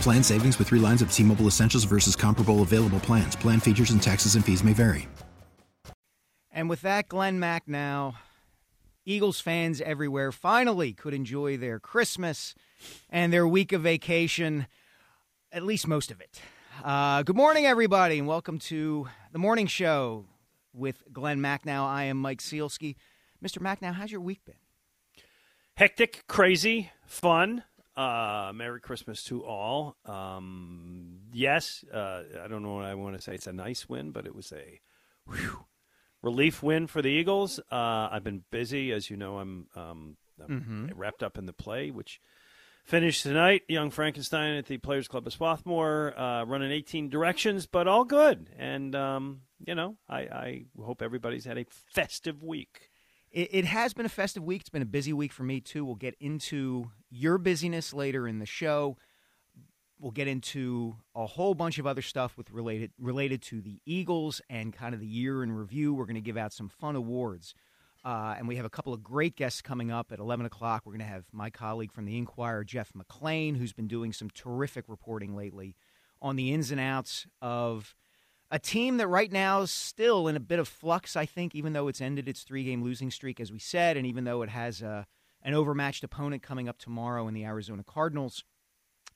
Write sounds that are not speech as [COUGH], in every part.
Plan savings with three lines of T Mobile Essentials versus comparable available plans. Plan features and taxes and fees may vary. And with that, Glen Macnow, Eagles fans everywhere finally could enjoy their Christmas and their week of vacation, at least most of it. Uh, good morning, everybody, and welcome to the morning show with Glen Macnow. I am Mike Sielski. Mr. Macnow, how's your week been? Hectic, crazy, fun. Uh, Merry Christmas to all. Um, yes, uh, I don't know what I want to say. It's a nice win, but it was a whew, relief win for the Eagles. Uh, I've been busy, as you know. I'm, um, I'm mm-hmm. wrapped up in the play, which finished tonight. Young Frankenstein at the Players Club of Swarthmore, uh, running 18 directions, but all good. And um, you know, I, I hope everybody's had a festive week it, it has been a festive week. It's been a busy week for me too. We'll get into your busyness later in the show. We'll get into a whole bunch of other stuff with related related to the Eagles and kind of the year in review. We're going to give out some fun awards. Uh, and we have a couple of great guests coming up at 11 o'clock. We're going to have my colleague from the Inquirer, Jeff McLane, who's been doing some terrific reporting lately on the ins and outs of a team that right now is still in a bit of flux, I think, even though it's ended its three game losing streak, as we said, and even though it has a, an overmatched opponent coming up tomorrow in the Arizona Cardinals.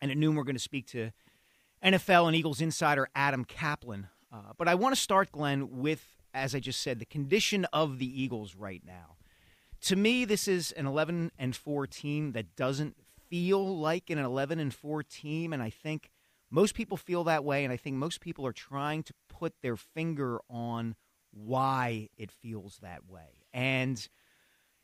And at noon, we're going to speak to NFL and Eagles insider Adam Caplan. Uh, but I want to start, Glen, with, as I just said, the condition of the Eagles right now. To me, this is an 11 and 4 team that doesn't feel like an 11 and 4 team. And I think most people feel that way, and I think most people are trying to put their finger on why it feels that way. And,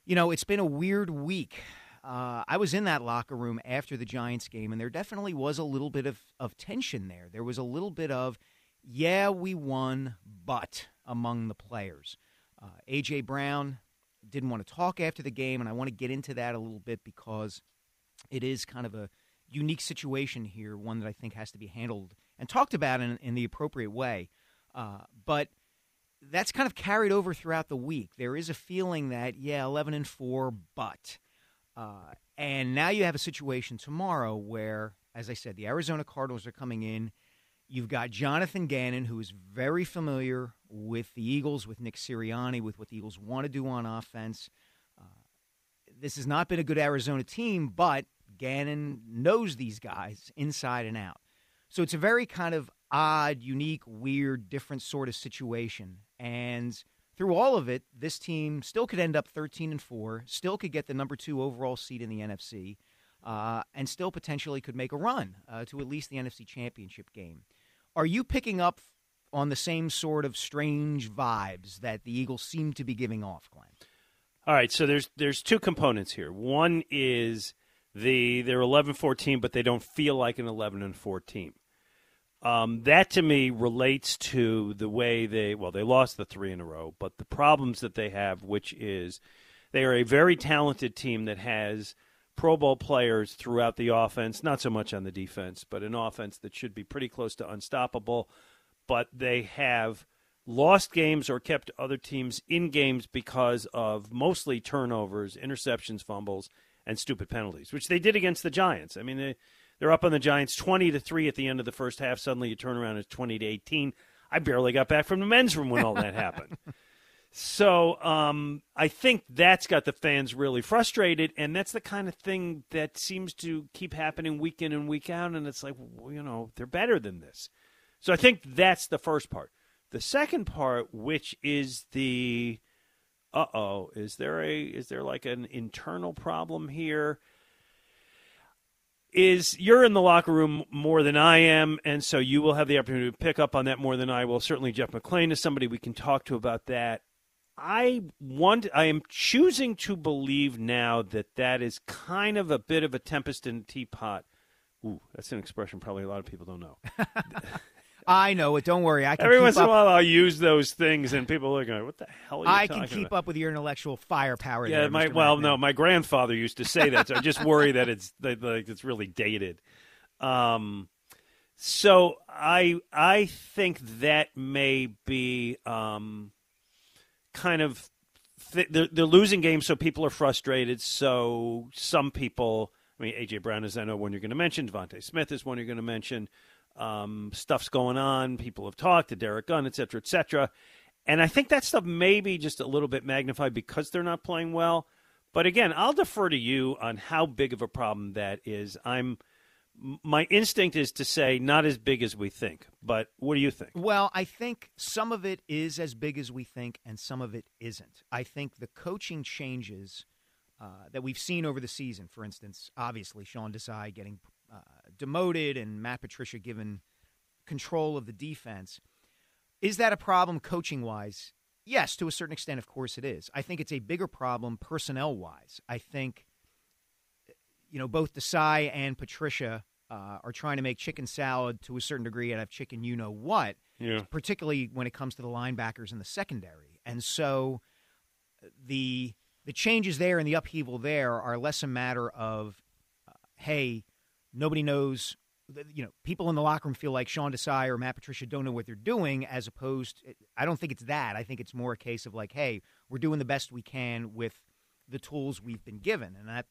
you know, it's been a weird week. Uh, I was in that locker room after the Giants game, and there definitely was a little bit of, of tension there. There was a little bit of, yeah, we won, but among the players. Uh, A.J. Brown didn't want to talk after the game, and I want to get into that a little bit because it is kind of a unique situation here, one that I think has to be handled and talked about in, in the appropriate way. Uh, but that's kind of carried over throughout the week. There is a feeling that, yeah, 11 and 4, but. Uh, and now you have a situation tomorrow where, as I said, the Arizona Cardinals are coming in. You've got Jonathan Gannon, who is very familiar with the Eagles, with Nick Sirianni, with what the Eagles want to do on offense. Uh, this has not been a good Arizona team, but Gannon knows these guys inside and out. So it's a very kind of odd, unique, weird, different sort of situation. And through all of it, this team still could end up 13 and 4, still could get the number 2 overall seed in the NFC, uh, and still potentially could make a run uh, to at least the NFC Championship game. Are you picking up on the same sort of strange vibes that the Eagles seem to be giving off, Glen? All right, so there's there's two components here. One is the they're 11-14, but they don't feel like an 11 and 4 team. Um, that to me relates to the way they well they lost the three in a row, but the problems that they have, which is they are a very talented team that has Pro Bowl players throughout the offense, not so much on the defense, but an offense that should be pretty close to unstoppable. But they have lost games or kept other teams in games because of mostly turnovers, interceptions, fumbles, and stupid penalties, which they did against the Giants. I mean, they, they're up on the Giants 20 to 3 at the end of the first half. Suddenly you turn around, it's 20 to 18. I barely got back from the men's room when all that [LAUGHS] happened. So um, I think that's got the fans really frustrated, and that's the kind of thing that seems to keep happening week in and week out. And it's like, well, you know, they're better than this. So I think that's the first part. The second part, which is the, uh oh, is there a is there like an internal problem here? Is you're in the locker room more than I am, and so you will have the opportunity to pick up on that more than I will. Certainly, Jeff McLane is somebody we can talk to about that. I want I am choosing to believe now that that is kind of a bit of a tempest in a teapot. Ooh, that's an expression probably a lot of people don't know. [LAUGHS] I know it. Don't worry. I can Every once in a while, I'll use those things, and people are going, "What the hell?" Are you I can keep about? up with your intellectual firepower. Yeah, there, my well, no, my grandfather used to say that, so I just worry that it's [LAUGHS] that, like it's really dated. Um, so I I think that may be um, kind of th- they're, they're losing games, so people are frustrated. So some people, I mean, AJ Brown is I know one you're going to mention. DeVonta Smith is one you're going to mention. Um, stuff's going on. People have talked to Derrick Gunn, et cetera, et cetera. And I think that stuff may be just a little bit magnified because they're not playing well. But again, I'll defer to you on how big of a problem that is. I'm my instinct is to say not as big as we think. But what do you think? Well, I think some of it is as big as we think, and some of it isn't. I think the coaching changes uh, that we've seen over the season, for instance, obviously Sean Desai getting demoted and Matt Patricia given control of the defense. Is that a problem coaching wise? Yes, to a certain extent, of course it is. I think it's a bigger problem personnel wise. I think, you know, both Desai and Patricia uh, are trying to make chicken salad to a certain degree out of chicken you know what, Yeah. particularly when it comes to the linebackers in the secondary. And so the the changes there and the upheaval there are less a matter of, uh, hey, nobody knows. You know, people in the locker room feel like Sean Desai or Matt Patricia don't know what they're doing, as opposed. I don't think it's that. I think it's more a case of like, hey, we're doing the best we can with the tools we've been given, and that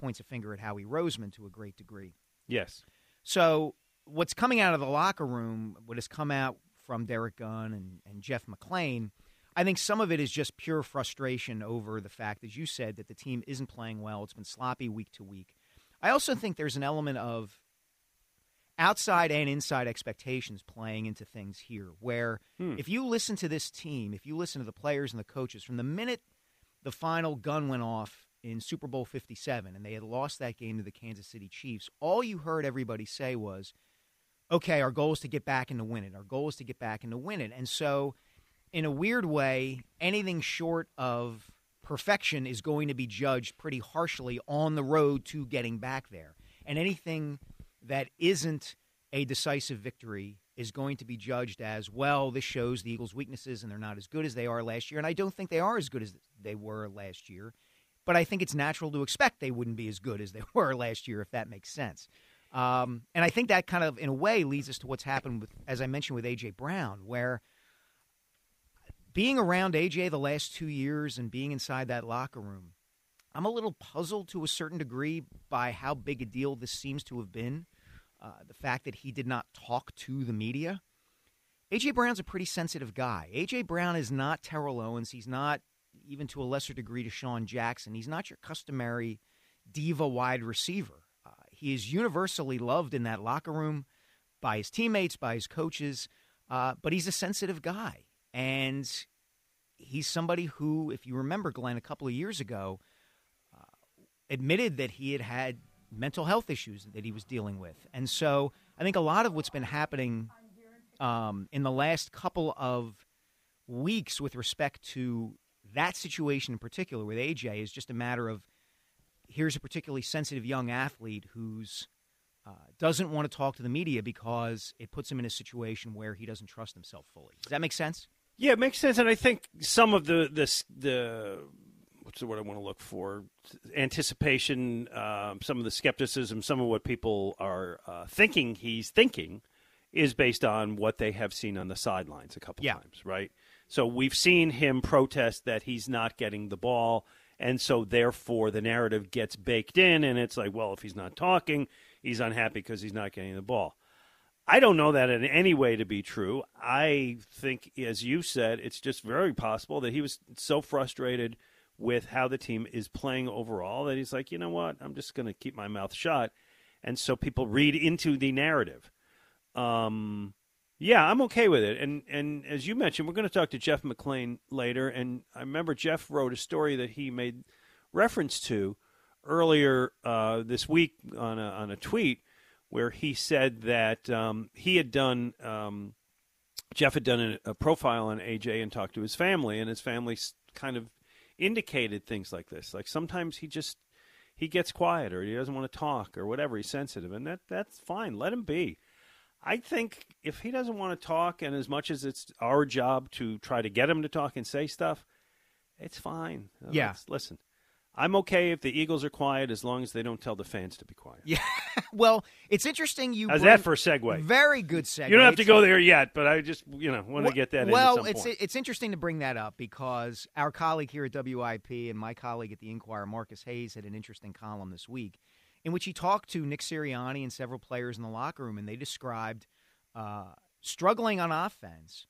points a finger at Howie Roseman to a great degree. Yes. So what's coming out of the locker room, what has come out from Derrick Gunn and, and Jeff McLane, I think some of it is just pure frustration over the fact, as you said, that the team isn't playing well. It's been sloppy week to week. I also think there's an element of outside and inside expectations playing into things here, where hmm. if you listen to this team, if you listen to the players and the coaches, from the minute the final gun went off in Super Bowl 57 and they had lost that game to the Kansas City Chiefs, all you heard everybody say was, okay, our goal is to get back and to win it. Our goal is to get back and to win it. And so, in a weird way, anything short of perfection is going to be judged pretty harshly on the road to getting back there. And anything that isn't a decisive victory is going to be judged as well. This shows the Eagles' weaknesses, and they're not as good as they are last year. And I don't think they are as good as they were last year. But I think it's natural to expect they wouldn't be as good as they [LAUGHS] were last year, if that makes sense. Um, and I think that kind of, in a way, leads us to what's happened with, as I mentioned, with AJ Brown, where being around AJ the last two years and being inside that locker room, I'm a little puzzled to a certain degree by how big a deal this seems to have been. Uh, the fact that he did not talk to the media. AJ Brown's a pretty sensitive guy. AJ Brown is not Terrell Owens. He's not even to a lesser degree DeSean Jackson. He's not your customary diva wide receiver. Uh, he is universally loved in that locker room by his teammates, by his coaches, uh, but he's a sensitive guy. And he's somebody who, if you remember, Glen, a couple of years ago, uh, admitted that he had had mental health issues that he was dealing with. And so I think a lot of what's been happening um, in the last couple of weeks with respect to that situation in particular with AJ is just a matter of here's a particularly sensitive young athlete who's uh, doesn't want to talk to the media because it puts him in a situation where he doesn't trust himself fully. Does that make sense? Yeah, it makes sense, and I think some of the this the what's the word I want to look for anticipation, um, some of the skepticism, some of what people are uh, thinking he's thinking is based on what they have seen on the sidelines a couple Yeah. times, right? So we've seen him protest that he's not getting the ball, and so therefore the narrative gets baked in, and it's like, well, if he's not talking, he's unhappy because he's not getting the ball. I don't know that in any way to be true. I think, as you said, it's just very possible that he was so frustrated with how the team is playing overall that he's like, you know what, I'm just going to keep my mouth shut. And so people read into the narrative. Um, yeah, I'm okay with it. And and as you mentioned, we're going to talk to Jeff McLane later. And I remember Jeff wrote a story that he made reference to earlier uh, this week on a, on a tweet where he said that um, he had done um, Jeff had done a, a, profile on AJ and talked to his family, and his family kind of indicated things like this. Like sometimes he just he gets quiet or he doesn't want to talk or whatever. He's sensitive, and that that's fine. Let him be. I think if he doesn't want to talk, and as much as it's our job to try to get him to talk and say stuff, it's fine. Yeah. Let's, listen, I'm okay if the Eagles are quiet as long as they don't tell the fans to be quiet. Yeah. [LAUGHS] well, it's interesting. You how's that for a segue? Very good segue. You don't have to go there yet, but I just you know want to get that. Well, it's point. it's interesting to bring that up because our colleague here at WIP and my colleague at the Inquirer, Marcus Hayes, had an interesting column this week in which he talked to Nick Sirianni and several players in the locker room, and they described uh, struggling on offense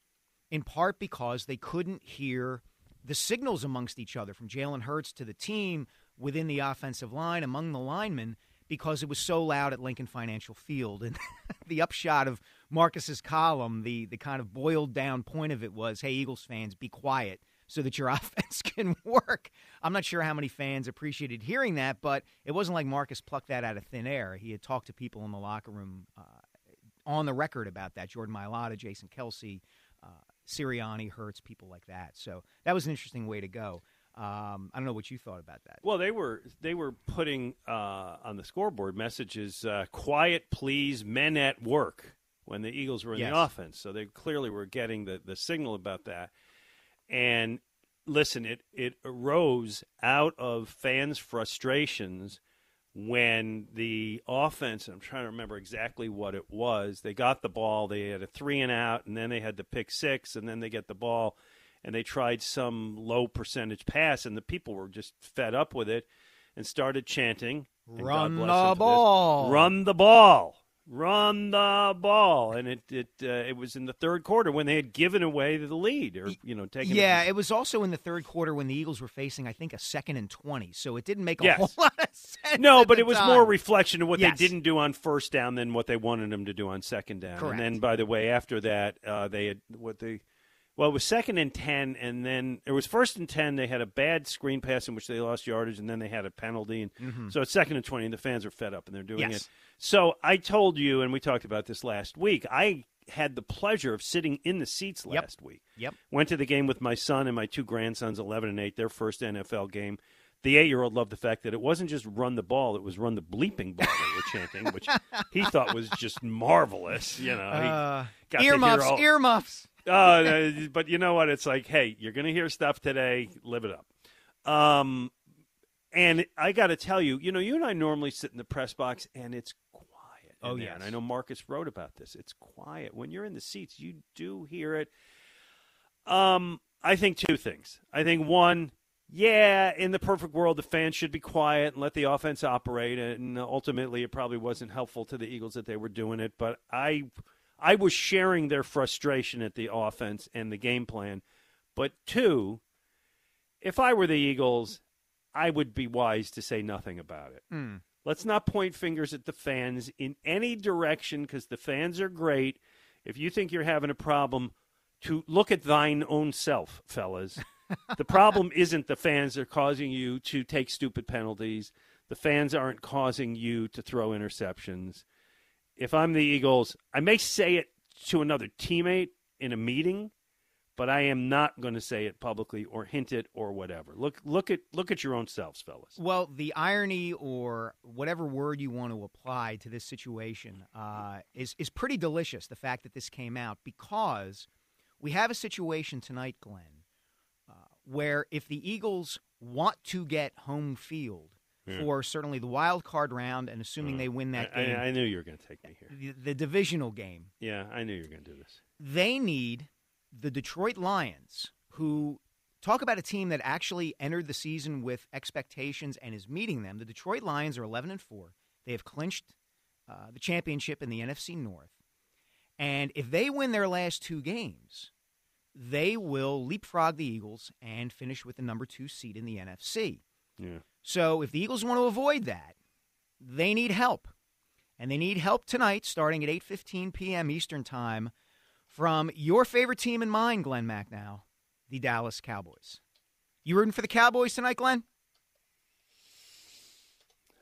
in part because they couldn't hear the signals amongst each other from Jalen Hurts to the team within the offensive line among the linemen because it was so loud at Lincoln Financial Field. And [LAUGHS] the upshot of Marcus's column, the the kind of boiled down point of it was, "Hey Eagles fans, be quiet." So that your [LAUGHS] offense can work. I'm not sure how many fans appreciated hearing that, but it wasn't like Marcus plucked that out of thin air. He had talked to people in the locker room uh, on the record about that. Jordan Mailata, Jason Kelce, uh, Sirianni, Hurts, people like that. So that was an interesting way to go. Um, I don't know what you thought about that. Well, they were they were putting uh, on the scoreboard messages, uh, "Quiet, please, men at work." When the Eagles were in yes. the offense, so they clearly were getting the, the signal about that. And listen, it it arose out of fans' frustrations when the offense, I'm trying to remember exactly what it was, they got the ball, they had a three and out, and then they had the pick six, and then they get the ball, and they tried some low percentage pass, and the people were just fed up with it and started chanting. Run the ball. Run the ball run the ball, and it it uh, it was in the third quarter when they had given away the lead, or you know, taken. Yeah, it was also in the third quarter when the Eagles were facing, I think, a second and twenty. So it didn't make a yes. whole lot of sense. No, but it was time. more reflection of what yes. they didn't do on first down than what they wanted them to do on second down. Correct. And then, by the way, after that, uh, they had what they. Well, it was second and ten, and then it was first and ten. They had a bad screen pass in which they lost yardage, and then they had a penalty. And mm-hmm. so it's second and twenty, and the fans are fed up, and they're doing yes. it. So I told you, and we talked about this last week. I had the pleasure of sitting in the seats last yep. week. Yep. Went to the game with my son and my two grandsons, eleven and eight, their first NFL game. The eight-year-old loved the fact that it wasn't just run the ball; it was run the bleeping ball they were chanting, which he [LAUGHS] thought was just marvelous. You know, uh, got earmuffs, all, earmuffs. uh, but you know what? It's like, hey, you're going to hear stuff today. Live it up. Um, and I got to tell you, you know, you and I normally sit in the press box, and it's quiet. Oh yeah, and I know Marcus wrote about this. It's quiet when you're in the seats. You do hear it. Um, I think two things. I think one, yeah, in the perfect world, the fans should be quiet and let the offense operate. And ultimately, it probably wasn't helpful to the Eagles that they were doing it. But I, I was sharing their frustration at the offense and the game plan. But two, if I were the Eagles, I would be wise to say nothing about it. Mm. Let's not point fingers at the fans in any direction because the fans are great. If you think you're having a problem, to look at thine own self, fellas. [LAUGHS] the problem isn't the fans are causing you to take stupid penalties. The fans aren't causing you to throw interceptions. If I'm the Eagles, I may say it to another teammate in a meeting, but I am not going to say it publicly or hint it or whatever. Look, look at look at your own selves, fellas. Well, the irony or whatever word you want to apply to this situation uh, is is pretty delicious. The fact that this came out because we have a situation tonight, Glen, where if the Eagles want to get home field Yeah. for certainly the wild card round, and assuming they win that I, game, I, I knew you were going to take me here. the, the divisional game, Yeah, I knew you were going to do this. they need the Detroit Lions, who talk about a team that actually entered the season with expectations and is meeting them. The Detroit Lions are 11 and 4. They have clinched uh, the championship in the NFC North. And if they win their last two games, they will leapfrog the Eagles and finish with the number two seed in the NFC. Yeah. So if the Eagles want to avoid that, they need help. And they need help tonight, starting at 8.15 p.m. Eastern Time, from your favorite team and mine, Glen Macnow, the Dallas Cowboys. You rooting for the Cowboys tonight, Glen?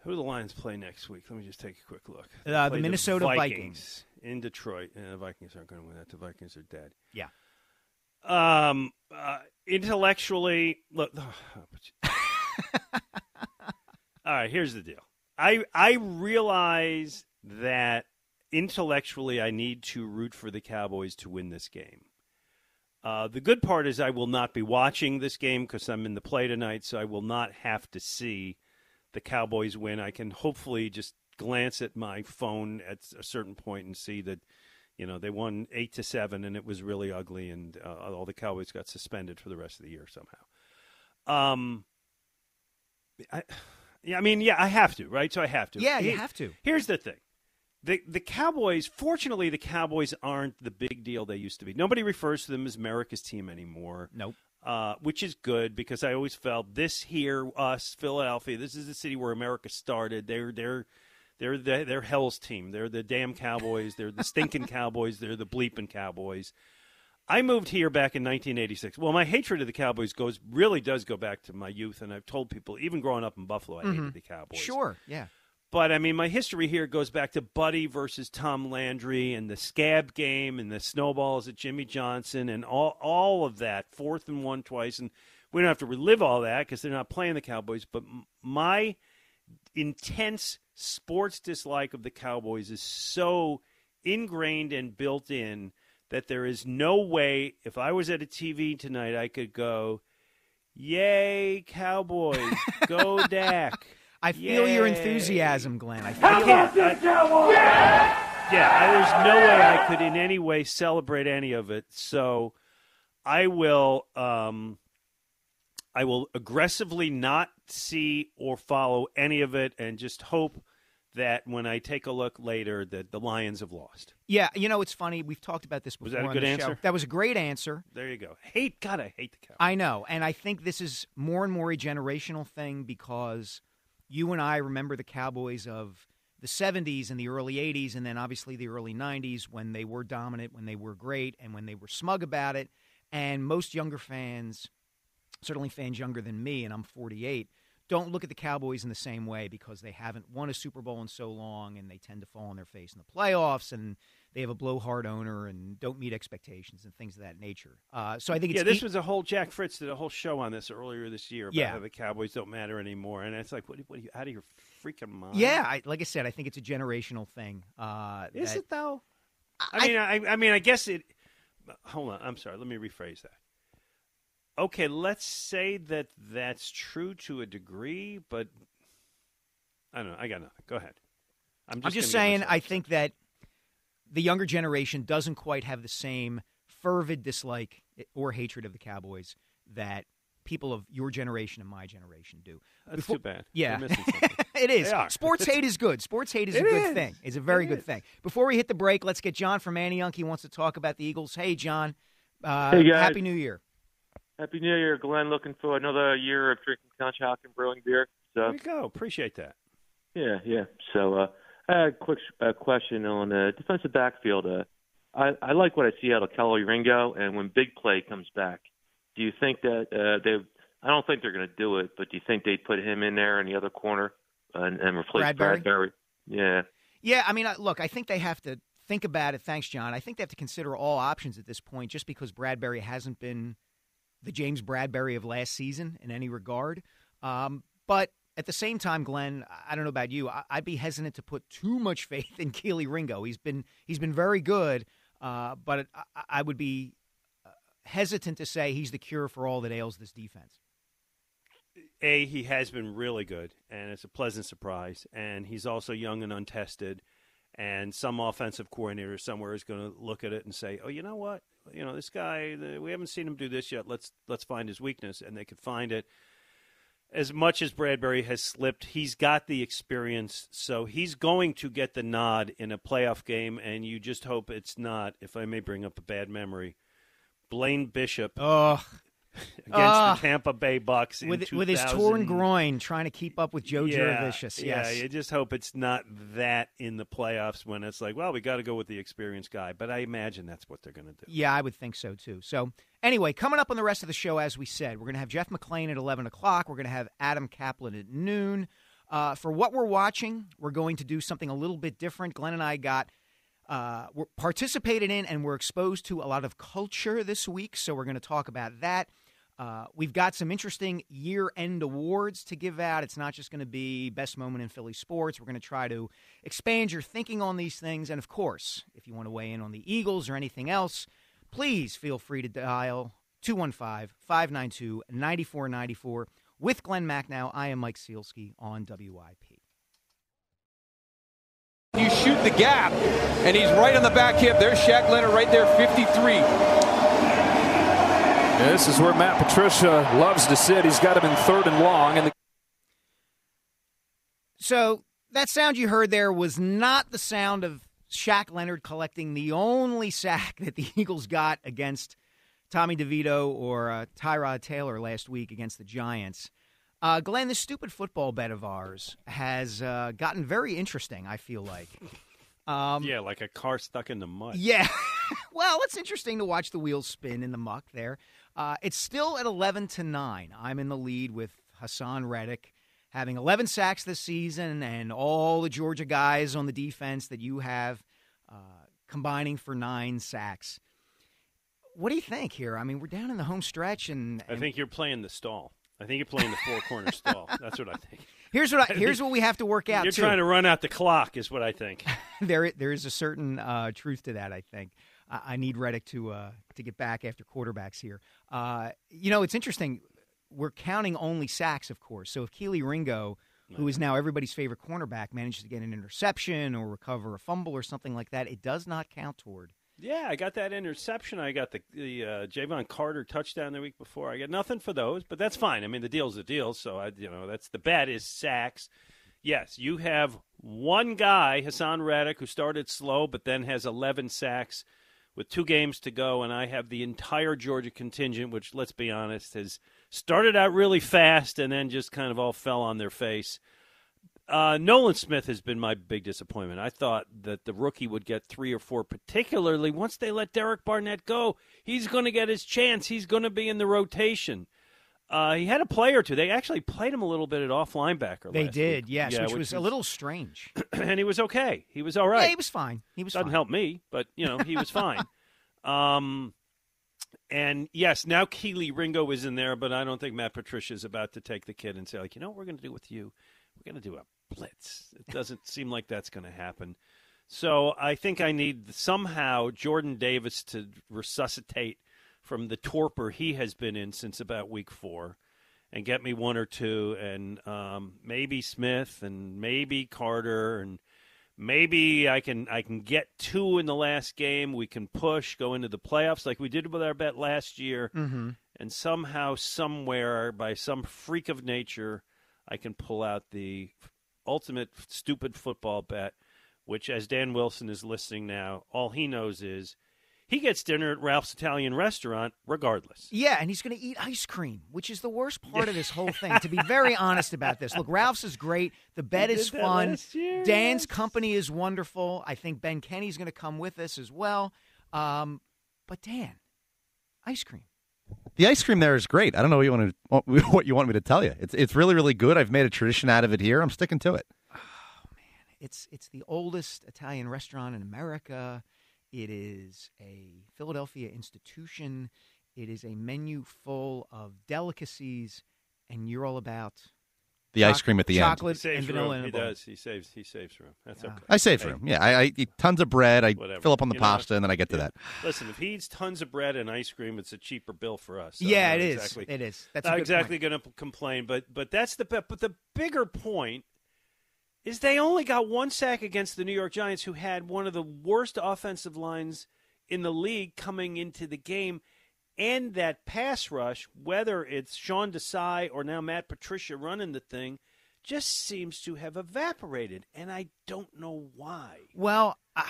Who do the Lions play next week? Let me just take a quick look. Uh, the Minnesota Vikings, Vikings. in Detroit. And the Vikings aren't going to win that. The Vikings are dead. Yeah. Um, uh, intellectually, look. [SIGHS] [LAUGHS] All right, here's the deal. I I realize that intellectually I need to root for the Cowboys to win this game. Uh, the good part is I will not be watching this game because I'm in the play tonight, so I will not have to see the Cowboys win. I can hopefully just glance at my phone at a certain point and see that you know they won eight to seven and it was really ugly and uh, all the Cowboys got suspended for the rest of the year somehow. Um, I, yeah, I mean, yeah, I have to, right? So I have to. Yeah, you have to. Here's the thing. The the Cowboys, fortunately, the Cowboys aren't the big deal they used to be. Nobody refers to them as America's team anymore. Nope. Uh, which is good because I always felt this here, us, Philadelphia. This is the city where America started. They're they're they're the, they're Hell's team. They're the damn Cowboys. They're the stinking [LAUGHS] Cowboys. They're the bleeping Cowboys. I moved here back in 1986. Well, my hatred of the Cowboys goes really does go back to my youth, and I've told people even growing up in Buffalo, I hated mm-hmm. the Cowboys. Sure. Yeah. But I mean, my history here goes back to Buddy versus Tom Landry and the scab game and the snowballs at Jimmy Johnson and all all of that. Fourth and one twice, and we don't have to relive all that because they're not playing the Cowboys. But my intense sports dislike of the Cowboys is so ingrained and built in that there is no way if I was at a TV tonight I could go, "Yay, Cowboys! Go [LAUGHS] Dak!" I feel your enthusiasm, Glen. I I feel can't. I- yeah, I, there's no way I could in any way celebrate any of it. So I will. Um, I will aggressively not see or follow any of it, and just hope that when I take a look later, that the Lions have lost. Yeah, you know, it's funny. We've talked about this before Was that a on good the answer? show. That was a great answer. There you go. Hate God, I hate the Cowboys. I know, and I think this is more and more a generational thing because you and I remember the Cowboys of the 70s and the early 80s, and then obviously the early 90s when they were dominant, when they were great, and when they were smug about it. And most younger fans, certainly fans younger than me, and I'm 48, don't look at the Cowboys in the same way because they haven't won a Super Bowl in so long, and they tend to fall on their face in the playoffs, and they have a blowhard owner and don't meet expectations and things of that nature. Uh, so I think it's yeah, this was a whole Jack Fritz did a whole show on this earlier this year about Yeah. how the Cowboys don't matter anymore, and it's like, what, what are you out of your freaking mind? Yeah, I, like I said, I think it's a generational thing. Uh, Is that- it though? I, I- mean, I, I mean, I guess it. Hold on, I'm sorry. Let me rephrase that. Okay, let's say that that's true to a degree, but I don't know. I got nothing. Go ahead. I'm just, I'm just saying, I think that the younger generation doesn't quite have the same fervid dislike or hatred of the Cowboys that people of your generation and my generation do. that's Before- too bad. Yeah. They're missing [LAUGHS] something. it is. Sports hate is good. Sports hate is a good is. thing. It's a very It good is. thing. Before we hit the break, let's get John from Antioch. He wants to talk about the Eagles. Hey, John. Uh, Hey, guys. Happy New Year. Happy New Year, Glen. Looking for another year of drinking Conshohocken Brewing beer. there So you go. Appreciate that. yeah, yeah. So uh, I had a quick uh, question on uh, defensive backfield. Uh, I, I like what I see out of Kelee Ringo, and when big play comes back, do you think that uh, they? I don't think they're going to do it, but do you think they'd put him in there in the other corner and, and replace Bradberry? Bradberry? Yeah. Yeah, I mean, look, I think they have to think about it. Thanks, John. I think they have to consider all options at this point, just because Bradberry hasn't been the James Bradberry of last season in any regard. Um, but at the same time, Glen, I don't know about you. I- I'd be hesitant to put too much [LAUGHS] faith in Kelee Ringo. He's been he's been very good, uh, but I, I would be uh, hesitant to say he's the cure for all that ails this defense. A, he has been really good, and it's a pleasant surprise. And he's also young and untested. And some offensive coordinator somewhere is going to look at it and say, "Oh, you know what? You know this guy. We haven't seen him do this yet. Let's let's find his weakness." And they could find it. as much as Bradberry has slipped, he's got the experience, so he's going to get the nod in a playoff game, and you just hope it's not, if I may bring up a bad memory, Blaine Bishop Ugh. [LAUGHS] against Ugh. the Tampa Bay Bucks with with his torn groin, trying to keep up with Joe yeah, Jurevicius. Yeah, Yes. you just hope it's not that in the playoffs when it's like, well, we got to go with the experienced guy. But I imagine that's what they're going to do. Yeah, I would think so too. So, anyway, coming up on the rest of the show, as we said, we're going to have Jeff McLane at 11 o'clock. We're going to have Adam Caplan at noon. Uh, for what we're watching, we're going to do something a little bit different. Glen and I got. Uh, we're participated in and we're exposed to a lot of culture this week, so we're going to talk about that. Uh, we've got some interesting year end awards to give out. It's not just going to be best moment in Philly sports. We're going to try to expand your thinking on these things. And of course, if you want to weigh in on the Eagles or anything else, please feel free to dial 215 592 9494. With Glen Macnow, I am Mike Sielski on WIP. You shoot the gap, and he's right on the back hip. There's Shaq Leonard right there, 53. This is where Matt Patricia loves to sit. He's got him in third and long, and the So that sound you heard there was not the sound of Shaq Leonard collecting the only sack [LAUGHS] that the Eagles got against Tommy DeVito or uh, Tyrod Taylor last week against the Giants. Uh, Glen, this stupid football bet of ours has uh, gotten very interesting. I feel like. Um, Yeah, like a car stuck in the mud. yeah. [LAUGHS] well, it's interesting to watch the wheels spin in the muck there. Uh, it's still at 11 to 9. I'm in the lead with Haason Reddick having 11 sacks this season and all the Georgia guys on the defense that you have uh, combining for nine sacks. What do you think here? I mean, we're down in the home stretch, and, I think you're playing the stall. I think you're playing the four corner [LAUGHS] stall. That's what I think. here's what I, [LAUGHS] here's what we have to work out. You're too. trying to run out the clock, is what I think. [LAUGHS] there there is a certain uh, truth to that. I think I, I need Reddick to uh, to get back after quarterbacks here. Uh, you know, it's interesting. We're counting only sacks, of course. So if Kelee Ringo, who is now everybody's favorite cornerback, manages to get an interception or recover a fumble or something like that, it does not count toward. Yeah, I got that interception. I got the the uh, Javon Carter touchdown the week before. I got nothing for those, but that's fine. I mean, the deal's the deal. So I, you know, that's the bet is sacks. Yes, you have one guy, Haason Reddick, who started slow but then has 11 sacks with two games to go, and I have the entire Georgia contingent, which, let's be honest, has started out really fast and then just kind of all fell on their face. Uh, Nolan Smith has been my big disappointment. I thought that the rookie would get three or four, particularly once they let Derek Barnett go. He's going to get his chance. He's going to be in the rotation. Uh, he had a play or two. They actually played him a little bit at off linebacker. They did, week. yes, Yeah, which, was, a little strange. [CLEARS THROAT] and he was okay. He was all right. Yeah, he was fine. He was Doesn't fine. help me, but you know he was fine. [LAUGHS] Um, and yes, now Kelee Ringo is in there, but I don't think Matt Patricia is about to take the kid and say like, you know, what we're going to do with you. We're going to do a blitz. It doesn't [LAUGHS] seem like that's going to happen. So I think I need somehow Jordan Davis to resuscitate from the torpor he has been in since about week four and get me one or two, and um, maybe Smith and maybe Carter, and maybe I can I can get two in the last game. We can push, go into the playoffs like we did with our bet last year, Mm-hmm. and somehow, somewhere, by some freak of nature, I can pull out the ultimate stupid football bet. Which, as Dan Wilson is listening now, all he knows is he gets dinner at Ralph's Italian restaurant regardless. Yeah, and he's going to eat ice cream, which is the worst part of this whole thing. to be very [LAUGHS] honest about this, look, Ralph's is great. The bed is fun. Dan's company is wonderful. I think Ben Kenny's going to come with us as well. Um, but Dan, ice cream. The ice cream there is great. I don't know what you want to [LAUGHS] what you want me to tell you. It's it's really really good. I've made a tradition out of it here. I'm sticking to it. Oh man, it's it's the oldest Italian restaurant in America. It is a Philadelphia institution. It is a menu full of delicacies, and you're all about The ice cream at the end. Chocolate and vanilla room. He does. He saves. He saves room. That's Yeah. okay. I save for Hey, him. Yeah, I, I eat tons of bread. I Whatever. fill up on the You know, pasta, and then I get to that. Listen, if he eats tons of bread and ice cream, it's a cheaper bill for us. So yeah, I'm it not is. Exactly, It is. That's a not good exactly going to complain, but but that's the. But the bigger point is they only got one sack against the New York Giants, who had one of the worst offensive lines in the league coming into the game. and that pass rush, whether it's Sean Desai or now Matt Patricia running the thing, just seems to have evaporated, and I don't know why. Well, uh,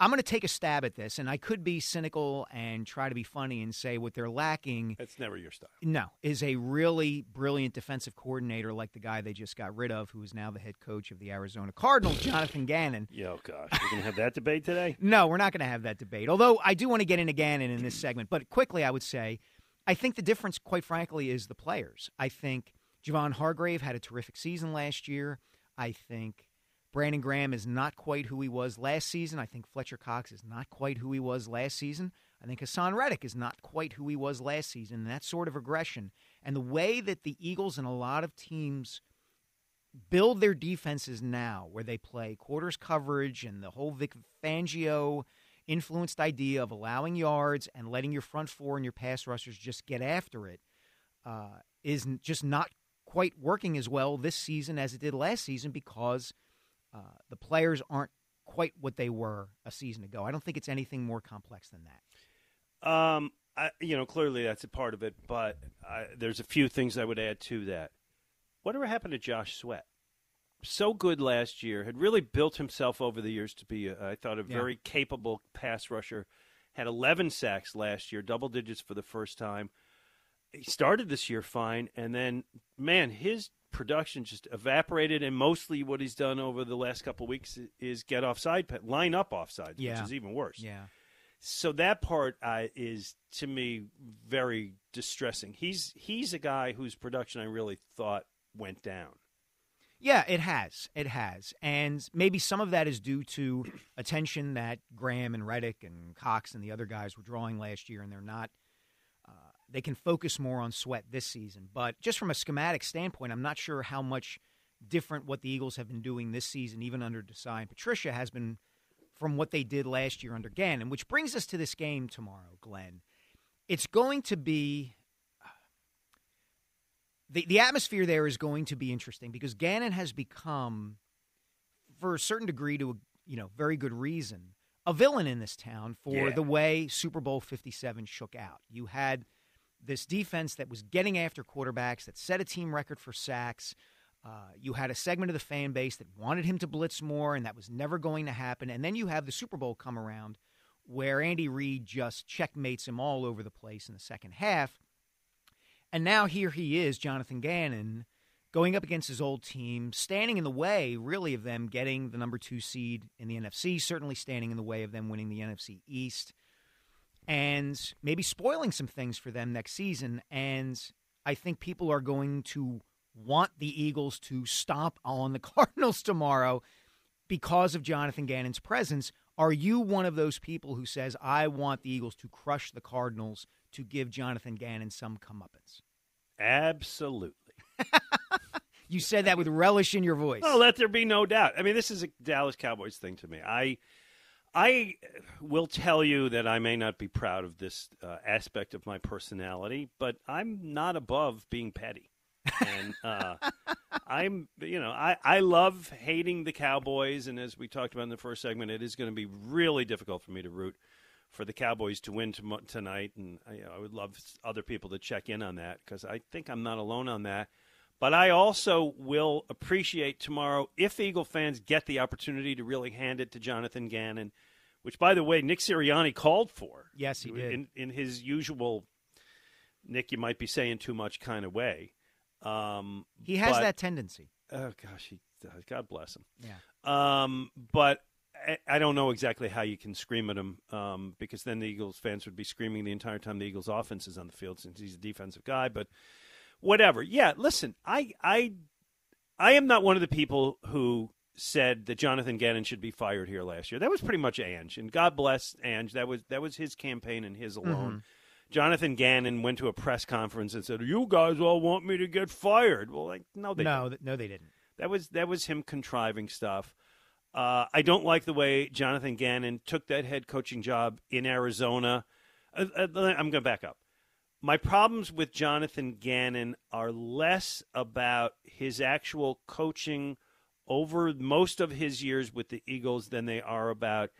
I'm going to take a stab at this, and I could be cynical and try to be funny and say what they're lacking. That's never your style. No, is a really brilliant defensive coordinator like the guy they just got rid of, who is now the head coach of the Arizona Cardinals, [SIGHS] Jonathan Gannon. Yo, oh, gosh, we're going to have that debate today? [LAUGHS] No, we're not going to have that debate. Although I do want to get into Gannon in this segment, but quickly, I would say, I think the difference, quite frankly, is the players. I think Javon Hargrave had a terrific season last year. I think Brandon Graham is not quite who he was last season. I think Fletcher Cox is not quite who he was last season. I think Haason Reddick is not quite who he was last season. And that sort of regression and the way that the Eagles and a lot of teams build their defenses now, where they play quarters coverage and the whole Vic Fangio influenced idea of allowing yards and letting your front four and your pass rushers just get after it, uh, is just not quite working as well this season as it did last season because – uh, the players aren't quite what they were a season ago. I don't think it's anything more complex than that. Um, I, you know, clearly that's a part of it, but I, there's a few things I would add to that. Whatever happened to Josh Sweat? So good last year, had really built himself over the years to be, a, I thought, a very yeah. capable pass rusher. Had 11 sacks last year, double digits for the first time. He started this year fine, and then, man, his production just evaporated, and mostly what he's done over the last couple of weeks is get offside, line up offside, yeah. which is even worse. Yeah. So that part uh, is to me very distressing. He's he's a guy whose production I really thought went down. Yeah, it has. It has. And maybe some of that is due to attention that Graham and Reddick and Cox and the other guys were drawing last year, and they're not they can focus more on Sweat this season. But just from a schematic standpoint, I'm not sure how much different what the Eagles have been doing this season, even under Desai and Patricia, has been from what they did last year under Gannon. Which brings us to this game tomorrow, Glen. It's going to be uh, the the atmosphere there is going to be interesting because Gannon has become, for a certain degree, to a you know very good reason, a villain in this town for yeah. the way Super Bowl Fifty Seven shook out. You had this defense that was getting after quarterbacks, that set a team record for sacks. Uh, you had a segment of the fan base that wanted him to blitz more, and that was never going to happen. And then you have the Super Bowl come around where Andy Reid just checkmates him all over the place in the second half. And now here he is, Jonathan Gannon, going up against his old team, standing in the way, really, of them getting the number two seed in the NFC, certainly standing in the way of them winning the NFC East and maybe spoiling some things for them next season. And I think people are going to want the Eagles to stomp on the [LAUGHS] Cardinals tomorrow because of Jonathan Gannon's presence. Are you one of those people who says, I want the Eagles to crush the Cardinals to give Jonathan Gannon some comeuppance? Absolutely. [LAUGHS] you said that with relish in your voice. Oh, let there be no doubt. I mean, this is a Dallas Cowboys thing to me. I I will tell you that I may not be proud of this uh, aspect of my personality, but I'm not above being petty. and uh, [LAUGHS] I'm, you know, I, I love hating the Cowboys. And as we talked about in the first segment, it is going to be really difficult for me to root for the Cowboys to win to, tonight. And I, you know, I would love other people to check in on that because I think I'm not alone on that. But I also will appreciate tomorrow if Eagle fans get the opportunity to really hand it to Jonathan Gannon, which, by the way, Nick Sirianni called for. Yes, he did. In, in his usual, Nick, you might be saying too much kind of way. Um, he has but, that tendency. Oh, gosh. He, God bless him. Yeah. Um, but I, I, don't know exactly how you can scream at him um, because then the Eagles fans would be screaming the entire time the Eagles offense is on the field since he's a defensive guy. But – whatever. Yeah, listen, I I I am not one of the people who said that Jonathan Gannon should be fired here last year. That was pretty much Ange, and God bless Ange. That was that was his campaign and his alone. Mm-hmm. Jonathan Gannon went to a press conference and said, "You guys all want me to get fired." Well, like no, they no, didn't. no, they didn't. That was that was him contriving stuff. Uh, I don't like the way Jonathan Gannon took that head coaching job in Arizona. Uh, uh, I'm going to back up my problems with Jonathan Gannon are less about his actual coaching over most of his years with the Eagles than they are about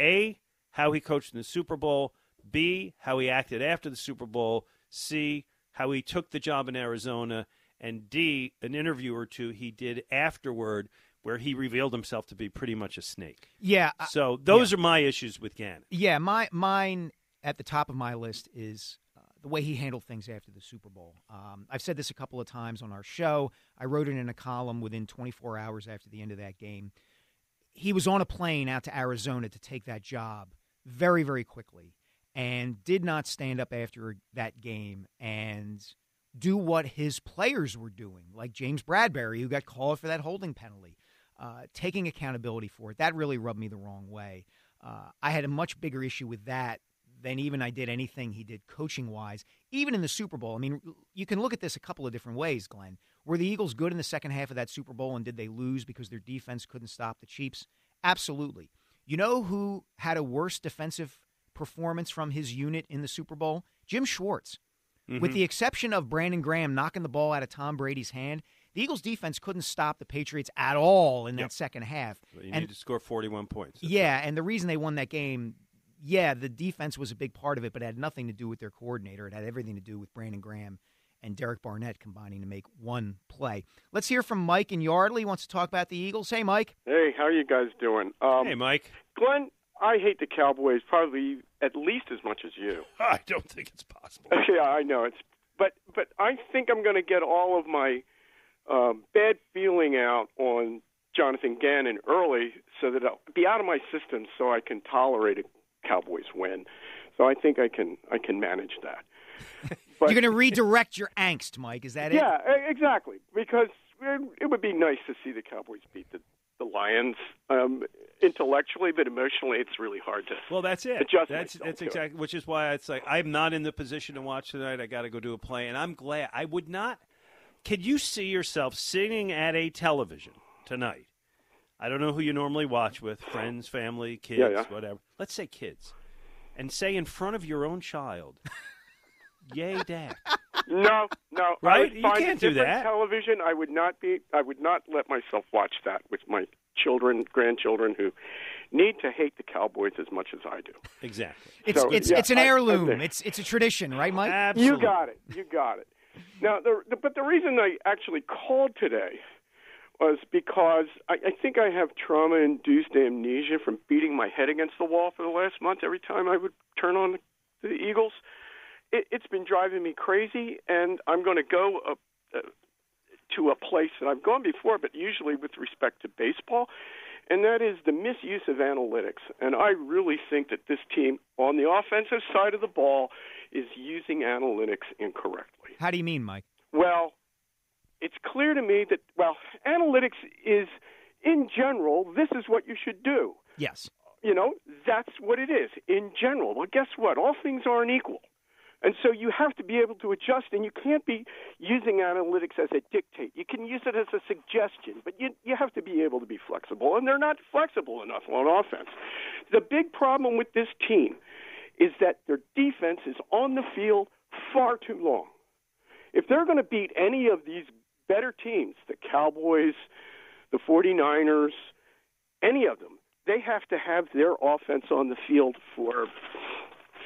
A, how he coached in the Super Bowl, B, how he acted after the Super Bowl. C, how he took the job in Arizona. And D, an interview or two he did afterward where he revealed himself to be pretty much a snake. Yeah. So those yeah. are my issues with Gannon. Yeah, my mine at the top of my list is the way he handled things after the Super Bowl. Um, I've said this a couple of times on our show. I wrote it in a column within 24 hours after the end of that game. He was on a plane out to Arizona to take that job very, very quickly, and did not stand up after that game and do what his players were doing, like James Bradberry, who got called for that holding penalty, uh, taking accountability for it. That really rubbed me the wrong way. Uh, I had a much bigger issue with that than even I did anything he did coaching wise, even in the Super Bowl. I mean, you can look at this a couple of different ways, Glen. Were the Eagles good in the second half of that Super Bowl and did they lose because their defense couldn't stop the Chiefs? Absolutely. You know who had a worse defensive performance from his unit in the Super Bowl? Jim Schwartz. With Mhm. the exception of Brandon Graham knocking the ball out of Tom Brady's hand, the Eagles defense couldn't stop the Patriots at all in Yep. that second half. You and need to score 41 points. yeah, and the reason they won that game, yeah, the defense was a big part of it, but it had nothing to do with their coordinator. It had everything to do with Brandon Graham and Derek Barnett combining to make one play. Let's hear from Mike and Yardley. He wants to talk about the Eagles. Hey, Mike. Hey, how are you guys doing? Um, hey, Mike. Glen, I hate the Cowboys probably at least as much as you. [LAUGHS] I don't think it's possible. [LAUGHS] yeah, I know it's, but but I think I'm going to get all of my um, bad feeling out on Jonathan Gannon early, so that I'll be out of my system, so I can tolerate a Cowboys win. So I think I can I can manage that. [LAUGHS] But- You're going to redirect your angst, Mike. Is that it? Yeah, exactly. Because it, it would be nice to see the Cowboys beat the, the Lions um, intellectually, but emotionally, it's really hard to. Well, that's it. Adjust that's myself that's to it. exactly. Which is why it's like I'm not in the position to watch tonight. I got to go do a play, and I'm glad. I would not. Could you see yourself sitting at a television tonight? I don't know who you normally watch with, friends, family, kids, Yeah, yeah. whatever. Let's say kids, and say in front of your own child, [LAUGHS] "Yay, Dad." No, no. I Right? would You find can't a do that. Television. I would not be. I would not let myself watch that with my children, grandchildren who need to hate the Cowboys as much as I do. Exactly. It's So, it's yeah, it's an I- I heirloom. it's it's a tradition, right, Mike? You got it. You got it. Now, the, the, but the reason I actually called today was because I, I think I have trauma-induced amnesia from beating my head against the wall for the last month every time I would turn on the, the Eagles. It, it's been driving me crazy, and I'm going to go uh, to a place that I've gone before, but usually with respect to baseball, and that is the misuse of analytics. And I really think that this team, on the offensive side of the ball, is using analytics incorrectly. How do you mean, Mike? Well, it's clear to me that, well, analytics is, in general, this is what you should do. Yes. You know, that's what it is in general. Well, guess what? All things aren't equal. And so you have to be able to adjust, and you can't be using analytics as a dictate. You can use it as a suggestion, but you, you have to be able to be flexible, and they're not flexible enough on offense. The big problem with this team is that their defense is on the field far too long. If they're going to beat any of these better teams, the Cowboys, the 49ers, any of them, they have to have their offense on the field for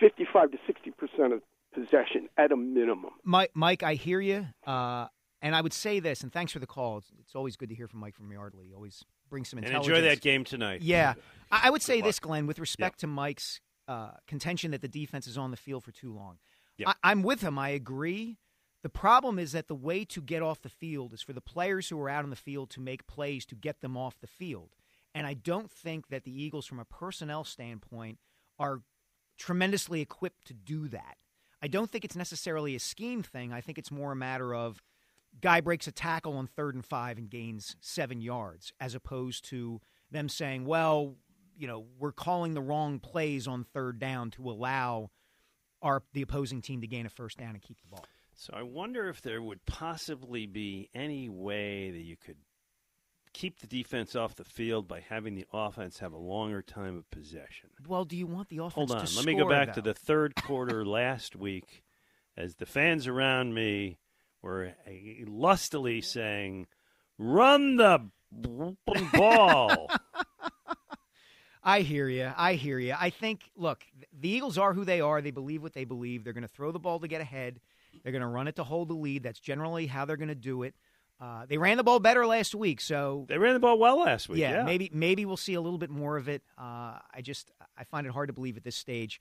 55 to 60 percent of possession at a minimum. Mike, Mike, I hear you. Uh, and I would say this, and thanks for the call. It's, it's always good to hear from Mike from Yardley. He always brings some intelligence. And enjoy that game tonight. Yeah, I, I would say this. Glen, with respect to Mike's uh, contention that the defense is on the field for too long. Yep. I, I'm with him. I agree. The problem is that the way to get off the field is for the players who are out on the field to make plays to get them off the field. And I don't think that the Eagles, from a personnel standpoint, are tremendously equipped to do that. I don't think it's necessarily a scheme thing. I think it's more a matter of guy breaks a tackle on third and five and gains seven yards, as opposed to them saying, well, you know, we're calling the wrong plays on third down to allow our the opposing team to gain a first down and keep the ball. So I wonder if there would possibly be any way that you could keep the defense off the field by having the offense have a longer time of possession. Well, do you want the offense Hold on. Let me go back to the third quarter [LAUGHS] last week as the fans around me were uh, lustily saying, run the ball. [LAUGHS] I hear you. I hear you. I think, look, the Eagles are who they are. They believe what they believe. They're going to throw the ball to get ahead. They're going to run it to hold the lead. That's generally how they're going to do it. Uh, they ran the ball better last week, so they ran the ball well last week. Yeah, maybe maybe we'll see a little bit more of it. Uh, I just I find it hard to believe at this stage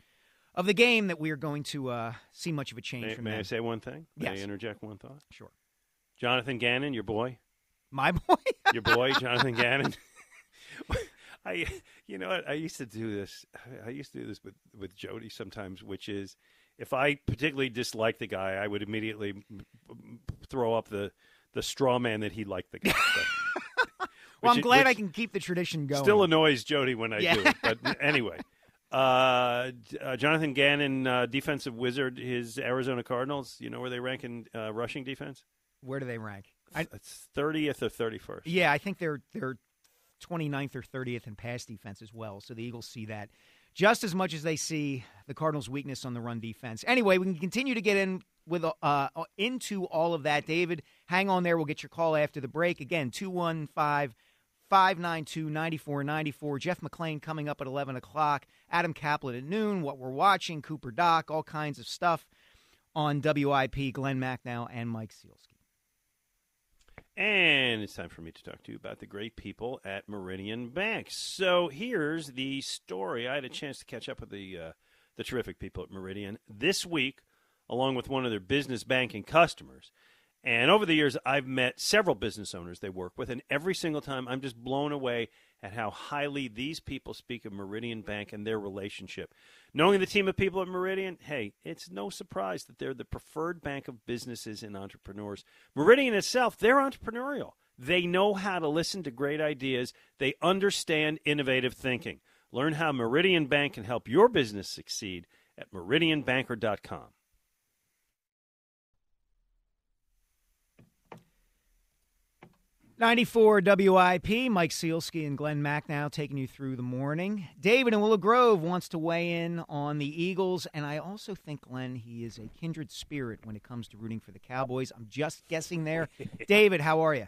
of the game that we are going to uh, see much of a change may, from may them. I say one thing? May Yes. I interject one thought? Sure. Jonathan Gannon, your boy, My [LAUGHS] boy. your boy, Jonathan Gannon. [LAUGHS] I, you know, what? I used to do this. I used to do this with with Jody sometimes, which is if I particularly disliked the guy, I would immediately throw up the the straw man that he liked the guy. [LAUGHS] But- well, I'm glad I can keep the tradition going. Still annoys Jody when I Yeah. do it, but anyway. [LAUGHS] Uh, uh, Jonathan Gannon, uh, defensive wizard, his Arizona Cardinals. You know where they rank in uh, rushing defense? Where do they rank? It's thirtieth or thirty first. yeah, I think they're they're 29th or 30th in pass defense as well. So the Eagles see that just as much as they see the Cardinals' weakness on the run defense. Anyway, we can continue to get in with uh, into all of that. David, hang on there. We'll get your call after the break. Again, 215 592 9494. Jeff McLane coming up at 11 o'clock. Adam Caplan at noon. What we're watching, Cooper Doc, all kinds of stuff on WIP. Glen Macnow and Mike Sielski. And it's time for me to talk to you about the great people at Meridian Bank. So here's the story. I had a chance to catch up with the uh, the terrific people at Meridian this week, along with one of their business banking customers. And over the years, I've met several business owners they work with, and every single time I'm just blown away at how highly these people speak of Meridian Bank and their relationship. Knowing the team of people at Meridian, hey, it's no surprise that they're the preferred bank of businesses and entrepreneurs. Meridian itself, they're entrepreneurial. They know how to listen to great ideas, they understand innovative thinking. Learn how Meridian Bank can help your business succeed at meridianbanker.com. Ninety-four WIP. Mike Sielski and Glen Macnow taking you through the morning. David in Willow Grove wants to weigh in on the Eagles, and I also think Glen he is a kindred spirit when it comes to rooting for the Cowboys. I'm just guessing there. [LAUGHS] David, how are you?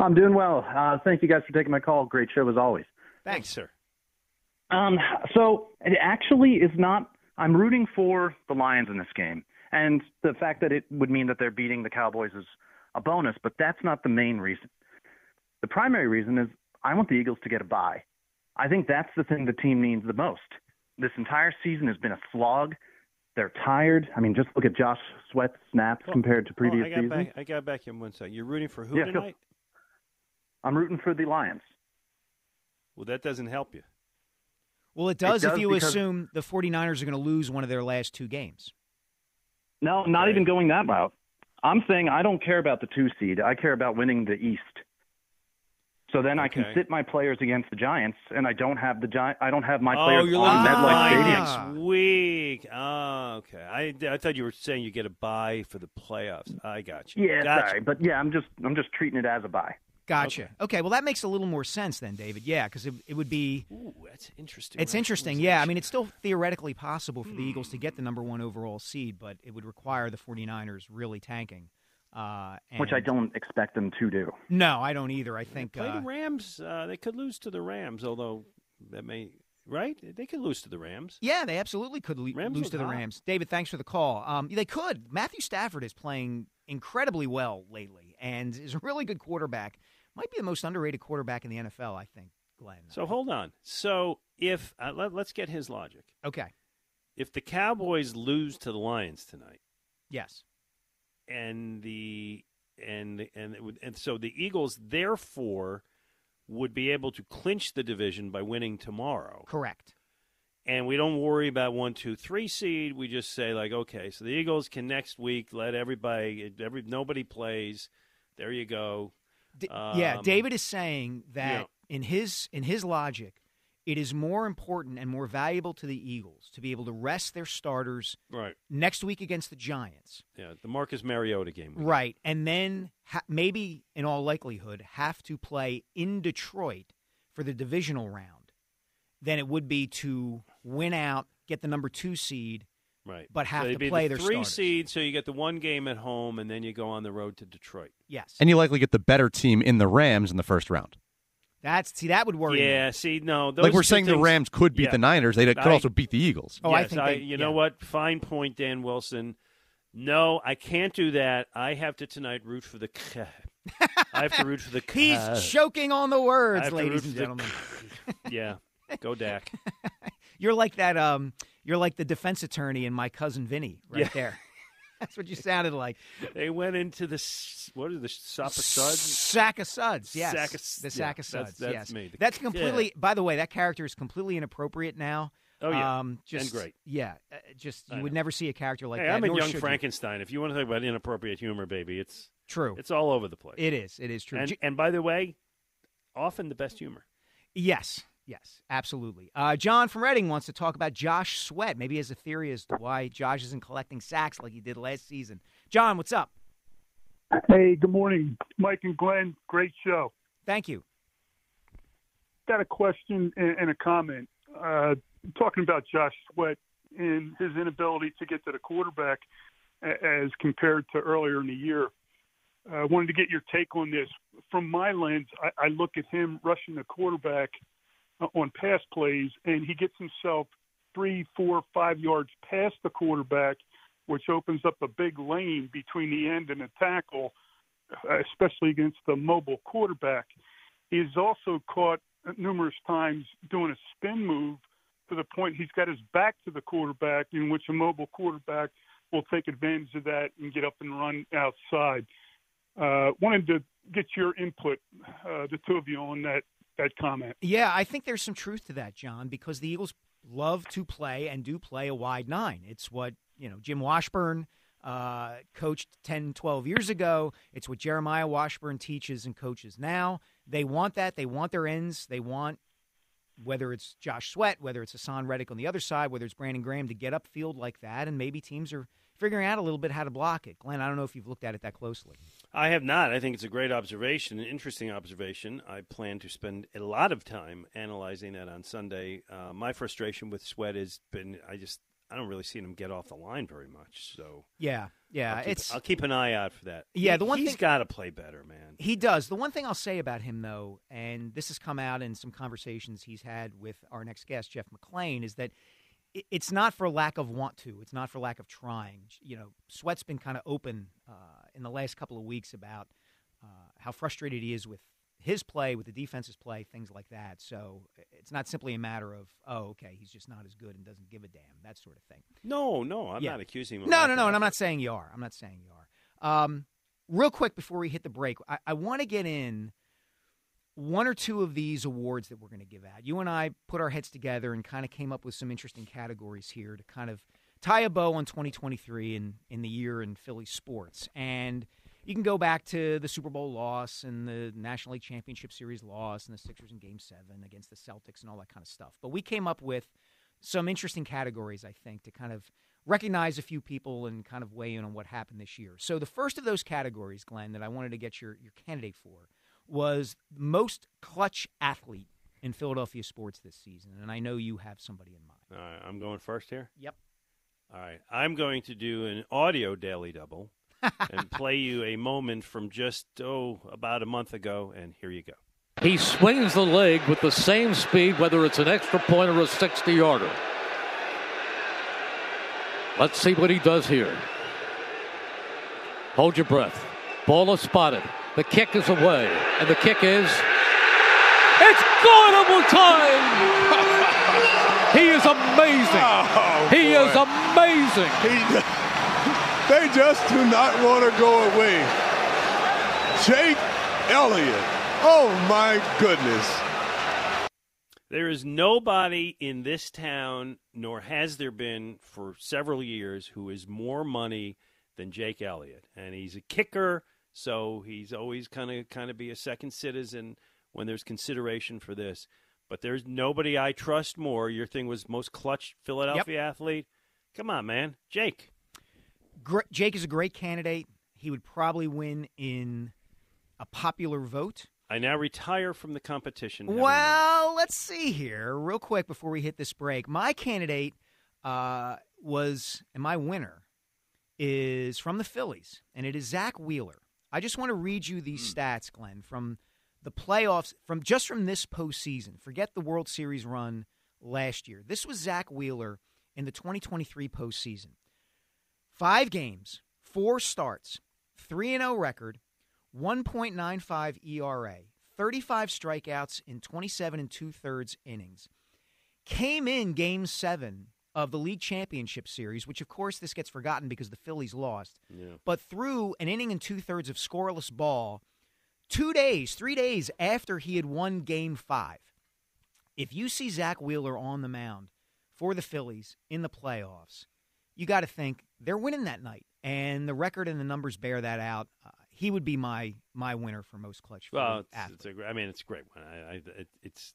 I'm doing well. Uh, thank you guys for taking my call. Great show as always. Thanks, sir. Um, so it actually is not. I'm rooting for the Lions in this game, and the fact that it would mean that they're beating the Cowboys is a bonus, but that's not the main reason. The primary reason is I want the Eagles to get a bye. I think that's the thing the team needs the most. This entire season has been a slog. They're tired. I mean, just look at Josh Sweat's snaps compared to oh, previous oh, I got seasons. Back, I got back in one second. You're rooting for who Yeah, go. tonight? I'm rooting for the Lions. Well, that doesn't help you. Well, it does, if does you assume the 49ers are going to lose one of their last two games. No, not even going that route. I'm saying I don't care about the two seed. I care about winning the East. So then I can sit my players against the Giants, and I don't have the Gi- I don't have my oh, players you're on MetLife Stadium. next week. Oh, okay. I, I thought you were saying you get a bye for the playoffs. I got you. Yeah, gotcha. sorry, but yeah, I'm just I'm just treating it as a bye. Gotcha. Okay. well, that makes a little more sense then, David. Yeah, because it, it would be. Ooh, that's interesting. It's interesting. Yeah, I mean, it's still theoretically possible for the Eagles to get the number one overall seed, but it would require the 49ers really tanking. Uh, Which I don't expect them to do. No, I don't either. I think. Play Uh, the Rams. Uh, they could lose to the Rams, although that may right. They could lose to the Rams. yeah, they absolutely could le- lose to the hot. Rams. David, thanks for the call. Um, they could. Matthew Stafford is playing incredibly well lately and is a really good quarterback. Might be the most underrated quarterback in the NFL, I think, Glen. So hold on. So if uh, let, let's get his logic. Okay. If the Cowboys lose to the Lions tonight, Yes. and the and and would, and so the Eagles therefore would be able to clinch the division by winning tomorrow. Correct. And we don't worry about one, two, three seed. We just say like, okay, so the Eagles can next week let everybody, every nobody plays. There you go. D- yeah, Um, David is saying that in his in his logic, it is more important and more valuable to the Eagles to be able to rest their starters Right. next week against the Giants, Yeah, the Marcus Mariota game. right, and then ha- maybe in all likelihood have to play in Detroit for the divisional round, than it would be to win out, get the number two seed, Right. but have so to play the their three starters. seed, so you get the one game at home, and then you go on the road to Detroit. Yes, And you likely get the better team in the Rams in the first round. That's see that would worry me. Yeah, see, no. Those like we're two saying the Rams could beat yeah. the Niners. They could I- also beat the Eagles. Oh, I yes, think they- you know what? Fine point, Dan Wilson. No, I can't do that. I have to tonight root for the. [LAUGHS] I have to root for the. He's choking on the words, ladies and for the- gentlemen. yeah, go Dak. [LAUGHS] You're like that. Um, you're like the defense attorney in my cousin Vinny, right Yeah. there. [LAUGHS] That's what you sounded like. They went into the what are the sop of suds? Sack of suds, yes. Sack of the yeah, sack of suds, that's yes. me. That's completely. By the way, that character is completely inappropriate now. Oh, yeah. um, just, And great. Yeah, uh, just you would never see a character like hey, that. I'm a young should you. Frankenstein. If you want to talk about inappropriate humor, baby, it's True. It's all over the place. It is. It is true. And, and by the way, often the best humor. Yes, yes, absolutely. Uh, John from Reading wants to talk about Josh Sweat. Maybe he has a theory as to why Josh isn't collecting sacks like he did last season. John, what's up? Hey, good morning, Mike and Glen. Great show. Thank you. Got a question and, a comment. Uh, talking about Josh Sweat and his inability to get to the quarterback as compared to earlier in the year. I uh, wanted to get your take on this. From my lens, I, I look at him rushing the quarterback on pass plays, and he gets himself three, four, five yards past the quarterback, which opens up a big lane between the end and the tackle, uh, especially against the mobile quarterback. He's also caught numerous times doing a spin move to the point he's got his back to the quarterback, in which a mobile quarterback will take advantage of that and get up and run outside. Uh, wanted to get your input, uh, the two of you, on that that comment. Yeah, I think there's some truth to that, John, because the Eagles love to play and do play a wide nine. It's what, you know, Jim Washburn uh, coached 10, 12 years ago. It's what Jeremiah Washburn teaches and coaches now. They want that. They want their ends. They want, whether it's Josh Sweat, whether it's Haason Reddick on the other side, whether it's Brandon Graham, to get upfield like that. And maybe teams are figuring out a little bit how to block it. Glen, I don't know if you've looked at it that closely. I have not. I think it's a great observation, an interesting observation. I plan to spend a lot of time analyzing that on Sunday. Uh, my frustration with Sweat has been I just I don't really see him get off the line very much. So Yeah, yeah, I'll keep, it's I'll keep an eye out for that. Yeah, the one he's got to play better, man. He does. The one thing I'll say about him, though, and this has come out in some conversations he's had with our next guest, Jeff McLane, is that it's not for lack of want to. It's not for lack of trying. You know, Sweat's been kind of open uh, in the last couple of weeks about uh, how frustrated he is with his play, with the defense's play, things like that. So it's not simply a matter of, oh, okay, he's just not as good and doesn't give a damn, that sort of thing. No, no, I'm Yeah. not accusing him. Of No, no, no, and I'm not saying you are. I'm not saying you are. Um, real quick before we hit the break, I, I want to get in one or two of these awards that we're going to give out. You and I put our heads together and kind of came up with some interesting categories here to kind of tie a bow on 2023 in, in the year in Philly sports. And you can go back to the Super Bowl loss and the National League Championship Series loss and the Sixers in Game 7 against the Celtics and all that kind of stuff. But we came up with some interesting categories, I think, to kind of recognize a few people and kind of weigh in on what happened this year. So the first of those categories, Glen, that I wanted to get your, your candidate for was most clutch athlete in Philadelphia sports this season. And I know you have somebody in mind. All right, I'm going first here. Yep. All right, I'm going to do an audio daily double [LAUGHS] and play you a moment from just oh about a month ago, and here you go. He swings the leg with the same speed, whether it's an extra point or a 60 yarder. Let's see what he does here. Hold your breath. Ball is spotted. The kick is away. And the kick is. It's gone one more time! he is amazing! Oh, he is amazing! He, they just do not want to go away. Jake Elliott. Oh my goodness. There is nobody in this town, nor has there been for several years, who is more money than Jake Elliott, and he's a kicker, so he's always kind of kind of be a second citizen when there's consideration for this. But there's nobody I trust more. Your thing was most clutch Philadelphia athlete. Come on, man, Jake. Gr- Jake is a great candidate. He would probably win in a popular vote. I now retire from the competition. Well, let's see here, real quick before we hit this break. My candidate uh, was, and my winner is from the Phillies, and it is Zack Wheeler. I just want to read you these mm. stats, Glen, from the playoffs from just from this postseason. Forget the World Series run last year. This was Zack Wheeler in the 2023 postseason. Five games, four starts, 3 0 record, 1.95 ERA, 35 strikeouts in 27 and two thirds innings. Came in game seven of the league championship series, which of course this gets forgotten because the Phillies lost. Yeah. But through an inning and two thirds of scoreless ball, two days, three days after he had won game five. If you see Zack Wheeler on the mound for the Phillies in the playoffs, you got to think they're winning that night. And the record and the numbers bear that out. Uh, he would be my my winner for most clutch. Well, it's, it's a, I mean, it's a great one. I, I, it, it's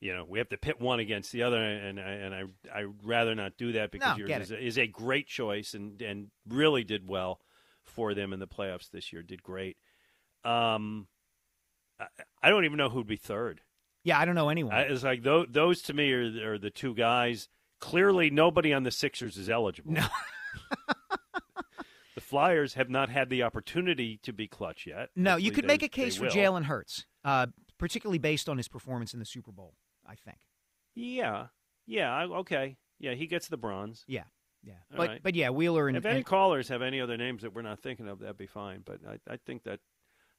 you know we have to pit one against the other, and I, and I I rather not do that because No, yours is a, is a great choice and and really did well for them in the playoffs this year. Did great. Um, I, I don't even know who'd be third. yeah, I don't know anyone. I, it's like those, those to me are, are the two guys. Clearly, nobody on the Sixers is eligible. No. [LAUGHS] the Flyers have not had the opportunity to be clutch yet. no, Hopefully you could they- make a case for. Jalen Hurts, uh, particularly based on his performance in the Super Bowl. I think. Yeah, yeah, okay, yeah, he gets the bronze. Yeah, yeah, All but right. but yeah, Wheeler and, if any and- callers have any other names that we're not thinking of, that'd be fine. But I, I think that,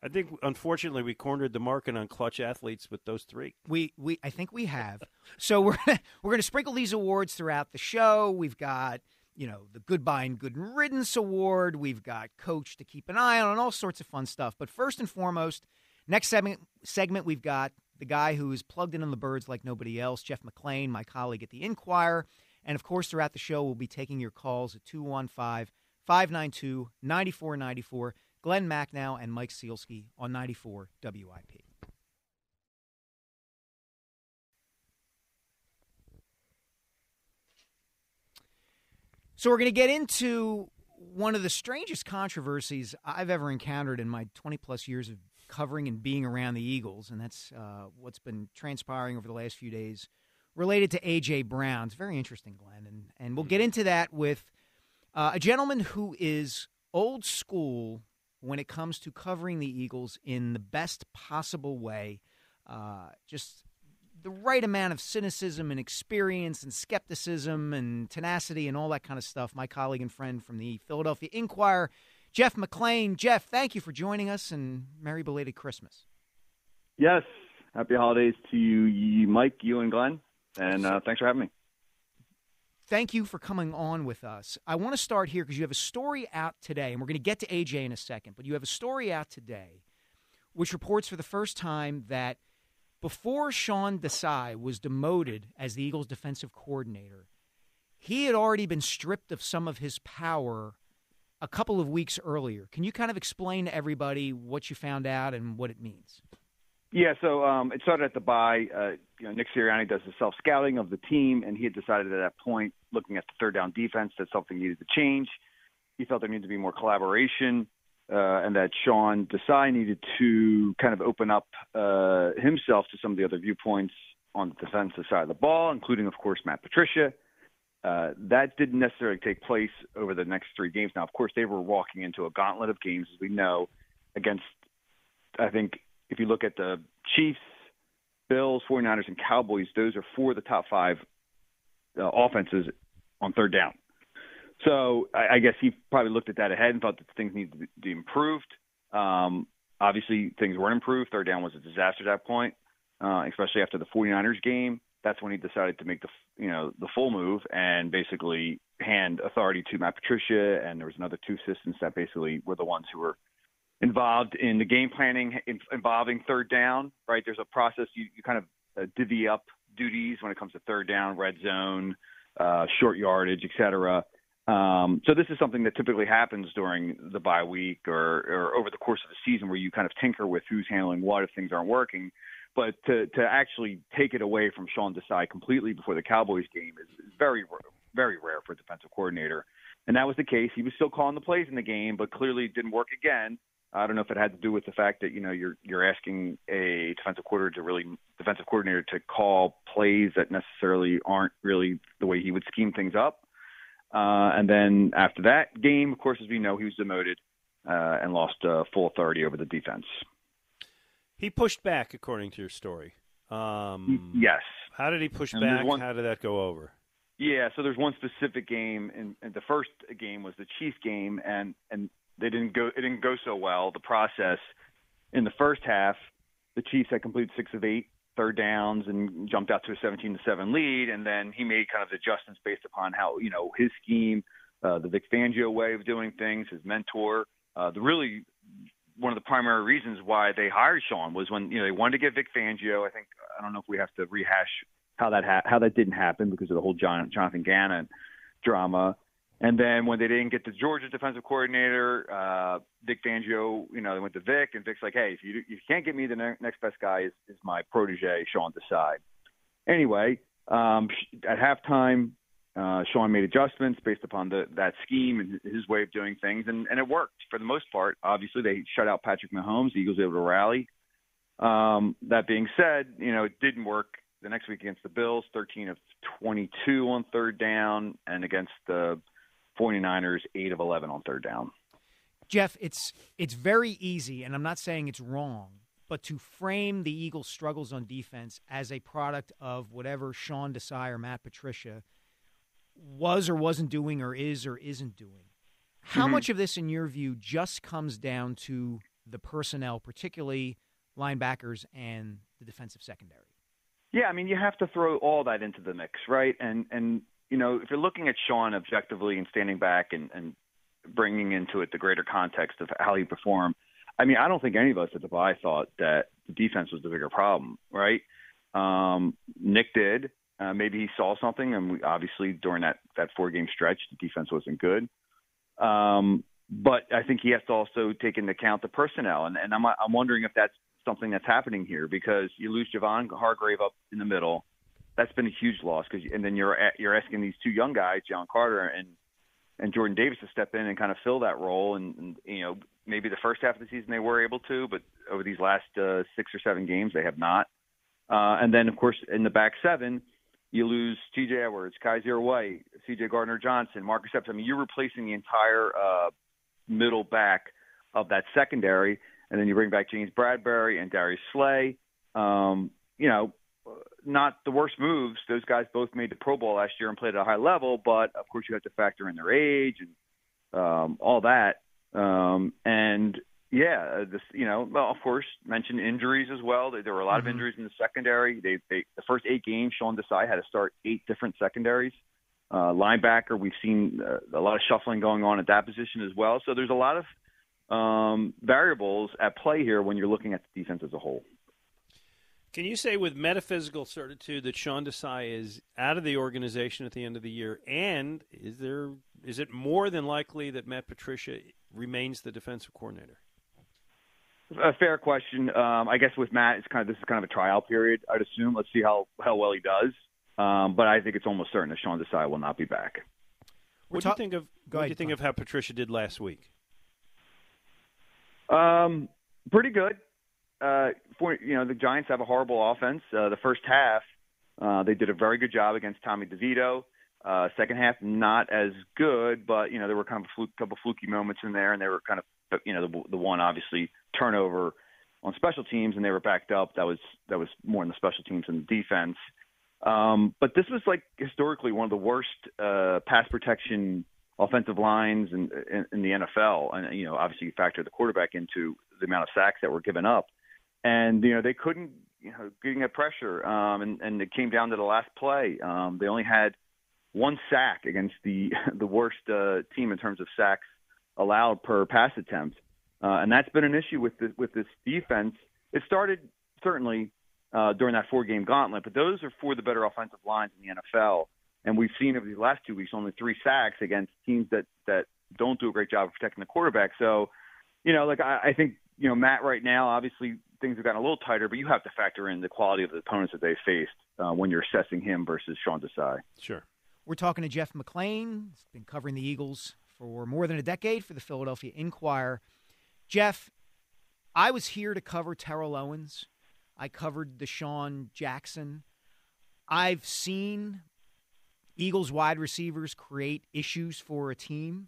I think unfortunately we cornered the market on clutch athletes with those three. We we I think we have. [LAUGHS] So we're we're going to sprinkle these awards throughout the show. We've got you know the Goodbye and Good Riddance Award. We've got Coach to keep an eye on, and all sorts of fun stuff. But first and foremost, next segment segment we've got the guy who is plugged in on the birds like nobody else, Jeff McLane, my colleague at the Inquirer, and of course throughout the show we'll be taking your calls at 215 592 9494. Glen Macnow and Mike Sielski on 94 WIP. So we're going to get into one of the strangest controversies I've ever encountered in my 20 plus years of covering and being around the Eagles, and that's uh, what's been transpiring over the last few days related to AJ Brown. It's very interesting, Glen, and and we'll get into that with uh, a gentleman who is old school when it comes to covering the Eagles in the best possible way. Uh, just the right amount of cynicism and experience and skepticism and tenacity and all that kind of stuff. My colleague and friend from the Philadelphia Inquirer, Jeff McLane. Jeff, thank you for joining us and Merry belated Christmas. Yes. Happy holidays to you, you Mike, you, and Glen. And uh, thanks for having me. Thank you for coming on with us. I want to start here because you have a story out today, and we're going to get to AJ in a second, but you have a story out today which reports for the first time that before Sean Desai was demoted as the Eagles defensive coordinator, he had already been stripped of some of his power a couple of weeks earlier. Can you kind of explain to everybody what you found out and what it means? Yeah, so um, it started at the bye. Uh, you know, Nick Sirianni does the self scouting of the team, and he had decided at that point, looking at the third down defense, that something needed to change. He felt there needed to be more collaboration, uh, and that Sean Desai needed to kind of open up uh, himself to some of the other viewpoints on the defensive side of the ball, including, of course, Matt Patricia. Uh, that didn't necessarily take place over the next three games. Now, of course, they were walking into a gauntlet of games, as we know, against, I think, if you look at the Chiefs, Bills, 49ers, and Cowboys, those are four of the top five uh, offenses on third down. So I, I guess he probably looked at that ahead and thought that things needed to be, improved. Um, obviously, things weren't improved. Third down was a disaster at that point, uh, especially after the 49ers game. That's when he decided to make the you know the full move and basically hand authority to Matt Patricia, and there was another two assistants that basically were the ones who were involved in the game planning in, involving third down. Right, there's a process you, you kind of uh, divvy up duties when it comes to third down, red zone, uh, short yardage, et cetera. Um, so this is something that typically happens during the bye week or, or over the course of the season where you kind of tinker with who's handling what if things aren't working. But to, to actually take it away from Sean Desai completely before the Cowboys game is, very, very rare for a defensive coordinator. And that was the case. He was still calling the plays in the game, but clearly it didn't work again. I don't know if it had to do with the fact that you know you're you're asking a defensive coordinator to really defensive coordinator to call plays that necessarily aren't really the way he would scheme things up. Uh, and then after that game, of course, as we know, he was demoted uh, and lost uh, full authority over the defense. He pushed back, according to your story. Um, yes. How did he push And back? one- How did that go over? Yeah, so there's one specific game, and, and the first game was the Chiefs game, and and they didn't go. It didn't go so well. The process in the first half, the Chiefs had completed six of eight third downs and jumped out to a 17 to seven lead, and then he made kind of adjustments based upon how you know his scheme, uh, the Vic Fangio way of doing things, his mentor. Uh, the really one of the primary reasons why they hired Sean was when you know they wanted to get Vic Fangio. I think I don't know if we have to rehash how that ha- how that didn't happen because of the whole John- Jonathan Gannon drama. And then when they didn't get the Georgia defensive coordinator, uh, Vic Fangio, you know, they went to Vic, and Vic's like, "Hey, if you if you can't get me, the ne- next best guy is, is my protege, Sean Desai." Anyway, um, at halftime, uh, Sean made adjustments based upon the, that scheme and his way of doing things, and, and it worked for the most part. Obviously, they shut out Patrick Mahomes. The Eagles were able to rally. Um, that being said, you know, it didn't work the next week against the Bills, 13 of 22 on third down, and against the 49ers, 8 of 11 on third down. Jeff, it's it's very easy, and I'm not saying it's wrong, but to frame the Eagles' struggles on defense as a product of whatever Sean Desai or Matt Patricia was or wasn't doing, or is or isn't doing. How Mhm. much of this, in your view, just comes down to the personnel, particularly linebackers and the defensive secondary? Yeah, I mean, you have to throw all that into the mix, right? And and you know, if you're looking at Sean objectively and standing back and and bringing into it the greater context of how he performed, I mean, I don't think any of us at the bye thought that the defense was the bigger problem, right? Um, Nick did. Uh, maybe he saw something, and we, obviously during that that four game stretch, the defense wasn't good. Um, but I think he has to also take into account the personnel, and, and I'm I'm wondering if that's something that's happening here because you lose Javon Hargrave up in the middle. That's been a huge loss because, and then you're you're asking these two young guys, Jalen Carter and and Jordan Davis, to step in and kind of fill that role. And, and you know, maybe the first half of the season they were able to, but over these last uh, six or seven games they have not. Uh, and then of course in the back seven, you lose T.J. Edwards, Kyzir White, C.J. Gardner Johnson, Marcus Epps. I mean, you're replacing the entire uh, middle back of that secondary, and then you bring back James Bradberry and Darius Slay. Um, you know, not the worst moves. Those guys both made the Pro Bowl last year and played at a high level, but of course you have to factor in their age and um, all that. Um, and yeah, this you know, well, of course, mentioned injuries as well. There, were a lot Mhm. of injuries in the secondary. They, they the first eight games, Sean Desai had to start eight different secondaries. Uh, linebacker, we've seen uh, a lot of shuffling going on at that position as well. So there's a lot of um, variables at play here when you're looking at the defense as a whole. Can you say with metaphysical certitude that Sean Desai is out of the organization at the end of the year? And is there is it more than likely that Matt Patricia remains the defensive coordinator? A fair question. Um, I guess with Matt, it's kind of this is kind of a trial period. I'd assume. Let's see how how well he does. Um, but I think it's almost certain that Sean Desai will not be back. What do you think of Go what do you think Tom. of how Patricia did last week? Um, pretty good. Uh, for you know, the Giants have a horrible offense. Uh, the first half, uh, they did a very good job against Tommy DeVito. Uh, second half, not as good, but you know there were kind of a fluke, couple fluky moments in there, and they were kind of you know the, the one obviously turnover on special teams, and they were backed up. That was that was more in the special teams than the defense. Um, but this was like historically one of the worst uh, pass protection offensive lines in, in, in the NFL, and you know obviously you factor the quarterback into the amount of sacks that were given up, and you know they couldn't you know getting that pressure, um, and, and it came down to the last play. Um, they only had one sack against the [LAUGHS] the worst uh, team in terms of sacks allowed per pass attempt, uh, and that's been an issue with the, with this defense. It started certainly uh, during that four game gauntlet, but those are for the better offensive lines in the NFL. And we've seen over these last two weeks only three sacks against teams that that don't do a great job of protecting the quarterback. So, you know, like I, I think you know Matt right now, obviously things have gotten a little tighter, but you have to factor in the quality of the opponents that they faced uh, when you're assessing him versus Sean Desai. Sure. We're talking to Jeff McLane. He's been covering the Eagles for more than a decade for the Philadelphia Inquirer. Jeff, I was here to cover Terrell Owens. I covered DeSean Jackson. I've seen Eagles wide receivers create issues for a team.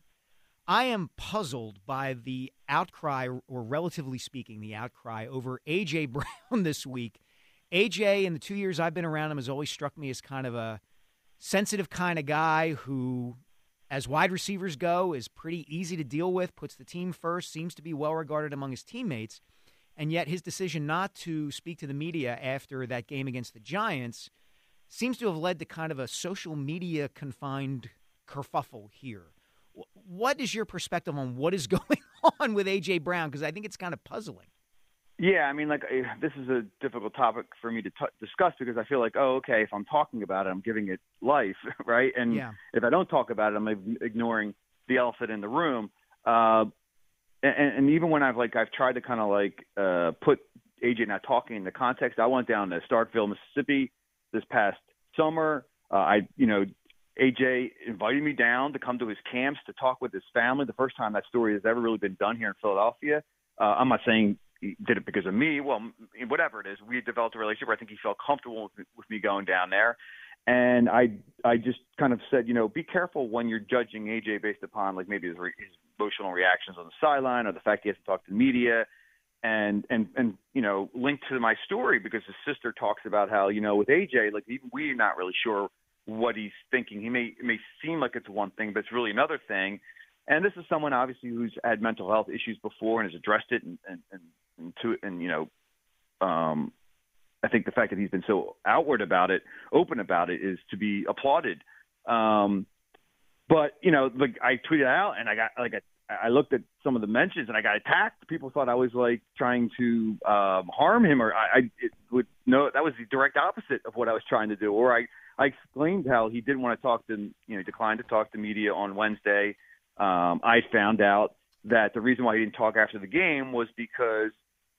I am puzzled by the outcry, or relatively speaking, the outcry over A.J. [LAUGHS] Brown this week. A.J., in the two years I've been around him, has always struck me as kind of a sensitive kind of guy who, as wide receivers go, is pretty easy to deal with, puts the team first, seems to be well regarded among his teammates. And yet his decision not to speak to the media after that game against the Giants seems to have led to kind of a social media confined kerfuffle here. What is your perspective on what is [LAUGHS] going on with AJ Brown? Because I think it's kind of puzzling. Yeah, I mean, like eh, this is a difficult topic for me to t- discuss because I feel like, oh, okay, if I'm talking about it, I'm giving it life, [LAUGHS] right? And Yeah. if I don't talk about it, I'm ignoring the elephant in the room. Uh, and, and even when I've like I've tried to kind of like uh, put AJ not talking into context, I went down to Starkville, Mississippi this past summer. Uh, I, you know, AJ invited me down to come to his camps to talk with his family. The first time that story has ever really been done here in Philadelphia. Uh, I'm not saying he did it because of me. Well, whatever it is, we developed a relationship. Where I think he felt comfortable with, with me going down there. And I, I just kind of said, you know, be careful when you're judging AJ based upon like maybe his, re- his emotional reactions on the sideline or the fact he hasn't talked to the media and and and you know linked to my story because his sister talks about how you know with AJ like we're not really sure what he's thinking. He may may seem like it's one thing, but it's really another thing. And this is someone obviously who's had mental health issues before and has addressed it and and and, and to and you know um I think the fact that he's been so outward about it, open about it, is to be applauded. Um, but you know, like I tweeted out, and I got like I, I looked at some of the mentions, and I got attacked. People thought I was like trying to um, harm him, or I, I it would no, that was the direct opposite of what I was trying to do. Or I I explained how he didn't want to talk to you know declined to talk to media on Wednesday. Um, I found out that the reason why he didn't talk after the game was because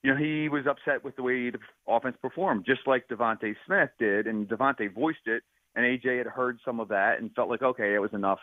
you know, he was upset with the way the offense performed, just like DeVonta Smith did, and DeVonta voiced it, and AJ had heard some of that and felt like, okay, it was enough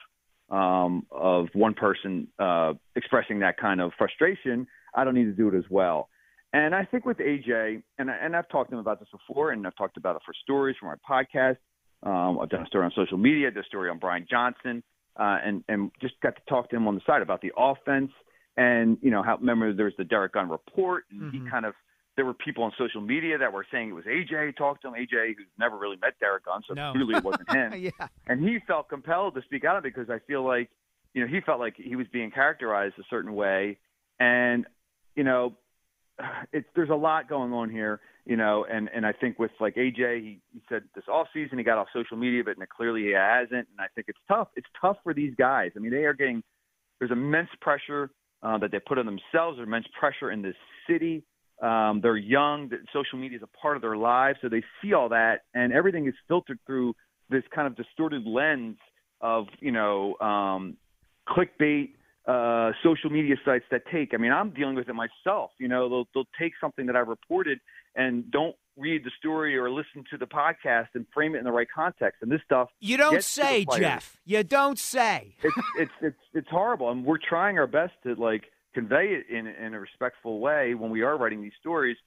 um, of one person uh, expressing that kind of frustration. I don't need to do it as well. And I think with AJ, and I- and I've talked to him about this before, and I've talked about it for stories for my podcast. Um, I've done a story on social media, did a story on Brian Johnson, uh, and and just got to talk to him on the side about the offense. And you know how remember there was the Derrick Gunn report, and he mm-hmm. kind of there were people on social media that were saying it was AJ talked to him. AJ who's never really met Derrick Gunn, so No. clearly it wasn't him. [LAUGHS] yeah. And he felt compelled to speak out because I feel like you know he felt like he was being characterized a certain way, and you know it's there's a lot going on here, you know, and and I think with like AJ, he, he said this off season he got off social media, but clearly he hasn't, and I think it's tough. It's tough for these guys. I mean, they are getting there's immense pressure uh, that they put on themselves. There's immense pressure in this city. Um, they're young. Social media is a part of their lives, so they see all that, and everything is filtered through this kind of distorted lens of you know um, clickbait, uh, social media sites that take. I mean, I'm dealing with it myself. You know, they'll they'll take something that I reported and don't read the story or listen to the podcast and frame it in the right context. And this stuff You don't gets to the say. Jeff. You don't say. It's it's it's it's horrible, and we're trying our best to like convey it in in a respectful way when we are writing these stories.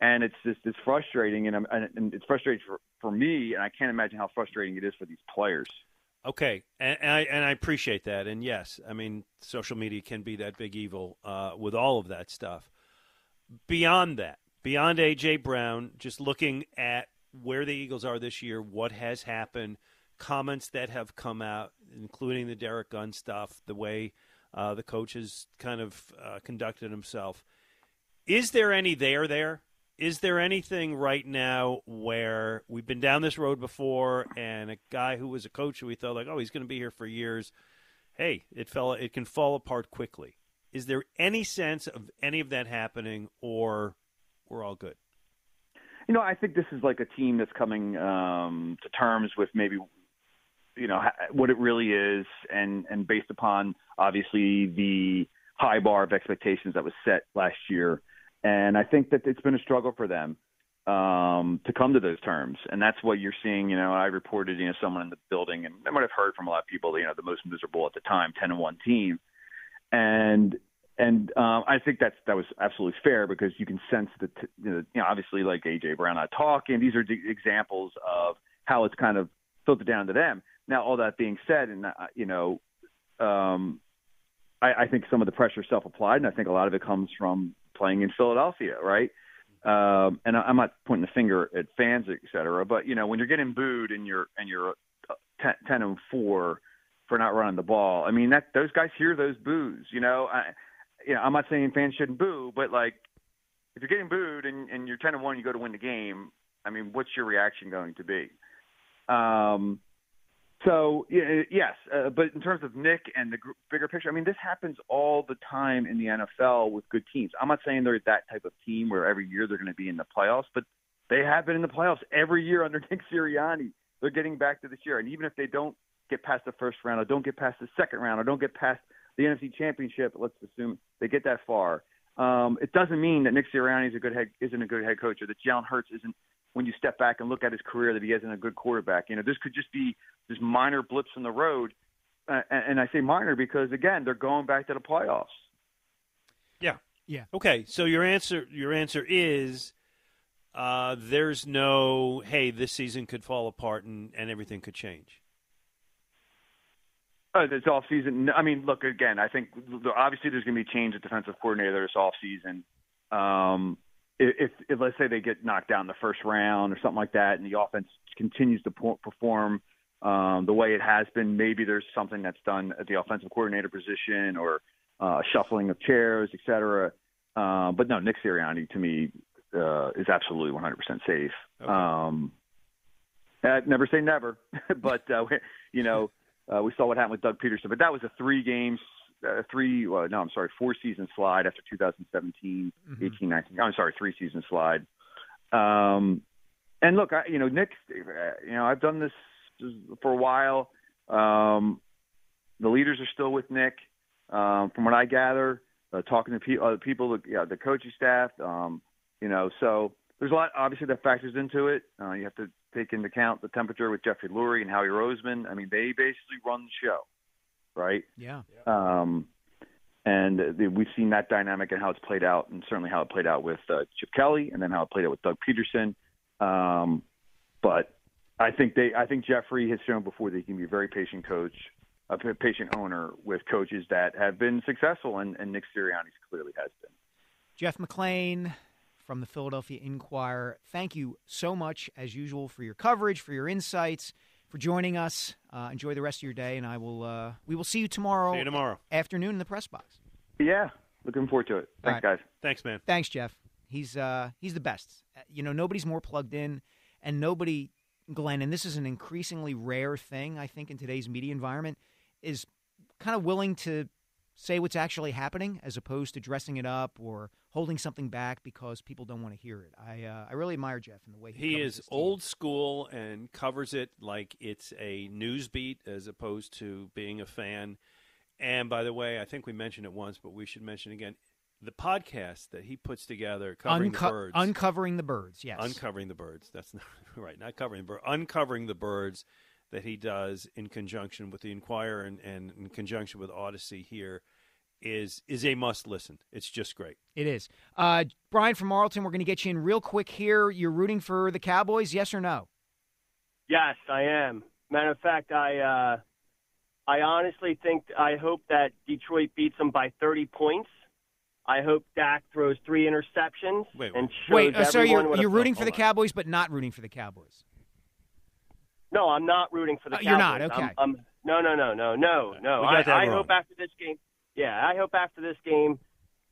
And it's just it's frustrating, and, I'm- and, and it's frustrating for for me, and I can't imagine how frustrating it is for these players. Okay, and, and I and I appreciate that. And yes, I mean, social media can be that big evil uh, with all of that stuff. Beyond that, beyond AJ Brown, just looking at where the Eagles are this year, what has happened, comments that have come out, including the Derrick Gunn stuff, the way uh, the coach has kind of uh, conducted himself. Is there any there there? Is there anything right now where we've been down this road before, and a guy who was a coach who we thought like, oh, he's going to be here for years, hey, it fell, it can fall apart quickly. Is there any sense of any of that happening, or we're all good? You know, I think this is like a team that's coming um, to terms with maybe, you know, what it really is, and and based upon obviously the high bar of expectations that was set last year, and I think that it's been a struggle for them um, to come to those terms, and that's what you're seeing. You know, I reported, you know, someone in the building, and I might have heard from a lot of people, you know, the most miserable at the time, ten and one team, and and um, I think that's that was absolutely fair because you can sense that you know, you know obviously like AJ Brown not talking. These are d- examples of how it's kind of filtered down to them. Now, all that being said, and uh, you know, um, I, I think some of the pressure is self-applied, and I think a lot of it comes from playing in Philadelphia, right? Um, and I, I'm not pointing the finger at fans, et cetera, but you know when you're getting booed and you're and you're uh, 10, 10 and four for not running the ball, I mean that those guys hear those boos. You know, I, you know I'm not saying fans shouldn't boo, but like if you're getting booed and, and you're 10 and one, you go to win the game. I mean, what's your reaction going to be? Um, so yes, uh, but in terms of Nick and the bigger picture, I mean, this happens all the time in the NFL with good teams. I'm not saying they're that type of team where every year they're going to be in the playoffs, but they have been in the playoffs every year under [LAUGHS] Nick Sirianni. They're getting back to this year, and even if they don't get past the first round, or don't get past the second round, or don't get past the NFC Championship, let's assume they get that far. Um, it doesn't mean that Nick Sirianni is a good head, isn't a good head coach, or that Jalen Hurts isn't when you step back and look at his career that he isn't a good quarterback. You know, this could just be just minor blips in the road, uh, and, and I say minor because again, they're going back to the playoffs. Yeah. Yeah. Okay. So your answer your answer is uh, there's no hey this season could fall apart and, and everything could change. Uh, this off season. I mean, look again. I think obviously there's going to be change at defensive coordinator this off season. Um, if, if let's say they get knocked down in the first round or something like that, and the offense continues to perform um, the way it has been, maybe there's something that's done at the offensive coordinator position or uh, shuffling of chairs, et cetera. Uh, but no, Nick Sirianni to me uh, is absolutely 100% safe. Okay. Um, uh, never say never, [LAUGHS] but uh, [LAUGHS] you know uh, we saw what happened with Doug Pederson, But that was a three games uh, three, well, no, I'm sorry, four season slide after 2017, mm-hmm. 18, 19. I'm sorry, three season slide. Um, and look, I, you know, Nick, uh, you know, I've done this for a while. Um, the leaders are still with Nick, um, from what I gather. Uh, talking to pe- other people, the, yeah, the coaching staff, um, you know, so there's a lot obviously that factors into it. Uh, you have to take into account the temperature with Jeffrey Lurie and Howie Roseman. I mean, they basically run the show right? Yeah. Um, and the, we've seen that dynamic and how it's played out, and certainly how it played out with uh, Chip Kelly, and then how it played out with Doug Pederson. Um, but I think they, I think Jeffrey has shown before that he can be a very patient coach, a patient owner with coaches that have been successful, and, and Nick Sirianni clearly has been. Jeff McLane from the Philadelphia Inquirer. Thank you so much, as usual, for your coverage, for your insights for joining us. Uh, enjoy the rest of your day, and I will. Uh, we will see you tomorrow. See you tomorrow afternoon in the press box. Yeah, looking forward to it. Thanks, right. guys. Thanks, man. Thanks, Jeff. He's uh, he's the best. Uh, you know, nobody's more plugged in, and nobody, Glen. And this is an increasingly rare thing, I think, in today's media environment, is kind of willing to say what's actually happening as opposed to dressing it up or holding something back because people don't want to hear it. I uh, I really admire Jeff in the way he, he is old school and covers it like it's a news beat as opposed to being a fan. And by the way, I think we mentioned it once, but we should mention again the podcast that he puts together covering Unco- the birds. Uncovering the birds, yes. Uncovering the birds. That's [LAUGHS] not right. Not covering the birds. Uncovering the birds that he does in conjunction with the Inquirer and, and in conjunction with Odyssey here is is a must listen. It's just great. It is. Uh, Brian from Marlton, we're going to get you in real quick here. You're rooting for the Cowboys, yes or no? Yes, I am. Matter of fact, I uh, I honestly think I hope that Detroit beats them by 30 points. I hope Dak throws three interceptions wait, and wait. Uh, so you're, you're rooting for the Cowboys, but not rooting for the Cowboys. No, I'm not rooting for the uh, Cowboys. You're not okay. I'm, I'm, no, no, no, no, no, no. I, I hope after this game, yeah, I hope after this game,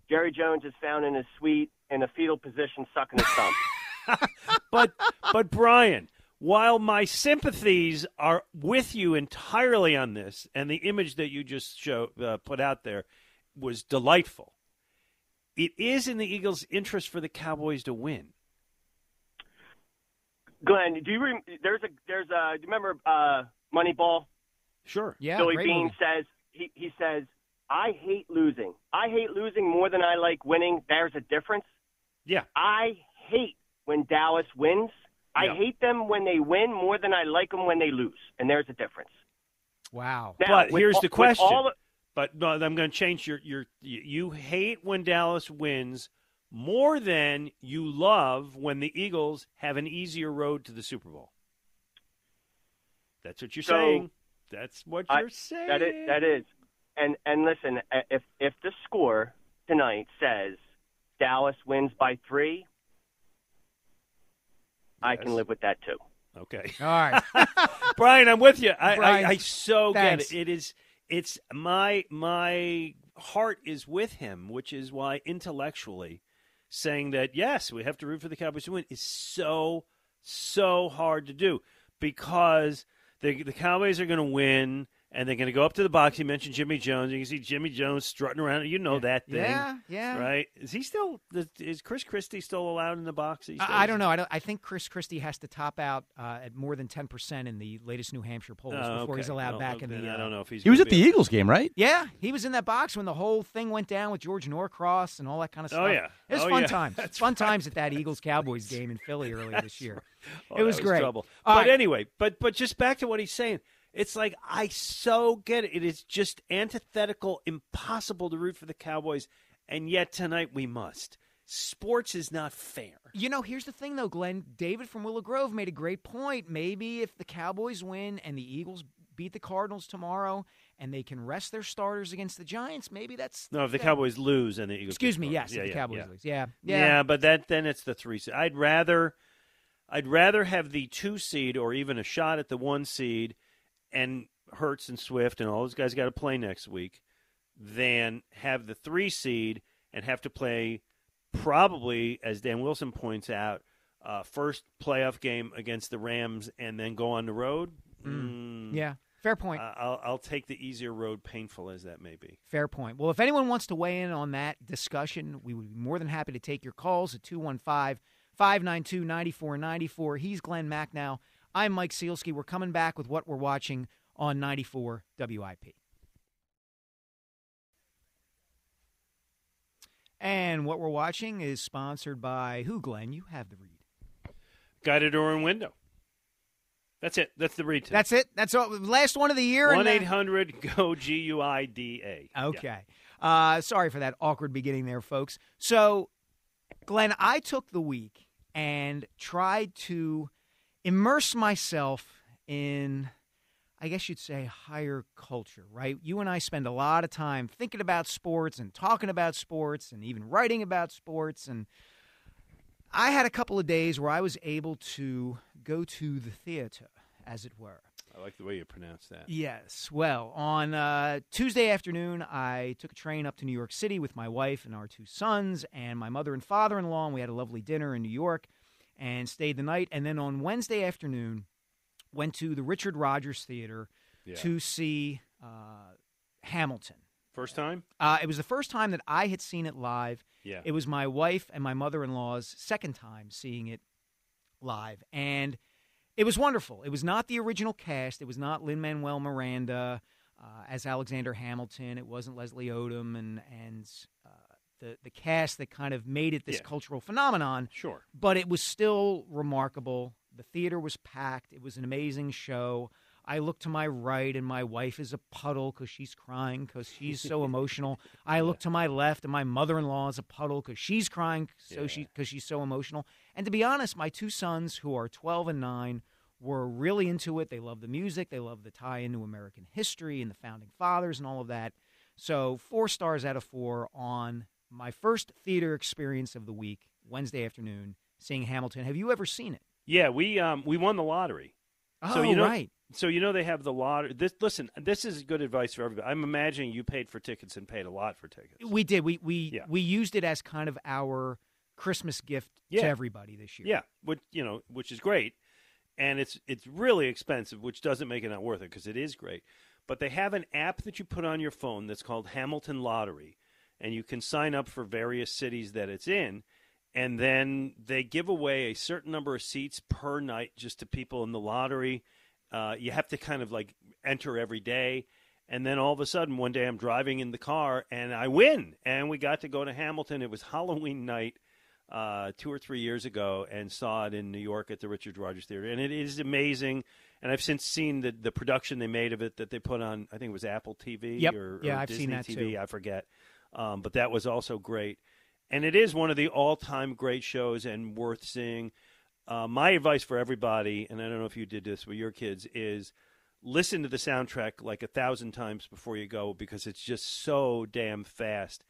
Jerry Jones is found in his suite in a fetal position, sucking his thumb. [LAUGHS] but, but Brian, while my sympathies are with you entirely on this, and the image that you just show uh, put out there was delightful, it is in the Eagles' interest for the Cowboys to win. Glen, do you re- there's a there's a do you remember uh, Moneyball? Sure. Yeah. Billy Beane movie. says he he says I hate losing. I hate losing more than I like winning. There's a difference. Yeah. I hate when Dallas wins. I Yeah. hate them when they win more than I like them when they lose. And there's a difference. Wow. Now, but here's all- the question. of- but no, I'm going to change your your. You you hate when Dallas wins more than you love when the Eagles have an easier road to the Super Bowl. That's what you're So, saying. That's what I- you're saying. That is, that is. and and listen, uh, if if the score tonight says Dallas wins by three, I can live with that too. Okay. All right. [LAUGHS] Brian, I'm with you. I, Brian, I, I so thanks. get it. It is. It's my my heart is with him, which is why intellectually saying that yes, we have to root for the Cowboys to win is so so hard to do because the the Cowboys are going to win. And they're going to go up to the box. You mentioned Jimmy Jones. You can see Jimmy Jones strutting around. You know that thing, Yeah, yeah. right? Is he still? Is Chris Christie still allowed in the box? these? I, I don't know. I, don't, I think Chris Christie has to top out uh, at more than ten percent in the latest New Hampshire polls Oh, before he's allowed Well, back in then the. I uh, don't know if he's. He was at the be- Eagles game, right? Yeah, he was in that box when the whole thing went down with George Norcross and all that kind of stuff. Oh, stuff. yeah. it was Oh, fun yeah. times. [LAUGHS] That's fun times at that Eagles [LAUGHS] Cowboys game in Philly earlier this year. Oh, it that was, great. Trouble. All but right. anyway, but but just back to what he's saying. It's like I so get it. It is just antithetical, impossible to root for the Cowboys, and yet tonight we must. Sports is not fair. You know, here's the thing, though, Glen. David from Willow Grove made a great point. Maybe if the Cowboys win and the Eagles beat the Cardinals tomorrow and they can rest their starters against the Giants, maybe that's. No, if the that- Cowboys lose and the Eagles. Excuse me, the yes, if the yeah, Cowboys yeah. lose. Yeah, yeah, yeah. but that then it's the three. seed. I'd rather, I'd rather have the two seed or even a shot at the one seed, and Hurts and Swift and all those guys got to play next week, than have the three seed and have to play probably, as Dan Wilson points out, uh, first playoff game against the Rams and then go on the road. Mm, Yeah, fair point. I- I'll, I'll take the easier road, painful as that may be. Fair point. Well, if anyone wants to weigh in on that discussion, we would be more than happy to take your calls at 215 592 9494. He's Glen Macnow. I'm Mike Sielski. We're coming back with what we're watching on 94 WIP. And what we're watching is sponsored by who, Glen? You have the read. Guided door and window. That's it. That's the read. today. That's it. That's all. Last one of the year. One uh, eight hundred go G U I D A. Okay. Uh, sorry for that awkward beginning there, folks. So, Glen, I took the week and tried to immerse myself in, I guess you'd say, higher culture, right? You and I spend a lot of time thinking about sports and talking about sports and even writing about sports. And I had a couple of days where I was able to go to the theater, as it were. I like the way you pronounce that. Yes. Well, on uh, Tuesday afternoon, I took a train up to New York City with my wife and our two sons and my mother and father in law. And we had a lovely dinner in New York and stayed the night. And then on Wednesday afternoon, went to the Richard Rodgers Theater Yeah. to see uh, Hamilton. First time? Uh, it was the first time that I had seen it live. Yeah. It was my wife and my mother in law's second time seeing it live. And it was wonderful. It was not the original cast. It was not Lin Manuel Miranda uh, as Alexander Hamilton. It wasn't Leslie Odom and and the the cast that kind of made it this Yeah. cultural phenomenon. Sure. but it was still remarkable. The theater was packed. It was an amazing show. I look to my right, and my wife is a puddle because she's crying because she's so [LAUGHS] emotional. I look to my left, and my mother-in-law is a puddle because she's crying so she because she's so emotional. And to be honest, my two sons, who are twelve and nine, were really into it. They love the music. They love the tie into American history and the founding fathers and all of that. So four stars out of four on my first theater experience of the week, Wednesday afternoon, seeing Hamilton. Have you ever seen it? Yeah, we um we won the lottery. so Oh, you know, right. So you know they have the lottery. This listen, this is good advice for everybody. I'm imagining you paid for tickets and paid a lot for tickets. We did. We we Yeah. we used it as kind of our Christmas gift Yeah. to everybody this year. Yeah, which you know, which is great, and it's it's really expensive, which doesn't make it not worth it because it is great. But they have an app that you put on your phone that's called Hamilton Lottery, and you can sign up for various cities that it's in, and then they give away a certain number of seats per night just to people in the lottery. Uh, you have to kind of like enter every day. And then all of a sudden, one day I'm driving in the car and I win. And we got to go to Hamilton. It was Halloween night uh, two or three years ago and saw it in New York at the Richard Rodgers Theater. And it is amazing. And I've since seen the, the production they made of it that they put on, I think it was Apple TV Yep. or, Yeah, or I've Disney seen that TV. too. I forget. Um, but that was also great. And it is one of the all time great shows and worth seeing. Uh, my advice for everybody, and I don't know if you did this with your kids, is listen to the soundtrack like a thousand times before you go because it's just so damn fast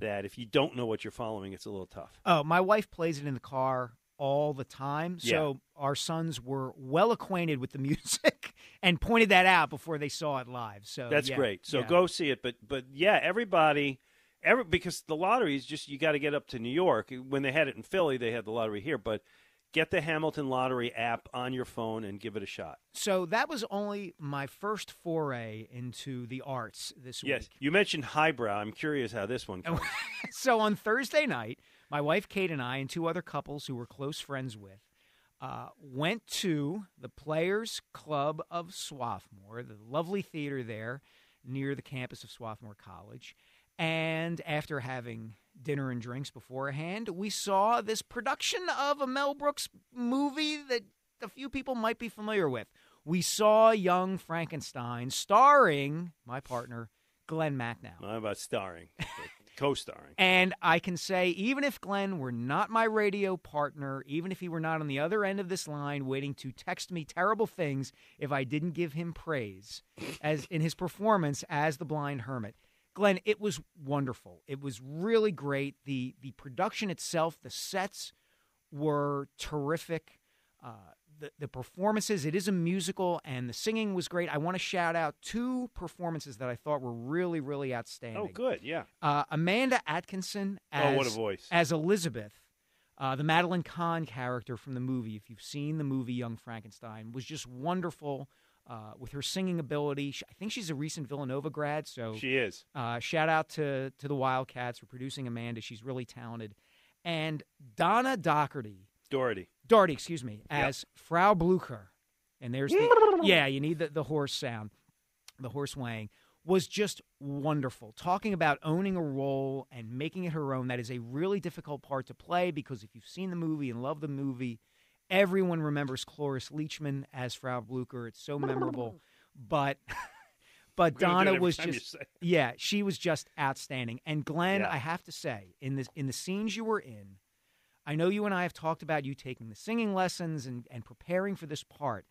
that if you don't know what you're following, it's a little tough. Oh, my wife plays it in the car all the time. So our sons were well acquainted with the [LAUGHS] music and pointed that out before they saw it live. So That's yeah, great. So yeah. go see it. But but yeah, everybody, every because the lottery is just you got to get up to New York. When they had it in Philly, they had the lottery here. But get the Hamilton Lottery app on your phone and give it a shot. So that was only my first foray into the arts this week. Yes, you mentioned highbrow. I'm curious how this one [LAUGHS] so on Thursday night, my wife Kate and I and two other couples who we're close friends with uh, went to the Players Club of Swarthmore, the lovely theater there near the campus of Swarthmore College. And after having dinner and drinks beforehand, we saw this production of a Mel Brooks movie that a few people might be familiar with. We saw Young Frankenstein starring my partner, Glen Macnow. How about starring, [LAUGHS] co-starring? And I can say, even if Glen were not my radio partner, even if he were not on the other end of this line waiting to text me terrible things if I didn't give him praise as in his performance as the blind hermit. Glen, it was wonderful. It was really great. The the production itself, the sets were terrific. Uh, the, the performances, it is a musical, and the singing was great. I want to shout out two performances that I thought were really, really outstanding. Oh, good, yeah. Uh, Amanda Atkinson as, Oh, what a voice. as Elizabeth, uh, the Madeline Kahn character from the movie. If you've seen the movie Young Frankenstein, was just wonderful uh, with her singing ability. I think she's a recent Villanova grad, so She is. Uh, shout out to to the Wildcats for producing Amanda. She's really talented. And Donna Doherty, Doherty. Doherty, excuse me, as Frau Blucher. And there's the [LAUGHS] yeah, you need the, the horse sound, the horse weighing was just wonderful. Talking about owning a role and making it her own. That is a really difficult part to play because if you've seen the movie and love the movie, everyone remembers Cloris Leachman as Frau Blucher. It's so memorable. [LAUGHS] But [LAUGHS] but We're gonna do it Donna was just yeah, she was just outstanding. And Glen, Yeah. I have to say, in the in the scenes you were in, I know you and I have talked about you taking the singing lessons and, and preparing for this part,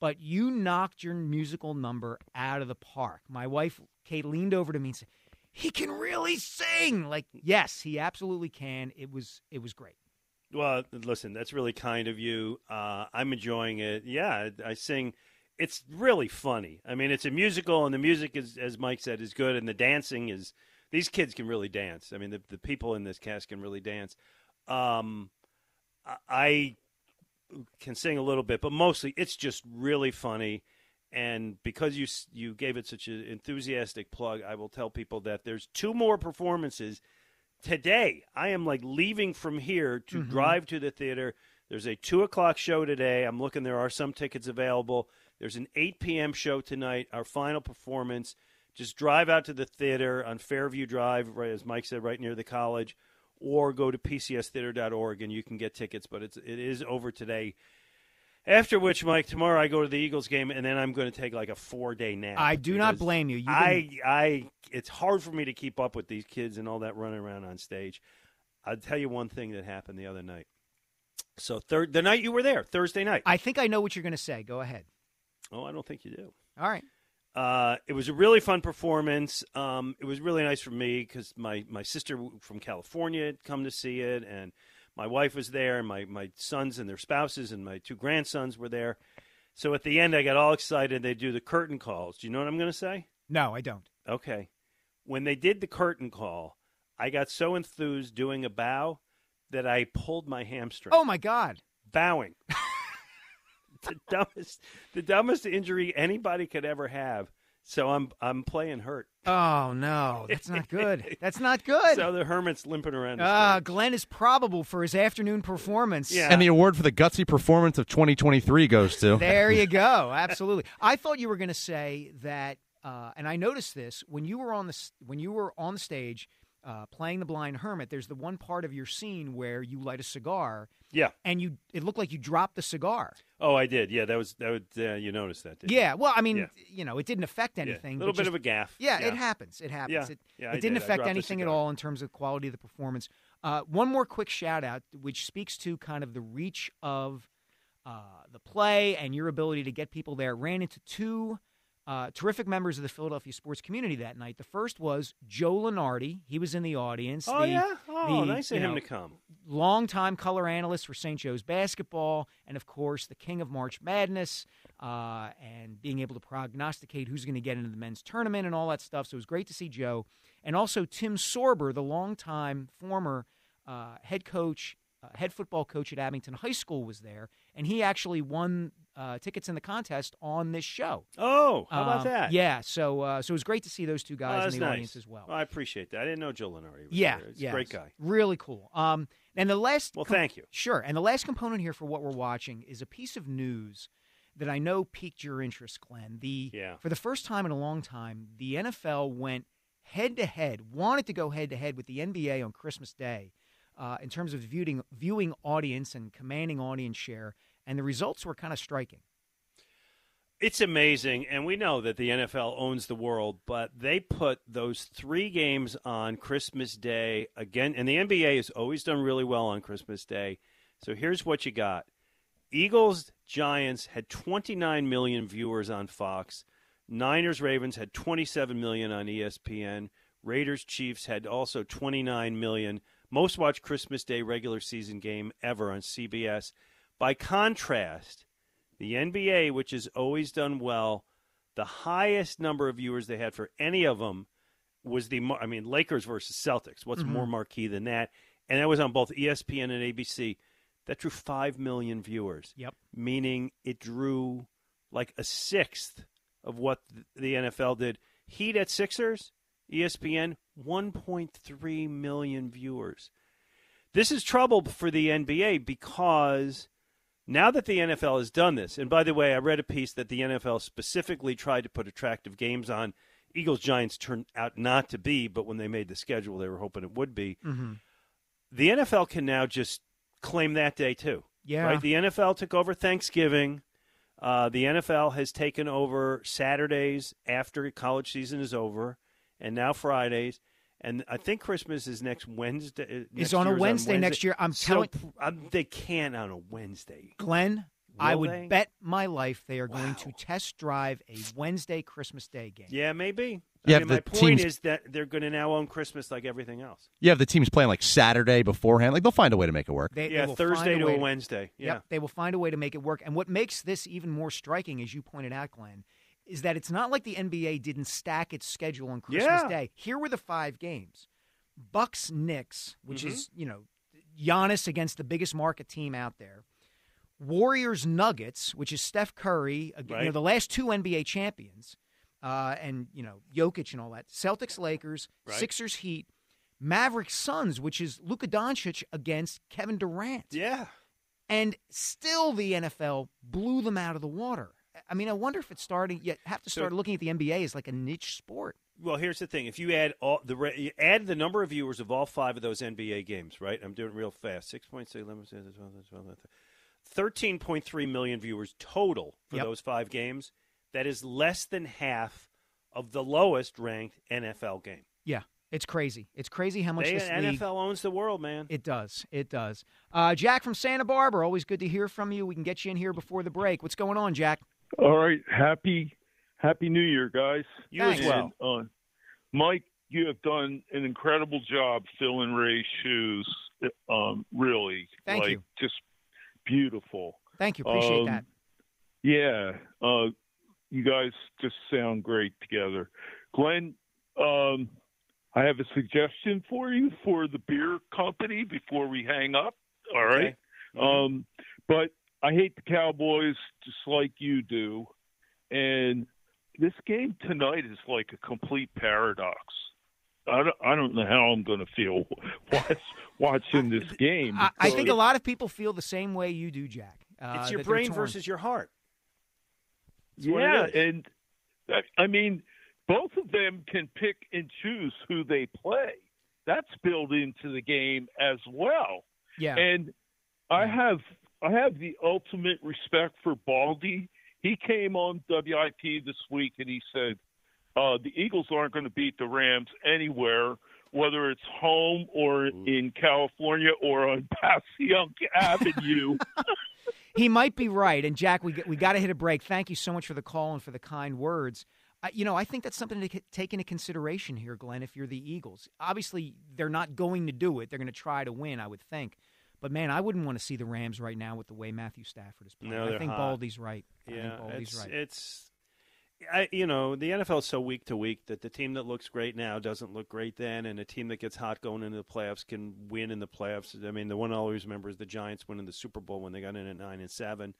but you knocked your musical number out of the park. My wife, Kate, leaned over to me and said, He can really sing. Like, yes, he absolutely can. It was it was great. Well, listen, that's really kind of you. Uh, I'm enjoying it. Yeah, I sing. It's really funny. I mean, it's a musical, and the music is, as Mike said, is good, and the dancing is. These kids can really dance. I mean, the the people in this cast can really dance. Um, I- I can sing a little bit, but mostly it's just really funny. And because you you gave it such an enthusiastic plug, I will tell people that there's two more performances today. I am like leaving from here to Mhm. drive to the theater. There's a two o'clock show today. I'm looking. There are some tickets available. There's an 8 p.m. show tonight. Our final performance. Just drive out to the theater on Fairview Drive, right as Mike said, right near the college, or go to pcstheater.org and you can get tickets. But it's it is over today. After which, Mike, tomorrow I go to the Eagles game, and then I'm going to take like a four day nap. I do not blame you. You I, I, it's hard for me to keep up with these kids and all that running around on stage. I'll tell you one thing that happened the other night. So third, the night you were there, Thursday night. I think I know what you're going to say. Go ahead. Oh, I don't think you do. All right. Uh, it was a really fun performance. Um, it was really nice for me because my, my sister from California had come to see it, and my wife was there, and my, my sons and their spouses and my two grandsons were there. So at the end, I got all excited. They do the curtain calls. Do you know what I'm going to say? No, I don't. Okay. When they did the curtain call, I got so enthused doing a bow that I pulled my hamstring. Oh my God! Bowing. [LAUGHS] the dumbest, the dumbest injury anybody could ever have. So I'm I'm playing hurt. Oh no, that's not good. [LAUGHS] That's not good. So the hermit's limping around. the Ah, Glen is probable for his afternoon performance. Yeah. And the award for the gutsy performance of 2023 goes to. There you go. [LAUGHS] Absolutely. I thought you were going to say that, uh, and I noticed this when you were on the when you were on the stage uh, playing the blind hermit. There's the one part of your scene where you light a cigar. Yeah. And you, it looked like you dropped the cigar. Oh, I did. Yeah, that was that. Was, uh, you noticed that? Didn't Yeah. Well, I mean, Yeah. you know, it didn't affect Yeah. anything. Little but bit just- of a gaff. Yeah, Yeah. it happens. It happens. Yeah. It, Yeah, it didn't did. Affect anything at all in terms of quality of the performance. Uh, one more quick shout out, which speaks to kind of the reach of uh, the play and your ability to get people there. Ran into two uh, terrific members of the Philadelphia sports community that night. The first was Joe Lunardi. He was in the audience. Oh the, yeah, oh the, nice of him know, to come. longtime color analyst for St. Joe's basketball, and of course, the king of March Madness, uh, and being able to prognosticate who's going to get into the men's tournament and all that stuff. So it was great to see Joe. And also Tim Sorber, the longtime former uh, head coach, uh, head football coach at Abington High School, was there, and he actually won uh, tickets in the contest on this show. Oh, how about Um, that? Yeah, so uh, so it was great to see those two guys that's in the nice. audience as well. I appreciate that. I didn't know Joe Lunardi was Yeah, there. Yeah, a great guy. Really cool. Um, and the last. Well, thank you. Sure. And the last component here for what we're watching is a piece of news that I know piqued your interest, Glen. The Yeah. for the first time in a long time, the NFL went head to head, wanted to go head to head with the NBA on Christmas Day, uh, in terms of viewing viewing audience and commanding audience share, and the results were kind of striking. It's amazing, and we know that the NFL owns the world, but they put those three games on Christmas Day again, and the NBA has always done really well on Christmas Day. So here's what you got Eagles, Giants had 29 million viewers on Fox, Niners, Ravens had 27 million on ESPN, Raiders, Chiefs had also 29 million. Most watched Christmas Day regular season game ever on CBS. By contrast, the NBA, which has always done well, the highest number of viewers they had for any of them was the I mean Lakers versus Celtics. What's Mhm. more marquee than that? And that was on both ESPN and ABC. That drew 5 million viewers. Yep. Meaning it drew like a sixth of what the NFL did. Heat at Sixers, ESPN 1.3 million viewers. This is trouble for the NBA because now that the NFL has done this, and by the way, I read a piece that the NFL specifically tried to put attractive games on. Eagles Giants turned out not to be, but when they made the schedule, they were hoping it would be. Mm-hmm. The NFL can now just claim that day too. Yeah. Right? The NFL took over Thanksgiving. Uh, the NFL has taken over Saturdays after college season is over, and now Fridays. And I think Christmas is next Wednesday. uh, next Is on a year's Wednesday next year. I'm so telling- pr- um, they can't on a Wednesday. Glen, I would they? bet my life they are going to test drive a Wednesday Christmas Day game. Yeah, maybe. You I have mean, my point teams- is that they're going to now own Christmas like everything else. Yeah, have the teams playing like Saturday beforehand. Like they'll find a way to make it work. They, they Yeah, will Thursday find to a way Wednesday. Yeah. Yep, they will find a way to make it work. And what makes this even more striking, as you pointed out, Glen, is that it's not like the NBA didn't stack its schedule on Christmas Yeah. Day. Here were the five games: Bucks, Knicks, which Mhm. is you know Giannis against the biggest market team out there. Warriors, Nuggets, which is Steph Curry, ag- you know the last two NBA champions, uh, and you know Jokic and all that. Celtics, Lakers, Right. Sixers, Heat. Mavericks Suns, which is Luka Doncic against Kevin Durant. Yeah. And still the NFL blew them out of the water. I mean, I wonder if it's starting you have to So- start looking at the NBA as like a niche sport. Well, here's the thing: if you add all the you add the number of viewers of all five of those NBA games, right? I'm doing it real fast. Six point six, eleven, thirteen point three million viewers total for Yep. those five games. That is less than half of the lowest ranked NFL game. Yeah, it's crazy. It's crazy how much They, this league NFL owns the world, man. It does. It does. Uh, Jack from Santa Barbara, always good to hear from you. We can get you in here before the break. What's going on, Jack? All right, happy Happy New Year, guys. You as And, uh, Mike, you have done an incredible job filling Ray's shoes. Um, really, Thank like you. just beautiful. Thank you. Appreciate Um, that. Yeah, uh, you guys just sound great together. Glen, um, I have a suggestion for you for the beer company before we hang up. All right. Um, but I hate the Cowboys just like you do. And this game tonight is like a complete paradox. I don't, I don't know how I'm going to feel [LAUGHS] watch, watching this game. I, I think a lot of people feel the same way you do, Jack. Uh, it's your brain versus your heart. It's yeah, and I- I mean, both of them can pick and choose who they play. That's built into the game as well. Yeah. And I have I have the ultimate respect for Baldy. He came on WIP this week and he said uh, the Eagles aren't going to beat the Rams anywhere, whether it's home or in California or on [LAUGHS] Passyunk Avenue. [LAUGHS] he might be right. And Jack, we we got to hit a break. Thank you so much for the call and for the kind words. Uh, you know, I think that's something to take into consideration here, Glen. If you're the Eagles, obviously they're not going to do it. They're going to try to win, I would think. But man, I wouldn't want to see the Rams right now with the way Matthew Stafford is playing. No, I think hot. Baldy's right. I Yeah, think Baldy's it's, right. it's I, you know, the NFL is so week to week that the team that looks great now doesn't look great then, and a team that gets hot going into the playoffs can win in the playoffs. I mean, the one I always remember is the Giants winning the Super Bowl when they got in at nine and seven.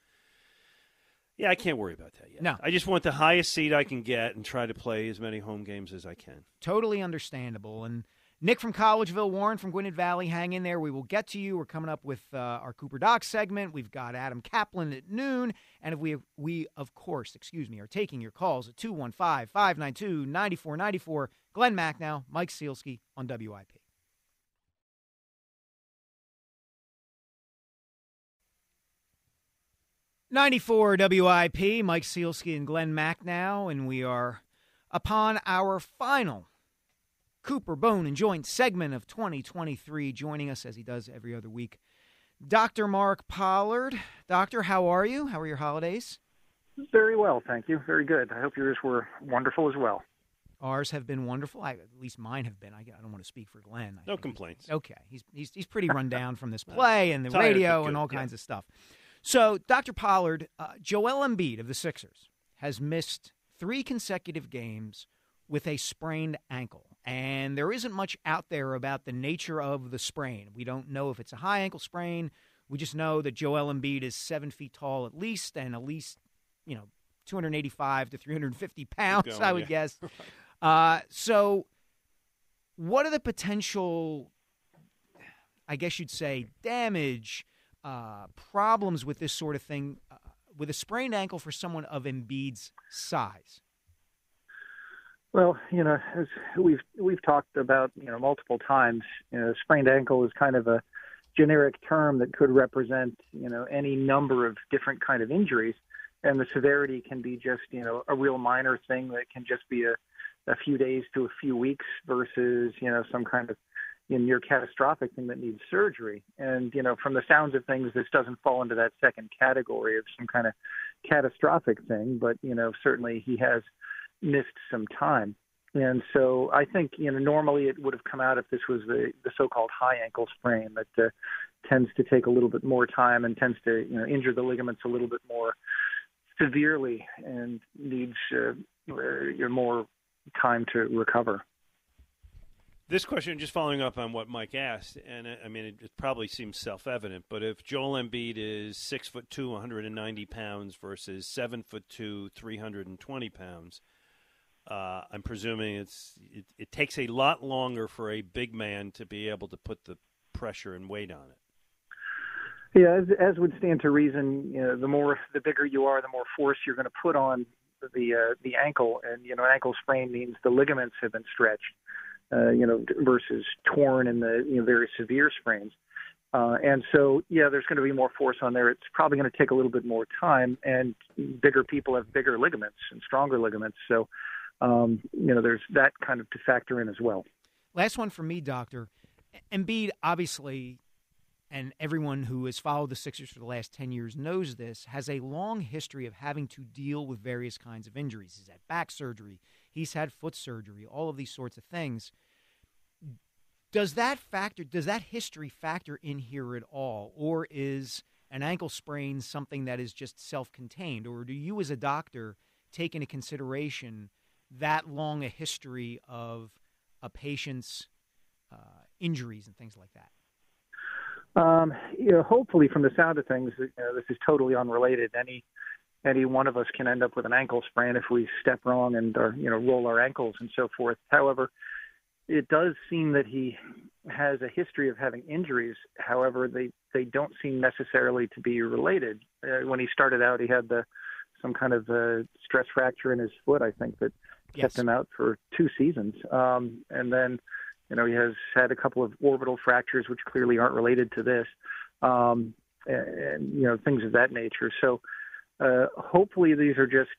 Yeah, I can't worry about that yet. No. I just want the highest seed I can get and try to play as many home games as I can. Totally understandable. And Nick from Collegeville, Warren from Gwynedd Valley, hang in there. We will get to you. We're coming up with uh, our Cooper Doc segment. We've got Adam Caplan at noon. And if we, we, of course, excuse me, are taking your calls at 215 592 9494. Glen Macnow, Mike Sielski on WIP. Ninety-four WIP, Mike Sielski and Glen Macnow, and we are upon our final Cooper Bone and Joint segment of 2023. Joining us as he does every other week, Dr. Mark Pollard. Doctor, how are you? How are your holidays? Very well, thank you. Very good. I hope yours were wonderful as well. Ours have been wonderful. I, at least mine have been. I, I don't want to speak for Glen. I No think- complaints. Okay, he's he's he's pretty run [LAUGHS] down from this play and the Tired, radio and all yeah. kinds of stuff. So, Dr. Pollard, uh, Joel Embiid of the Sixers has missed three consecutive games with a sprained ankle, and there isn't much out there about the nature of the sprain. We don't know if it's a high ankle sprain. We just know that Joel Embiid is seven feet tall at least, and at least you know 285 to 350 pounds, going, I would yeah. guess. [LAUGHS] Uh, so, what are the potential, I guess you'd say, damage, uh, problems with this sort of thing uh, with a sprained ankle for someone of Embiid's size? Well, you know, as we've we've talked about, you know, multiple times, you know, sprained ankle is kind of a generic term that could represent, you know, any number of different kind of injuries, and the severity can be just, you know, a real minor thing that can just be a a few days to a few weeks versus, you know, some kind of near catastrophic thing that needs surgery. And, you know, from the sounds of things, this doesn't fall into that second category of some kind of catastrophic thing, but, you know, certainly he has missed some time. And so I think, you know, normally it would have come out if this was the, the so-called high ankle sprain that uh, tends to take a little bit more time and tends to, you know, injure the ligaments a little bit more severely and needs uh, more time to recover. This question, just following up on what Mike asked, and uh, I mean, it, it probably seems self-evident, but if Joel Embiid is six foot two, 190 pounds, versus seven foot two, 320 pounds, uh, I'm presuming it's it, it takes a lot longer for a big man to be able to put the pressure and weight on it. Yeah, as, as would stand to reason, you know, the more the bigger you are, the more force you're going to put on the uh, the ankle, and you know, ankle sprain means the ligaments have been stretched, uh, you know, versus torn in the you know very severe sprains. Uh, and so, yeah, there's going to be more force on there. It's probably going to take a little bit more time, and bigger people have bigger ligaments and stronger ligaments. So, um, you know, there's that kind of to factor in as well. Last one for me, Doctor. Embiid, obviously, and everyone who has followed the Sixers for the last 10 years knows this, has a long history of having to deal with various kinds of injuries. He's had back surgery, he's had foot surgery, all of these sorts of things. Does that factor, does that history factor in here at all? Or is an ankle sprain something that is just self contained? Or do you, as a doctor, take into consideration that long a history of a patient's uh, injuries and things like that? Um, you know, hopefully, from the sound of things, you know, this is totally unrelated. Any any one of us can end up with an ankle sprain if we step wrong and or you know roll our ankles and so forth. However, it does seem that he has a history of having injuries. However, they they don't seem necessarily to be related. Uh, when he started out, he had the some kind of uh, stress fracture in his foot. I think that kept him out for two seasons, um, and then you know, he has had a couple of orbital fractures, which clearly aren't related to this, um, and, and you know, things of that nature. So, uh, hopefully, these are just.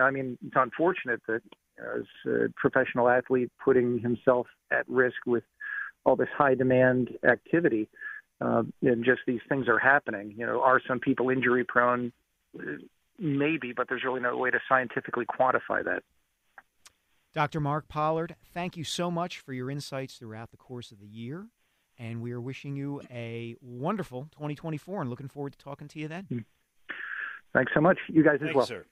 I mean, it's unfortunate that as a professional athlete putting himself at risk with all this high demand activity. uh, and just these things are happening. You know, are some people injury prone? Maybe, but there's really no way to scientifically quantify that. Dr. Mark Pollard, thank you so much for your insights throughout the course of the year. And we are wishing you a wonderful 2024 and looking forward to talking to you then. Thanks so much. You guys as Thanks, well. sir.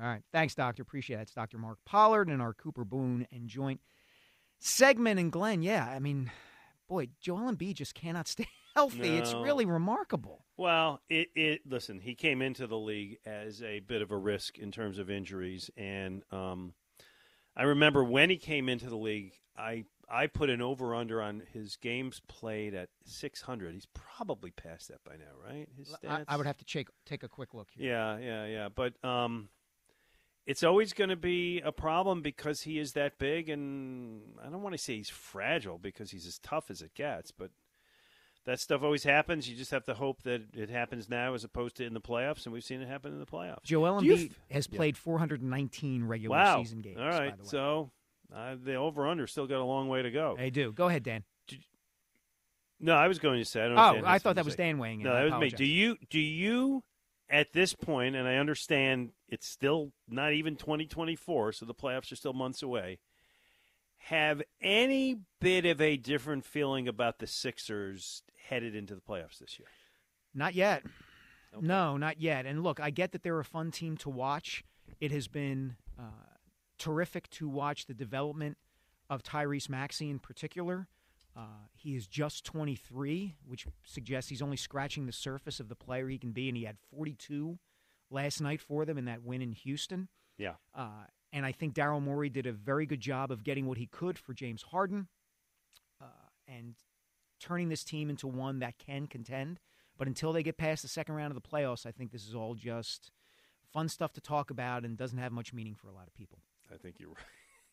All right. Thanks, Doctor. Appreciate it. It's Dr. Mark Pollard and our Cooper Bone and joint segment. And Glen, yeah, I mean, boy, Joel Embiid just cannot [LAUGHS] stay healthy. It's really remarkable. Well, it, it listen. He came into the league as a bit of a risk in terms of injuries, and um, I remember when he came into the league, I I put an over under on his games played at 600. He's probably past that by now, right? His I, stats. I would have to take, take a quick look here. Yeah, yeah, yeah. But um, it's always going to be a problem because he is that big, and I don't want to say he's fragile because he's as tough as it gets, but that stuff always happens. You just have to hope that it happens now as opposed to in the playoffs, and we've seen it happen in the playoffs. Joel Do Embiid f- has Yeah. played 419 regular wow. season games. All right, by the way. so uh, the over under still got a long way to go. They do. Go ahead, Dan. No, I was going to say. I don't know Oh, I thought that was say. Dan weighing in. No, I that was me. Do you do you at this point, and I understand it's still not even 2024, so the playoffs are still months away. Have any bit of a different feeling about the Sixers headed into the playoffs this year? Not yet. No, not yet. And look, I get that they're a fun team to watch. It has been uh, terrific to watch the development of Tyrese Maxey in particular. Uh, he is just 23, which suggests he's only scratching the surface of the player he can be, and he had 42 last night for them in that win in Houston. Yeah. Uh, and I think Daryl Morey did a very good job of getting what he could for James Harden uh, and turning this team into one that can contend. But until they get past the second round of the playoffs, I think this is all just fun stuff to talk about and doesn't have much meaning for a lot of people. I think you're [LAUGHS] right.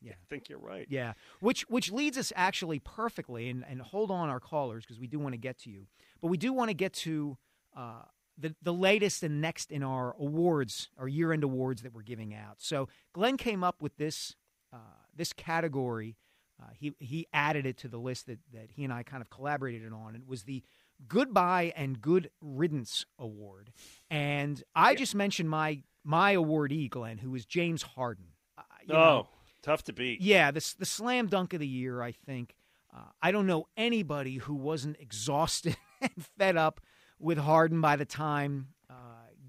Yeah. I think you're right. Yeah, which which leads us actually perfectly, and, and hold on our callers because we do want to get to you, but we do want to get to uh, the the latest and next in our awards, our year end awards that we're giving out. So Glen came up with this uh, this category. Uh, he he added it to the list that that he and I kind of collaborated on. It was the Goodbye and Good Riddance Award, and I just mentioned my my awardee, Glen, who is James Harden. Uh, oh, know, tough to beat. yeah, the the slam dunk of the year. I think uh, I don't know anybody who wasn't exhausted [LAUGHS] and fed up with Harden by the time uh,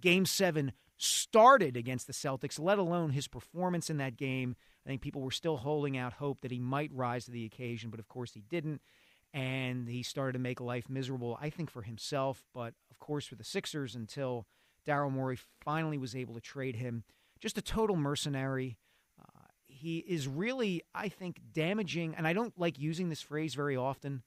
Game Seven started against the Celtics. Let alone his performance in that game. I think people were still holding out hope that he might rise to the occasion, but of course he didn't. And he started to make life miserable, I think, for himself, but of course for the Sixers until Daryl Morey finally was able to trade him. Just a total mercenary he is really, I think, damaging. And I don't like using this phrase very often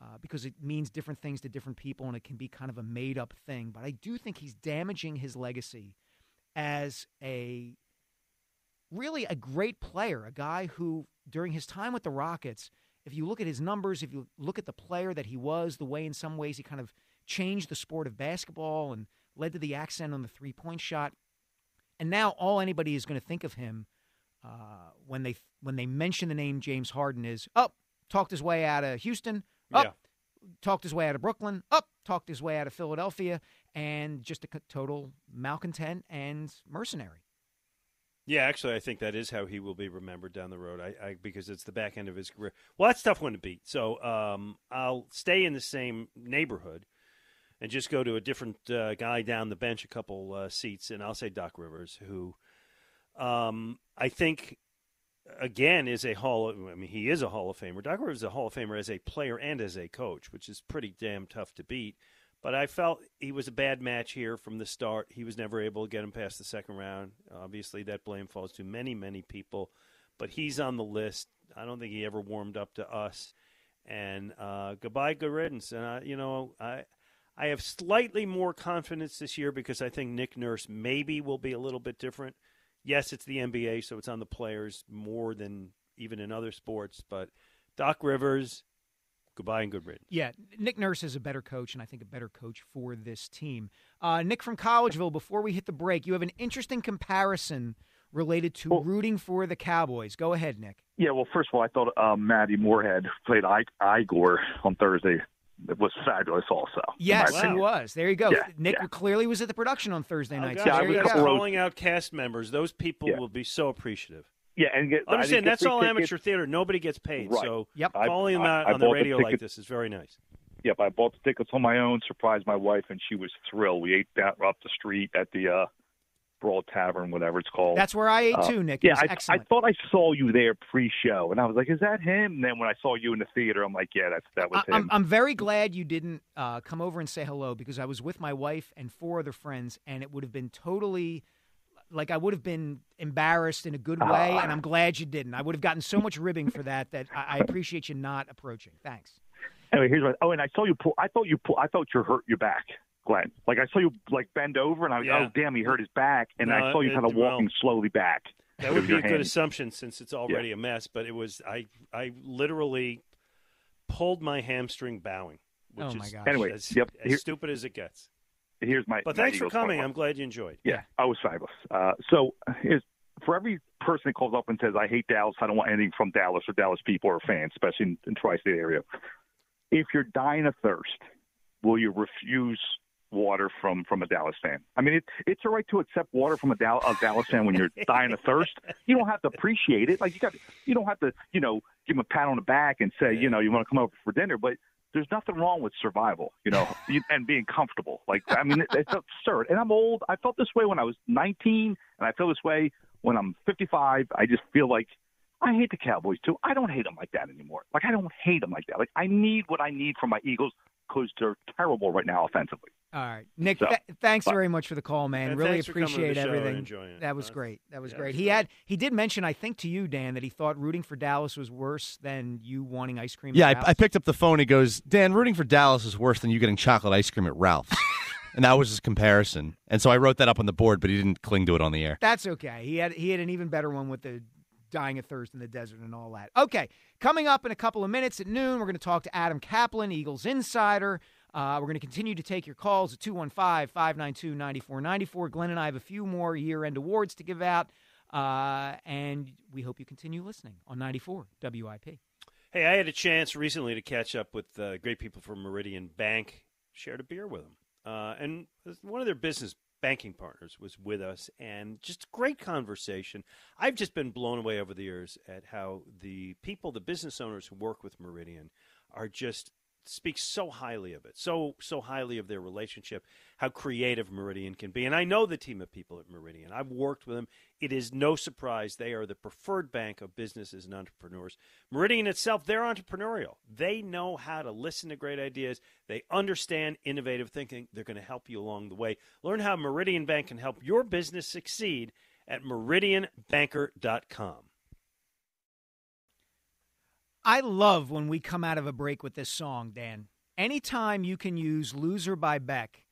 uh, because it means different things to different people and it can be kind of a made up thing. But I do think he's damaging his legacy as a really a great player, a guy who, during his time with the Rockets, if you look at his numbers, if you look at the player that he was, the way in some ways he kind of changed the sport of basketball and led to the accent on the three point shot. And now all anybody is going to think of him uh, when they when they mention the name James Harden is up, talked his way out of Houston, up, Yeah. talked his way out of Brooklyn, up, talked his way out of Philadelphia, and just a total malcontent and mercenary. Yeah, actually, I think that is how he will be remembered down the road. I, I because it's the back end of his career. Well, that's a tough one to beat. So um, I'll stay in the same neighborhood and just go to a different uh, guy down the bench, a couple uh, seats, and I'll say Doc Rivers, who um, I think again is a hall. Of, I mean, he is a Hall of Famer. Doc Rivers is a Hall of Famer as a player and as a coach, which is pretty damn tough to beat. But I felt he was a bad match here from the start. He was never able to get him past the second round. Obviously, that blame falls to many, many people. But he's on the list. I don't think he ever warmed up to us. And uh, goodbye, good riddance. And I, you know, I, I have slightly more confidence this year because I think Nick Nurse maybe will be a little bit different. Yes, it's the NBA, so it's on the players more than even in other sports. But Doc Rivers, goodbye and good riddance. Yeah, Nick Nurse is a better coach, and I think a better coach for this team. Uh, Nick from Collegeville, before we hit the break, you have an interesting comparison related to rooting for the Cowboys. Go ahead, Nick. Yeah, well, first of all, I thought uh, Matty Moorhead played I- Igor on Thursday. It was fabulous. Also, Yes, my it was. There you go. Yeah, Nick yeah. clearly was at the production on Thursday night. Oh, so gosh, there we you go. calling out cast members. Those people will be so appreciative. Yeah, and get, Understand get that's all tickets. amateur theater. Nobody gets paid. Right. So Yep. I- calling them out I on the bought the radio like this is very nice. Yep, I bought the tickets on my own, surprised my wife, and she was thrilled. We ate that up the street at the uh, Broad Tavern, whatever it's called. That's where I ate Uh, too, Nick. It Yeah, I, I thought I saw you there pre-show, and I was like, "Is that him?" And then when I saw you in the theater, I'm like, "Yeah, that's that was I- I'm, him." I'm very glad you didn't uh, come over and say hello because I was with my wife and four other friends, and it would have been totally like I would have been embarrassed in a good way, Ah. and I'm glad you didn't. I would have gotten so much ribbing for that that I, I appreciate you not approaching. Thanks. Anyway, here's what. Oh, and I saw you pull. I thought you pull. I thought you hurt your back, Glen. Like I saw you like bend over, and I was, Yeah. oh damn, he hurt his back, and No, I saw you kind of well, walking slowly back. That would be your a good assumption since it's already a mess. But it was I I literally pulled my hamstring bowing, which Oh, is my gosh. Anyway, as, yep, as here- stupid as it gets. Here's my. But my thanks for Eagles point coming. one. I'm glad you enjoyed. Yeah, I was fabulous. Uh, so here's, for every person that calls up and says, I hate Dallas, I don't want anything from Dallas or Dallas people or fans, especially in, in tri-state area. If you're dying of thirst, will you refuse water from, from a Dallas fan? I mean, it, it's all right to accept water from a, Dal- a Dallas fan when you're [LAUGHS] dying of thirst. You don't have to appreciate it. Like you got, you don't have to, you know, give him a pat on the back and say, you know, you want to come over for dinner, but there's nothing wrong with survival, you know, [LAUGHS] and being comfortable. Like, I mean, it, it's absurd. And I'm old. I felt this way when I was 19, and I feel this way when I'm 55. I just feel like I hate the Cowboys too. I don't hate them like that anymore. Like, I don't hate them like that. Like, I need what I need from my Eagles because they're terrible right now offensively. All right, Nick. So, th- thanks but- very much for the call, man. Really thanks for coming to the appreciate everything. That was That's- great. That was yeah, great. that's He had he did mention, I think, to you, Dan, that he thought rooting for Dallas was worse than you wanting ice cream. Yeah, at I, I picked up the phone. He goes, Dan, rooting for Dallas is worse than you getting chocolate ice cream at Ralph's. [LAUGHS] and that was his comparison. And so I wrote that up on the board, but he didn't cling to it on the air. That's okay. He had he had an even better one with the dying of thirst in the desert and all that. Okay, coming up in a couple of minutes at noon, we're going to talk to Adam Caplan, Eagles insider. Uh, we're going to continue to take your calls at 215 592 9494. Glen and I have a few more year end awards to give out, uh, and we hope you continue listening on 94 WIP. Hey, I had a chance recently to catch up with uh, great people from Meridian Bank. Shared a beer with them, uh, and one of their business banking partners was with us, and just great conversation. I've just been blown away over the years at how the people, the business owners who work with Meridian, are just speak so highly of it, so so highly of their relationship, how creative Meridian can be. And I know the team of people at Meridian. I've worked with them. It is no surprise they are the preferred bank of businesses and entrepreneurs. Meridian itself, they're entrepreneurial. They know how to listen to great ideas. They understand innovative thinking. They're going to help you along the way. Learn how Meridian Bank can help your business succeed at meridianbanker.com. I love when we come out of a break with this song, Dan. Anytime you can use Loser by Beck,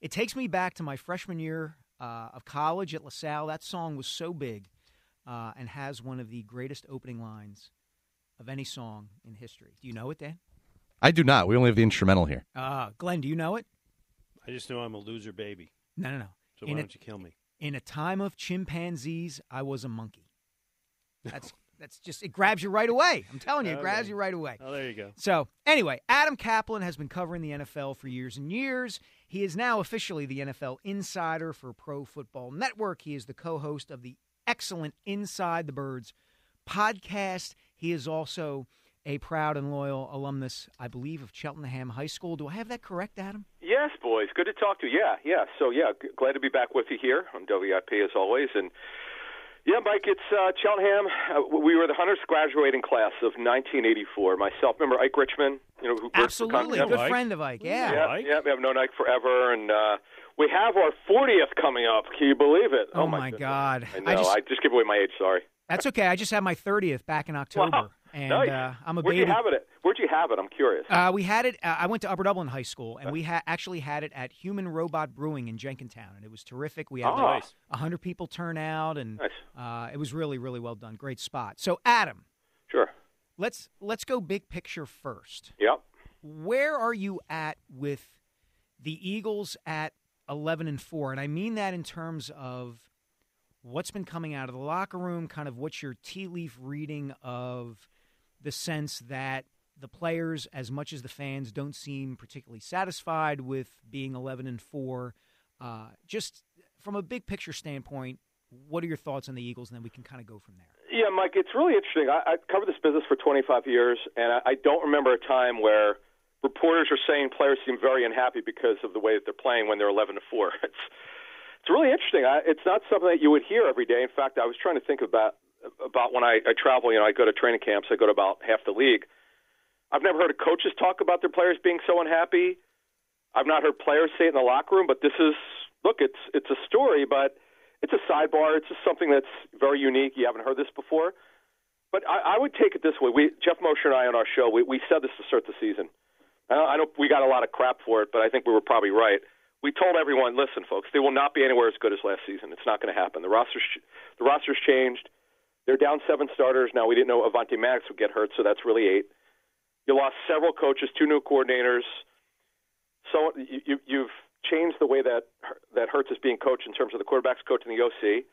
it takes me back to my freshman year uh, of college at LaSalle. That song was so big uh, and has one of the greatest opening lines of any song in history. Do you know it, Dan? I do not. We only have the instrumental here. Uh, Glen, do you know it? I just know I'm a loser baby. No, no, no. So In why a- don't you kill me? In a time of chimpanzees, I was a monkey. That's [LAUGHS] that's just it grabs you right away. I'm telling you, it grabs Okay. you right away. Oh, there you go. So, anyway, Adam Caplan has been covering the NFL for years and years. He is now officially the NFL insider for Pro Football Network. He is the co host of the excellent Inside the Birds podcast. He is also a proud and loyal alumnus, I believe, of Cheltenham High School. Do I have that correct, Adam? Yes, boys. Good to talk to you. Yeah, yeah. So, yeah, g- glad to be back with you here on WIP as always. And, yeah, Mike, it's uh, Cheltenham. Uh, we were the Hunters graduating class of 1984. Myself, remember Ike Richmond? You know, who Absolutely. Con- Good Yeah. friend of Ike. Yeah. Yeah, yeah, we have known Ike forever, and uh, we have our 40th coming up. Can you believe it? Oh, my, my goodness. God. I know. I I just- just, give away my age. Sorry. That's okay. I just had my 30th back in October. Wow. And nice. uh, I'm a Where'd baby. you have it? At? Where'd you have it? I'm curious. Uh, we had it. Uh, I went to Upper Dublin High School, and we ha- actually had it at Human Robot Brewing in Jenkintown, and it was terrific. We had Oh. like Nice. hundred people turn out, and Nice. uh, it was really, really well done. Great spot. So, Adam, Sure. Let's let's go big picture first. Yep. Where are you at with the Eagles at eleven and four? And I mean that in terms of what's been coming out of the locker room, kind of what's your tea leaf reading of the sense that the players, as much as the fans, don't seem particularly satisfied with being 11 and four. Uh, just from a big picture standpoint, what are your thoughts on the Eagles? And then we can kind of go from there. Yeah, Mike, it's really interesting. I, I've covered this business for 25 years, and I, I don't remember a time where reporters are saying players seem very unhappy because of the way that they're playing when they're 11 to four. [LAUGHS] It's it's really interesting. I, it's not something that you would hear every day. In fact, I was trying to think about about when I, I travel. You know, I go to training camps. I go to about half the league. I've never heard of coaches talk about their players being so unhappy. I've not heard players say it in the locker room. But this is look, it's it's a story, but it's a sidebar. It's just something that's very unique. You haven't heard this before. But I, I would take it this way. We Jeff Mosher and I on our show, we, we said this to start the season. I know we got a lot of crap for it, but I think we were probably right we told everyone, listen, folks, they will not be anywhere as good as last season. It's not going to happen. The roster's the roster's changed. They're down seven starters now. We didn't know Avonte Maddox would get hurt, so that's really eight. You lost several coaches, two new coordinators. So you, you've changed the way that that Hurts is being coached in terms of the quarterbacks coach and the OC.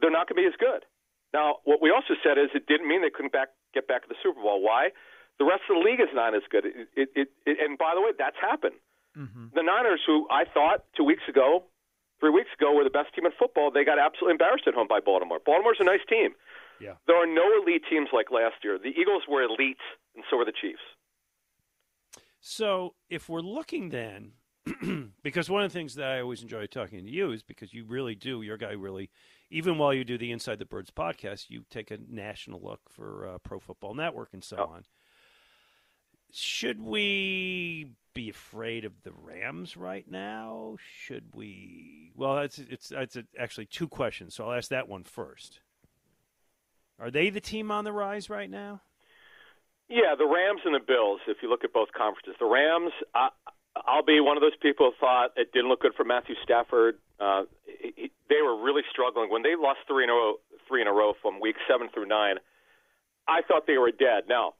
They're not going to be as good. Now, what we also said is it didn't mean they couldn't back, get back to the Super Bowl. Why? The rest of the league is not as good. It, it, it, it, and by the way, that's happened. Mm-hmm. The Niners, who I thought two weeks ago, three weeks ago, were the best team in football, they got absolutely embarrassed at home by Baltimore. Baltimore's a nice team. Yeah. There are no elite teams like last year. The Eagles were elite, and so were the Chiefs. So if we're looking then, [CLEARS THROAT] because one of the things that I always enjoy talking to you is because you really do, your guy really, even while you do the Inside the Birds podcast, you take a national look for uh, Pro Football Network and so oh. on. Should we be afraid of the Rams right now? Should we? Well, it's it's it's actually two questions, so I'll ask that one first. Are they the team on the rise right now? Yeah, the Rams and the Bills. If you look at both conferences, the Rams. I, I'll be one of those people who thought it didn't look good for Matthew Stafford. Uh, he, they were really struggling when they lost three in a row, three in a row from week seven through nine. I thought they were dead. Now,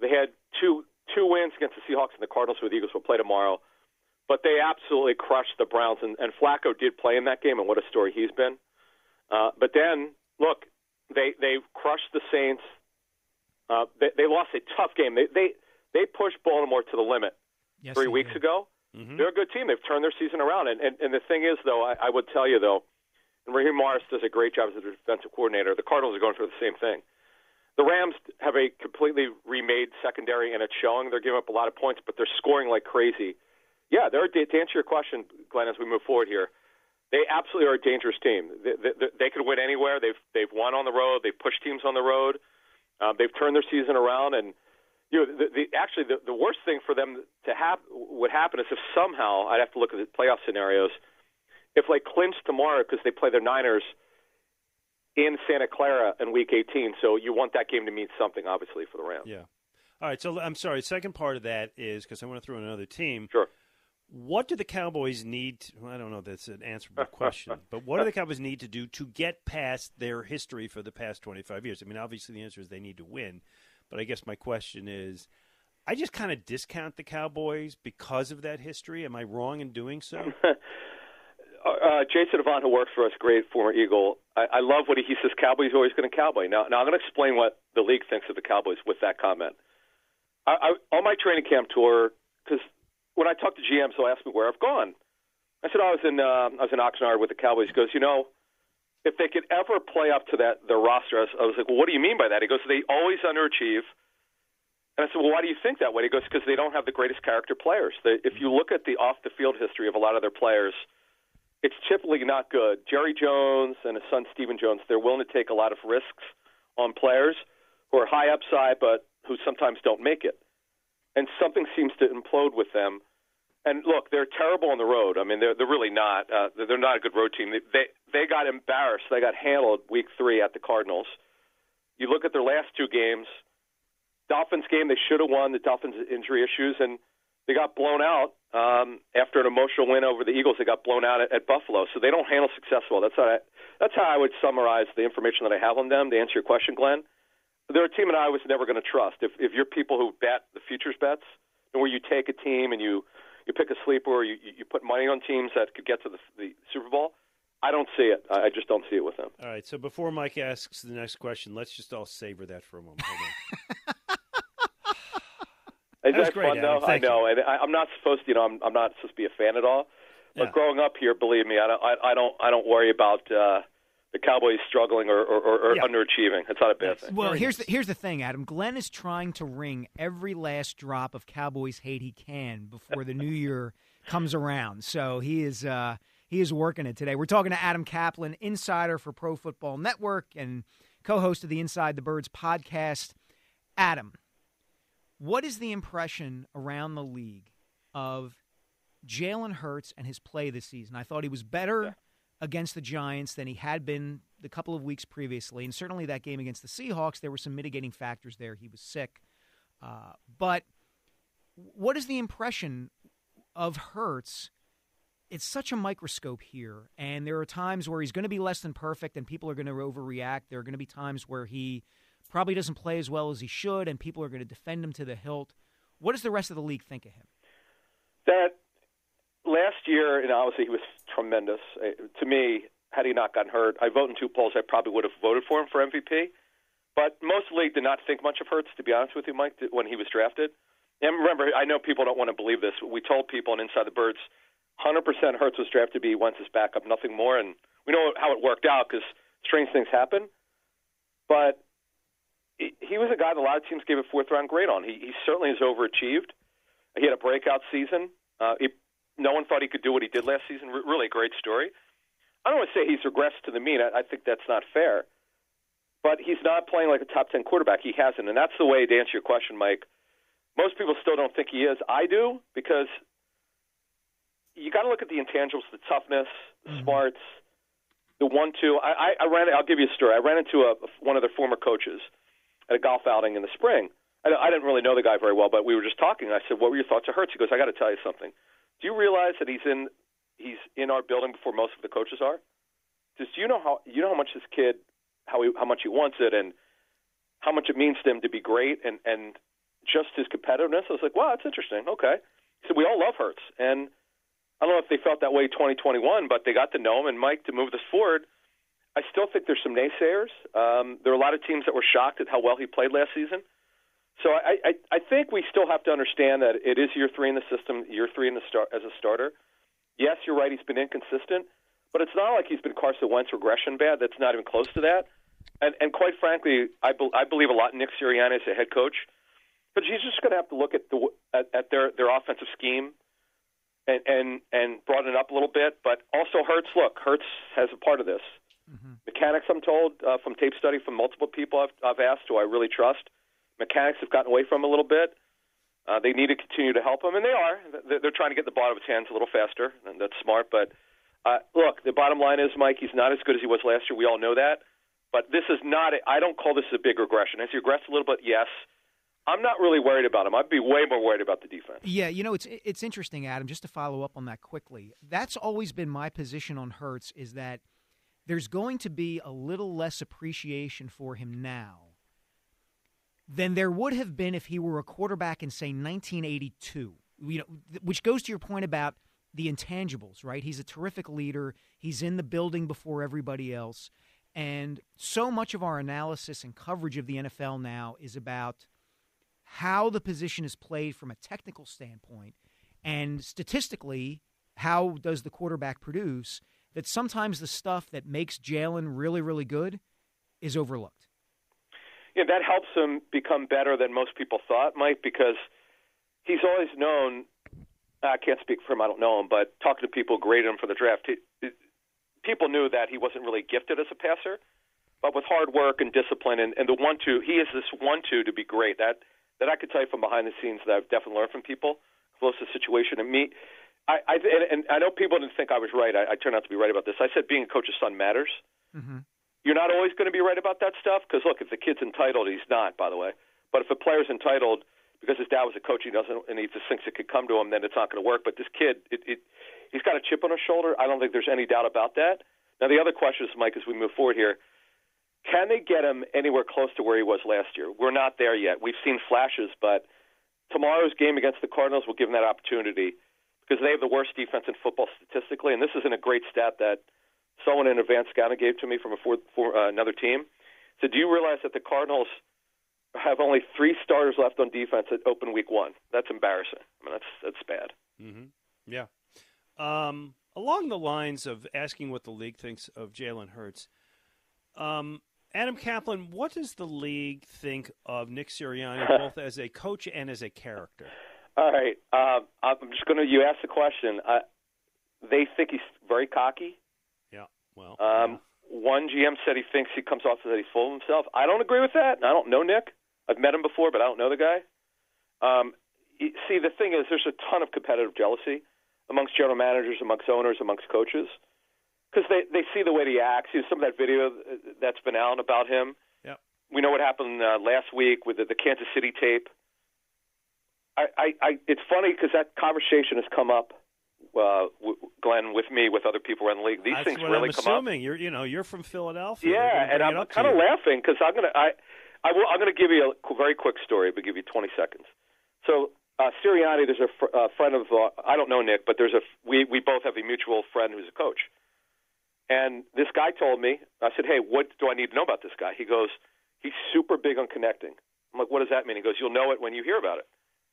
they had two two wins against the Seahawks and the Cardinals, who the Eagles will play tomorrow. But they absolutely crushed the Browns, and, and Flacco did play in that game, and what a story he's been. Uh, but then, look, they they crushed the Saints. Uh, they, they lost a tough game. They they they pushed Baltimore to the limit yes, three weeks did. ago. Mm-hmm. They're a good team. They've turned their season around. And and, and the thing is, though, I, I would tell you though, and Raheem Morris does a great job as a defensive coordinator. The Cardinals are going through the same thing. The Rams have a completely remade secondary, and it's showing. They're giving up a lot of points, but they're scoring like crazy. Yeah, they're to answer your question, Glen. As we move forward here, they absolutely are a dangerous team. They, they, they could win anywhere. They've they've won on the road. They've pushed teams on the road. Um, they've turned their season around, and you know, the, the, actually the, the worst thing for them to have would happen is if somehow I'd have to look at the playoff scenarios. If they clinch tomorrow because they play their Niners in Santa Clara in Week 18. So you want that game to mean something, obviously, for the Rams. Yeah. All right. So I'm sorry. Second part of that is because I want to throw in another team. Sure. What do the Cowboys need? To, well, I don't know. If that's an answerable question, [LAUGHS] but what do the Cowboys need to do to get past their history for the past 25 years? I mean, obviously the answer is they need to win, but I guess my question is, I just kind of discount the Cowboys because of that history. Am I wrong in doing so? [LAUGHS] Uh, uh, Jason Avant, who works for us, great former Eagle. I, I love what he, he says. Cowboys always going to cowboy. Now, now I'm going to explain what the league thinks of the Cowboys with that comment. I, I, on my training camp tour, because when I talk to GMs, they'll ask me where I've gone. I said oh, I was in uh, I was in Oxnard with the Cowboys. He goes, you know, if they could ever play up to that their roster, I was, I was like, well, what do you mean by that? He goes, they always underachieve. And I said, well, why do you think that way? He goes, because they don't have the greatest character players. They, if you look at the off the field history of a lot of their players it's typically not good. Jerry Jones and his son Stephen Jones, they're willing to take a lot of risks on players who are high upside but who sometimes don't make it. And something seems to implode with them. And look, they're terrible on the road. I mean, they're they're really not. Uh, they're not a good road team. They, they they got embarrassed. They got handled week three at the Cardinals. You look at their last two games. Dolphins game they should have won. The Dolphins injury issues and they got blown out um, after an emotional win over the Eagles. They got blown out at, at Buffalo, so they don't handle success well. That's how I, that's how I would summarize the information that I have on them. To answer your question, Glen, they're a team that I was never going to trust. If if you're people who bet the futures bets, and where you take a team and you you pick a sleeper, or you you put money on teams that could get to the, the Super Bowl. I don't see it. I just don't see it with them. All right. So before Mike asks the next question, let's just all savor that for a moment. [LAUGHS] Is That that great, fun Adam. though? I Thank you. know, and I, I'm not supposed to. You know, I'm, I'm not supposed to be a fan at all. But Yeah. growing up here, believe me, I don't. I, I don't. I don't worry about uh, the Cowboys struggling or, or, or, or Yeah. underachieving. That's not a bad thing. Well, here's the, here's the thing, Adam. Glen is trying to wring every last drop of Cowboys hate he can before the new year comes around. So he is uh, he is working it today. We're talking to Adam Caplan, insider for Pro Football Network and co-host of the Inside the Birds podcast. Adam, what is the impression around the league of Jalen Hurts and his play this season? I thought he was better against the Giants than he had been the couple of weeks previously, and certainly that game against the Seahawks, there were some mitigating factors there. He was sick, uh, but what is the impression of Hurts? It's such a microscope here, and there are times where he's going to be less than perfect, and people are going to overreact. There are going to be times where he probably doesn't play as well as he should, and people are going to defend him to the hilt. What does the rest of the league think of him? That last year, and obviously he was tremendous. Uh, to me, had he not gotten hurt, I vote in two polls. I probably would have voted for him for MVP. But most of the league did not think much of Hurts, to be honest with you, Mike, when he was drafted. And remember, I know people don't want to believe this. But we told people on Inside the Birds, 100% Hurts was drafted to be Wentz's backup, nothing more. And we know how it worked out because strange things happen. But he was a guy that a lot of teams gave a fourth round grade on. He, he certainly has overachieved. He had a breakout season. Uh, he, no one thought he could do what he did last season. Re- really a great story. I don't want to say he's regressed to the mean. I, I think that's not fair. But he's not playing like a top 10 quarterback. He hasn't. And that's the way to answer your question, Mike. Most people still don't think he is. I do because you got to look at the intangibles, the toughness, the mm-hmm. smarts, the one-two. I, I, I ran. I'll give you a story. I ran into a, one of their former coaches at a golf outing in the spring. I, I didn't really know the guy very well, but we were just talking. I said, "What were your thoughts of Hurts?" He goes, "I got to tell you something. Do you realize that he's in he's in our building before most of the coaches are? Just you know how you know how much this kid how he how much he wants it and how much it means to him to be great and and just his competitiveness." I was like, "Wow, that's interesting." Okay. Said, "We all love Hurts," and I don't know if they felt that way 2021, but they got to know him. And Mike, to move this forward, I still think there's some naysayers. Um, there are a lot of teams that were shocked at how well he played last season. So I, I, I think we still have to understand that it is year three in the system, year three in the start as a starter. Yes, you're right. He's been inconsistent, but it's not like he's been Carson Wentz regression bad. That's not even close to that. And, and quite frankly, I, be, I believe a lot in Nick Sirianni as a head coach. But he's just going to have to look at the at, at their their offensive scheme and and and broaden it up a little bit. But also Hurts. Look, Hurts has a part of this. Mechanics, I'm told uh, from tape study from multiple people I've, I've asked, who I really trust, mechanics have gotten away from a little bit. Uh, they need to continue to help him, and they are. They're, trying to get the out of his hands a little faster, and that's smart. But uh, look, the bottom line is, Mike, he's not as good as he was last year. We all know that. But this is not. A, I don't call this a big regression. Has he regressed a little bit? Yes. I'm not really worried about him. I'd be way more worried about the defense. Yeah, you know it's it's interesting, Adam. Just to follow up on that quickly, that's always been my position on Hurts is that there's going to be a little less appreciation for him now than there would have been if he were a quarterback in say 1982. You know, which goes to your point about the intangibles, right? He's a terrific leader. He's in the building before everybody else. And so much of our analysis and coverage of the NFL now is about how the position is played from a technical standpoint and statistically how does the quarterback produce that sometimes the stuff that makes Jalen really really good is overlooked. Yeah, that helps him become better than most people thought, Mike, because he's always known. I can't speak for him; I don't know him, but talking to people graded him for the draft, he, people knew that he wasn't really gifted as a passer, but with hard work and discipline and, and the one-two, he is this one-two to be great. That that I could tell you from behind the scenes that I've definitely learned from people close to the situation. And me, I, I and, and I know people didn't think I was right. I, I turned out to be right about this. I said being a coach's son matters. Mm-hmm. You're not always going to be right about that stuff because look, if the kid's entitled, he's not, by the way. But if a player's entitled because his dad was a coach, he doesn't, and he just thinks it could come to him, then it's not going to work. But this kid, it, it, he's got a chip on his shoulder. I don't think there's any doubt about that. Now the other question is, Mike, as we move forward here, can they get him anywhere close to where he was last year? We're not there yet. We've seen flashes, but tomorrow's game against the Cardinals will give them that opportunity because they have the worst defense in football statistically, and this isn't a great stat that someone in advanced scouting gave to me from a for, for, uh, another team. So, do you realize that the Cardinals have only three starters left on defense at open week one. That's embarrassing. I mean, that's that's bad. Mm-hmm. Yeah. Um, along the lines of asking what the league thinks of Jalen Hurts, um, Adam Caplan, what does the league think of Nick Sirianni, [LAUGHS] both as a coach and as a character? All right, uh, I'm just going to. You asked the question. Uh, they think he's very cocky. Well. Um, One GM said he thinks he comes off as that he's full of himself. I don't agree with that. I don't know Nick. I've met him before, but I don't know the guy. Um, see, the thing is, there's a ton of competitive jealousy amongst general managers, amongst owners, amongst coaches, because they they see the way he acts. You know, some of that video that's been out about him. Yep. We know what happened uh, last week with the, the Kansas City tape. I, I, I it's funny because that conversation has come up, uh, w- Glen, with me, with other people around the league. These That's things what really I'm come up. assuming. You're, you know, you're from Philadelphia. Yeah, and I'm kind of laughing because I'm gonna I I will I'm gonna give you a very quick story, but give you 20 seconds. So uh, Sirianni, there's a fr- uh, friend of uh, I don't know Nick, but there's a we we both have a mutual friend who's a coach, and this guy told me I said, hey, what do I need to know about this guy? He goes, he's super big on connecting. I'm like, what does that mean? He goes, you'll know it when you hear about it.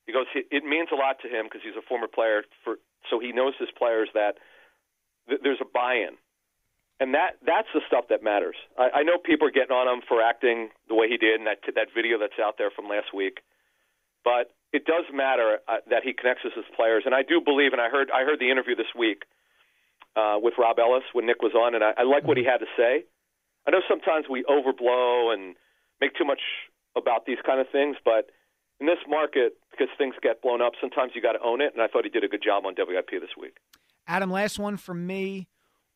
He goes, it means a lot to him because he's a former player, for so he knows his players that th- there's a buy-in and that that's the stuff that matters. I, I know people are getting on him for acting the way he did in that that video that's out there from last week, but it does matter uh, that he connects with his players. And I do believe, and I heard I heard the interview this week uh, with Rob Ellis when Nick was on, and I, I like what he had to say. I know sometimes we overblow and make too much about these kind of things, but in this market, because things get blown up, sometimes you got to own it. And I thought he did a good job on WIP this week. Adam, last one from me.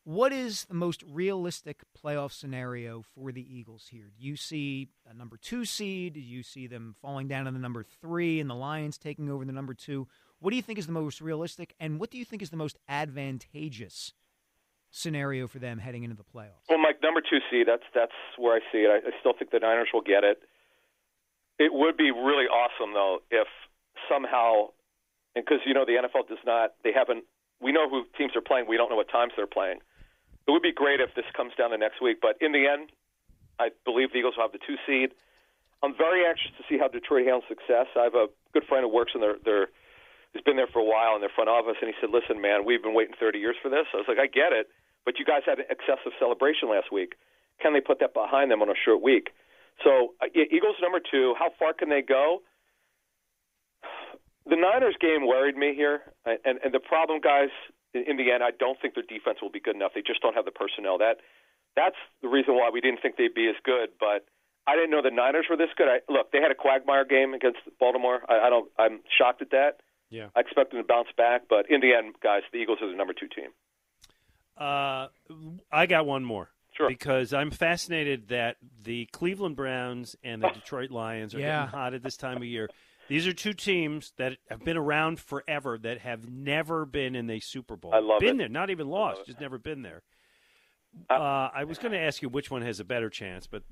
What is the most realistic playoff scenario for the Eagles here? Do you see a number two seed? Do you see them falling down to the number three and the Lions taking over the number two? What do you think is the most realistic, and what do you think is the most advantageous scenario for them heading into the playoffs? Well, Mike, number two seed. That's that's where I see it. I, I still think the Niners will get it. It would be really awesome though if somehow, because you know the NFL does not. They haven't. We know who teams are playing. We don't know what times they're playing. It would be great if this comes down to next week. But in the end, I believe the Eagles will have the two seed. I'm very anxious to see how Detroit handles success. I have a good friend who works in their their who's been there for a while in their front office, and he said, "Listen, man, we've been waiting 30 years for this." I was like, "I get it, but you guys had an excessive celebration last week. Can they put that behind them on a short week?" So, uh, Eagles number two. How far can they go? The Niners game worried me here, and and the problem, guys, in, in the end, I don't think their defense will be good enough. They just don't have the personnel. That that's the reason why we didn't think they'd be as good. But I didn't know the Niners were this good. I, look, they had a quagmire game against Baltimore. I, I don't. I'm shocked at that. Yeah. I expect them to bounce back, but in the end, guys, the Eagles are the number two team. Uh, I got one more. Sure. Because I'm fascinated that the Cleveland Browns and the Detroit Lions are Yeah. getting hot at this time of year. These are two teams that have been around forever that have never been in the Super Bowl. I love been it. there, not even lost, just never been there. Uh, I was going to ask you which one has a better chance, but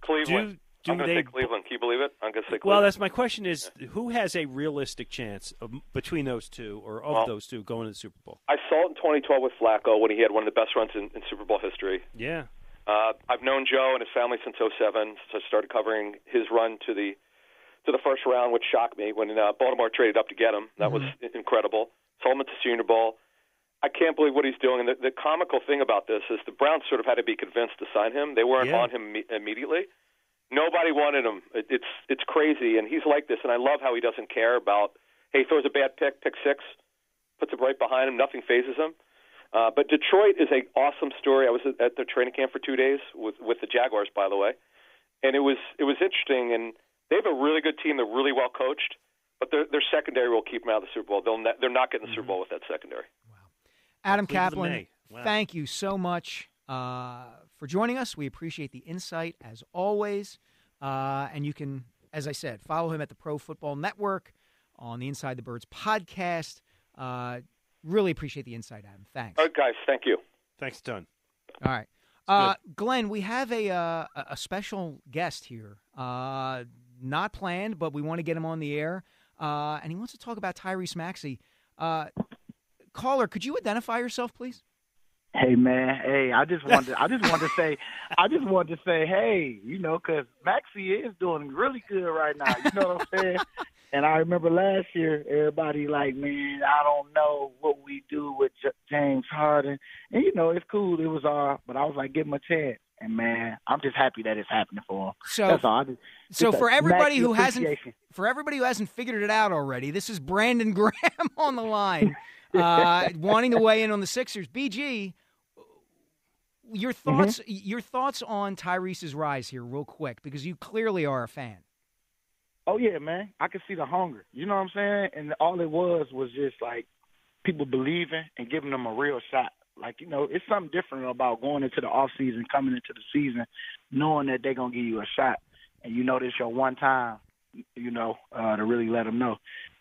Cleveland. Do, I'm going to they say Cleveland. Can you believe it? I'm going to say Cleveland. Well, that's my question: is who has a realistic chance of, between those two, or of Well- those two, going to the Super Bowl? I saw it in 2012 with Flacco when he had one of the best runs in, in Super Bowl history. Yeah, Uh, I've known Joe and his family since '07, so I started covering his run to the to the first round, which shocked me when uh, Baltimore traded up to get him. That was i- incredible. Saw him at the Senior Bowl. I can't believe what he's doing. And the, the comical thing about this is the Browns sort of had to be convinced to sign him. They weren't Yeah. on him imme- immediately. Nobody wanted him. It, it's it's crazy, and he's like this. And I love how he doesn't care about. Hey, he throws a bad pick, pick six, puts it right behind him. Nothing phases him. Uh, but Detroit is a awesome story. I was at, at their training camp for two days with with the Jaguars, by the way, and it was it was interesting. And they have a really good team. They're really well coached, but their their secondary will keep them out of the Super Bowl. They'll ne- they're not getting the Super Bowl with that secondary. Adam Cleveland Caplan, Wow. thank you so much uh, for joining us. We appreciate the insight as always. Uh, and you can, as I said, follow him at the Pro Football Network on the Inside the Birds podcast. Uh, really appreciate the insight, Adam. Thanks. All right, guys, thank you. Thanks, a ton. All right. Uh, Glen, we have a uh, a a special guest here. Uh, not planned, but we want to get him on the air. Uh, and he wants to talk about Tyrese Maxey. Uh, caller, could you identify yourself, please? Hey man, hey, I just wanted, to, I just wanted to say, I just wanted to say, hey, you know, because Maxey is doing really good right now. You know what I'm saying? [LAUGHS] And I remember last year, everybody like, man, I don't know what we do with J- James Harden, and you know, it's cool. It was all, but I was like, give him a chance. And man, I'm just happy that it's happening for him. So, That's all. Just, so for everybody who hasn't for everybody who hasn't figured it out already, this is Brandon [LAUGHS] Graham on the line, [LAUGHS] uh, wanting to weigh in on the Sixers. BG, your Mm-hmm. thoughts your thoughts on Tyrese's rise here, real quick, because you clearly are a fan. Oh yeah, man. I could see the hunger. You know what I'm saying? And all it was was just like people believing and giving them a real shot. Like, you know, it's something different about going into the off season, coming into the season, knowing that they're gonna give you a shot and you know this your one time, you know, uh, to really let them know.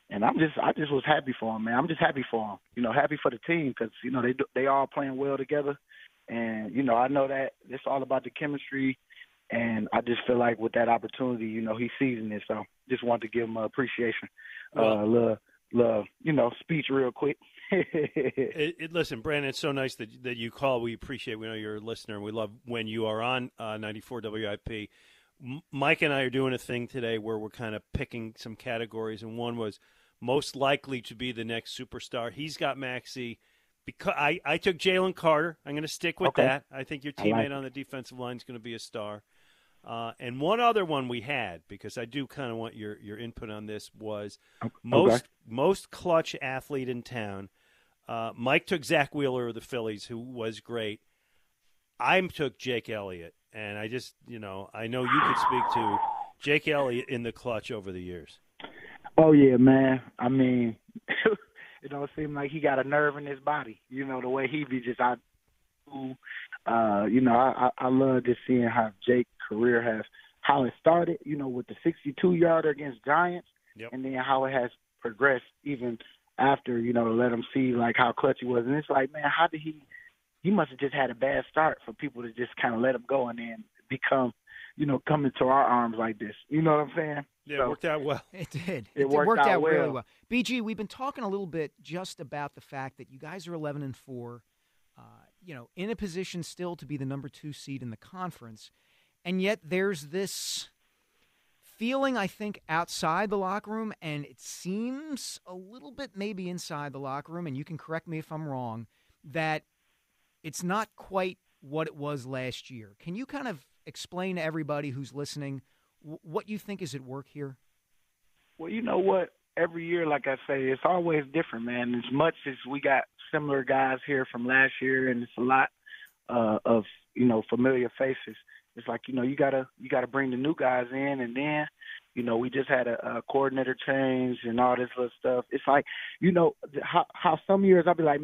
And I'm just, I just was happy for him, man. I'm just happy for him. You know, happy for the team because you know they they all playing well together, and you know I know that it's all about the chemistry, and I just feel like with that opportunity, you know, he's seizing it. So just wanted to give him appreciation, uh, love, love, you know, speech real quick. [LAUGHS] it, it, listen, Brandon, it's so nice that that you call. We appreciate. We know you're a listener, and we love when you are on uh, 94 WIP. M- Mike and I are doing a thing today where we're kind of picking some categories, and one was most likely to be the next superstar. He's got Maxey. Because I, I took Jalen Carter. I'm going to stick with Okay. that. I think your I like teammate on the defensive line is going to be a star. Uh, and one other one we had because I do kind of want your your input on this was most most clutch athlete in town. Uh, Mike took Zack Wheeler of the Phillies, who was great. I took Jake Elliott, and I just you know I know you could speak to Jake Elliott in the clutch over the years. Oh yeah, man. I mean, [LAUGHS] it don't seem like he got a nerve in his body. You know the way he be just out. Uh, you know, I, I I love just seeing how Jake's career has how it started. You know, with the 62 yarder against Giants, and then how it has progressed even after. You know, to let him see like how clutch he was, and it's like, man, how did he? He must have just had a bad start for people to just kind of let him go and then become, you know, come into our arms like this. You know what I'm saying? Yeah, So- it worked out well. It did. It worked worked out out, really well. well. BG, we've been talking a little bit just about the fact that you guys are 11 and four, uh, you know, in a position still to be the number two seed in the conference, and yet there's this feeling I think outside the locker room, and it seems a little bit maybe inside the locker room, and you can correct me if I'm wrong, that it's not quite what it was last year. Can you kind of explain to everybody who's listening what you think is at work here? Well, you know what? Every year, like I say, it's always different, man. As much as we got similar guys here from last year, and it's a lot uh, of you know familiar faces. It's like you know you gotta you gotta bring the new guys in, and then you know we just had a, a coordinator change and all this little stuff. It's like you know how how some years I'll be like,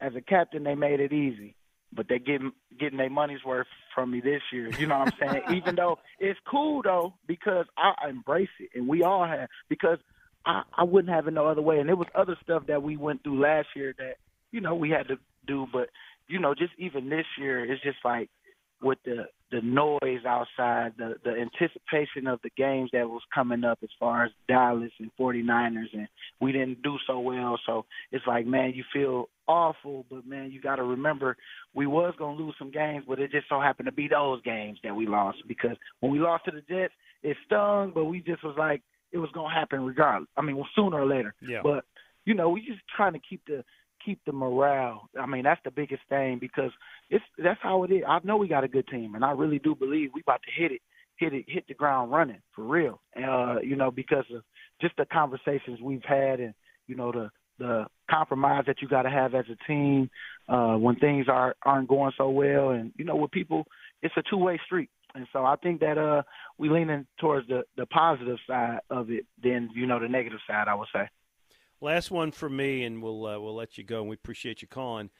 as a captain they made it easy, but they getting getting their money's worth from me this year. You know what I'm saying? [LAUGHS] Even though it's cool though because I embrace it, and we all have because I, I wouldn't have it no other way. And there was other stuff that we went through last year that you know we had to do, but you know just even this year it's just like with the the noise outside, the the anticipation of the games that was coming up as far as Dallas and 49ers, and we didn't do so well. So it's like, man, you feel awful, but man, you got to remember we was gonna lose some games, but it just so happened to be those games that we lost because when we lost to the Jets, it stung, but we just was like it was gonna happen regardless. I mean, well, sooner or later. Yeah. But you know, we just trying to keep the keep the morale. I mean, that's the biggest thing because it's that's how it is. I know we got a good team, and I really do believe we about to hit it, hit it, hit the ground running for real. Uh, you know, because of just the conversations we've had, and you know the the compromise that you got to have as a team uh, when things are aren't going so well, and you know with people, it's a two way street. And so I think that uh, we leaning towards the the positive side of it than you know the negative side. I would say. Last one for me, and we'll uh, we'll let you go. And we appreciate you calling.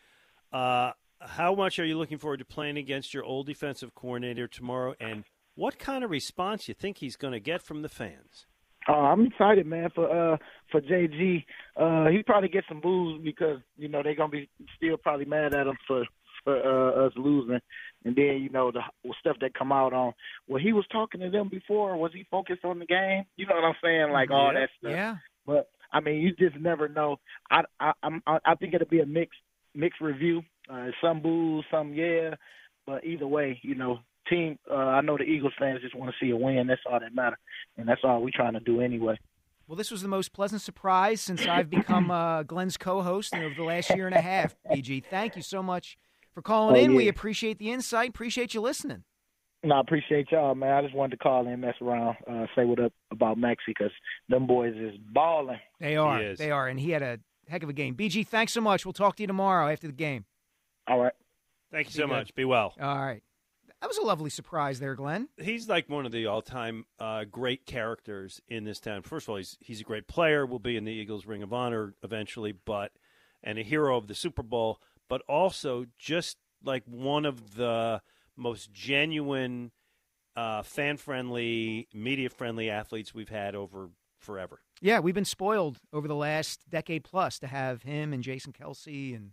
Uh, how much are you looking forward to playing against your old defensive coordinator tomorrow? And what kind of response you think he's going to get from the fans? Uh, I'm excited, man, for uh for JG. Uh he probably get some boos because, you know, they're gonna be still probably mad at him for for uh, us losing. And then, you know, the stuff that come out on well he was talking to them before, was he focused on the game? You know what I'm saying? Like all Yeah, that stuff. yeah. But I mean you just never know. I I I'm I I think it'll be a mixed mixed review. Uh, some boos, some yeah, but either way, you know, team. Uh, I know the Eagles fans just want to see a win. That's all that matters, and that's all we're trying to do anyway. Well, this was the most pleasant surprise since I've become uh, Glen's co-host over the last year and a half. BG, thank you so much for calling Oh, in. We appreciate the insight. Appreciate you listening. No, I appreciate y'all, man. I just wanted to call in, mess around, uh, say what up about Maxey because them boys is balling. They are. They are, and he had a heck of a game. BG, thanks so much. We'll talk to you tomorrow after the game. All right. Thank you Be so good. much. Be well. All right. That was a lovely surprise there, Glen. He's like one of the all-time uh, great characters in this town. First of all, he's he's a great player. Will be in the Eagles Ring of Honor eventually, but and a hero of the Super Bowl. But also just like one of the most genuine, uh, fan-friendly, media-friendly athletes we've had over forever. Yeah, we've been spoiled over the last decade plus to have him and Jason Kelce and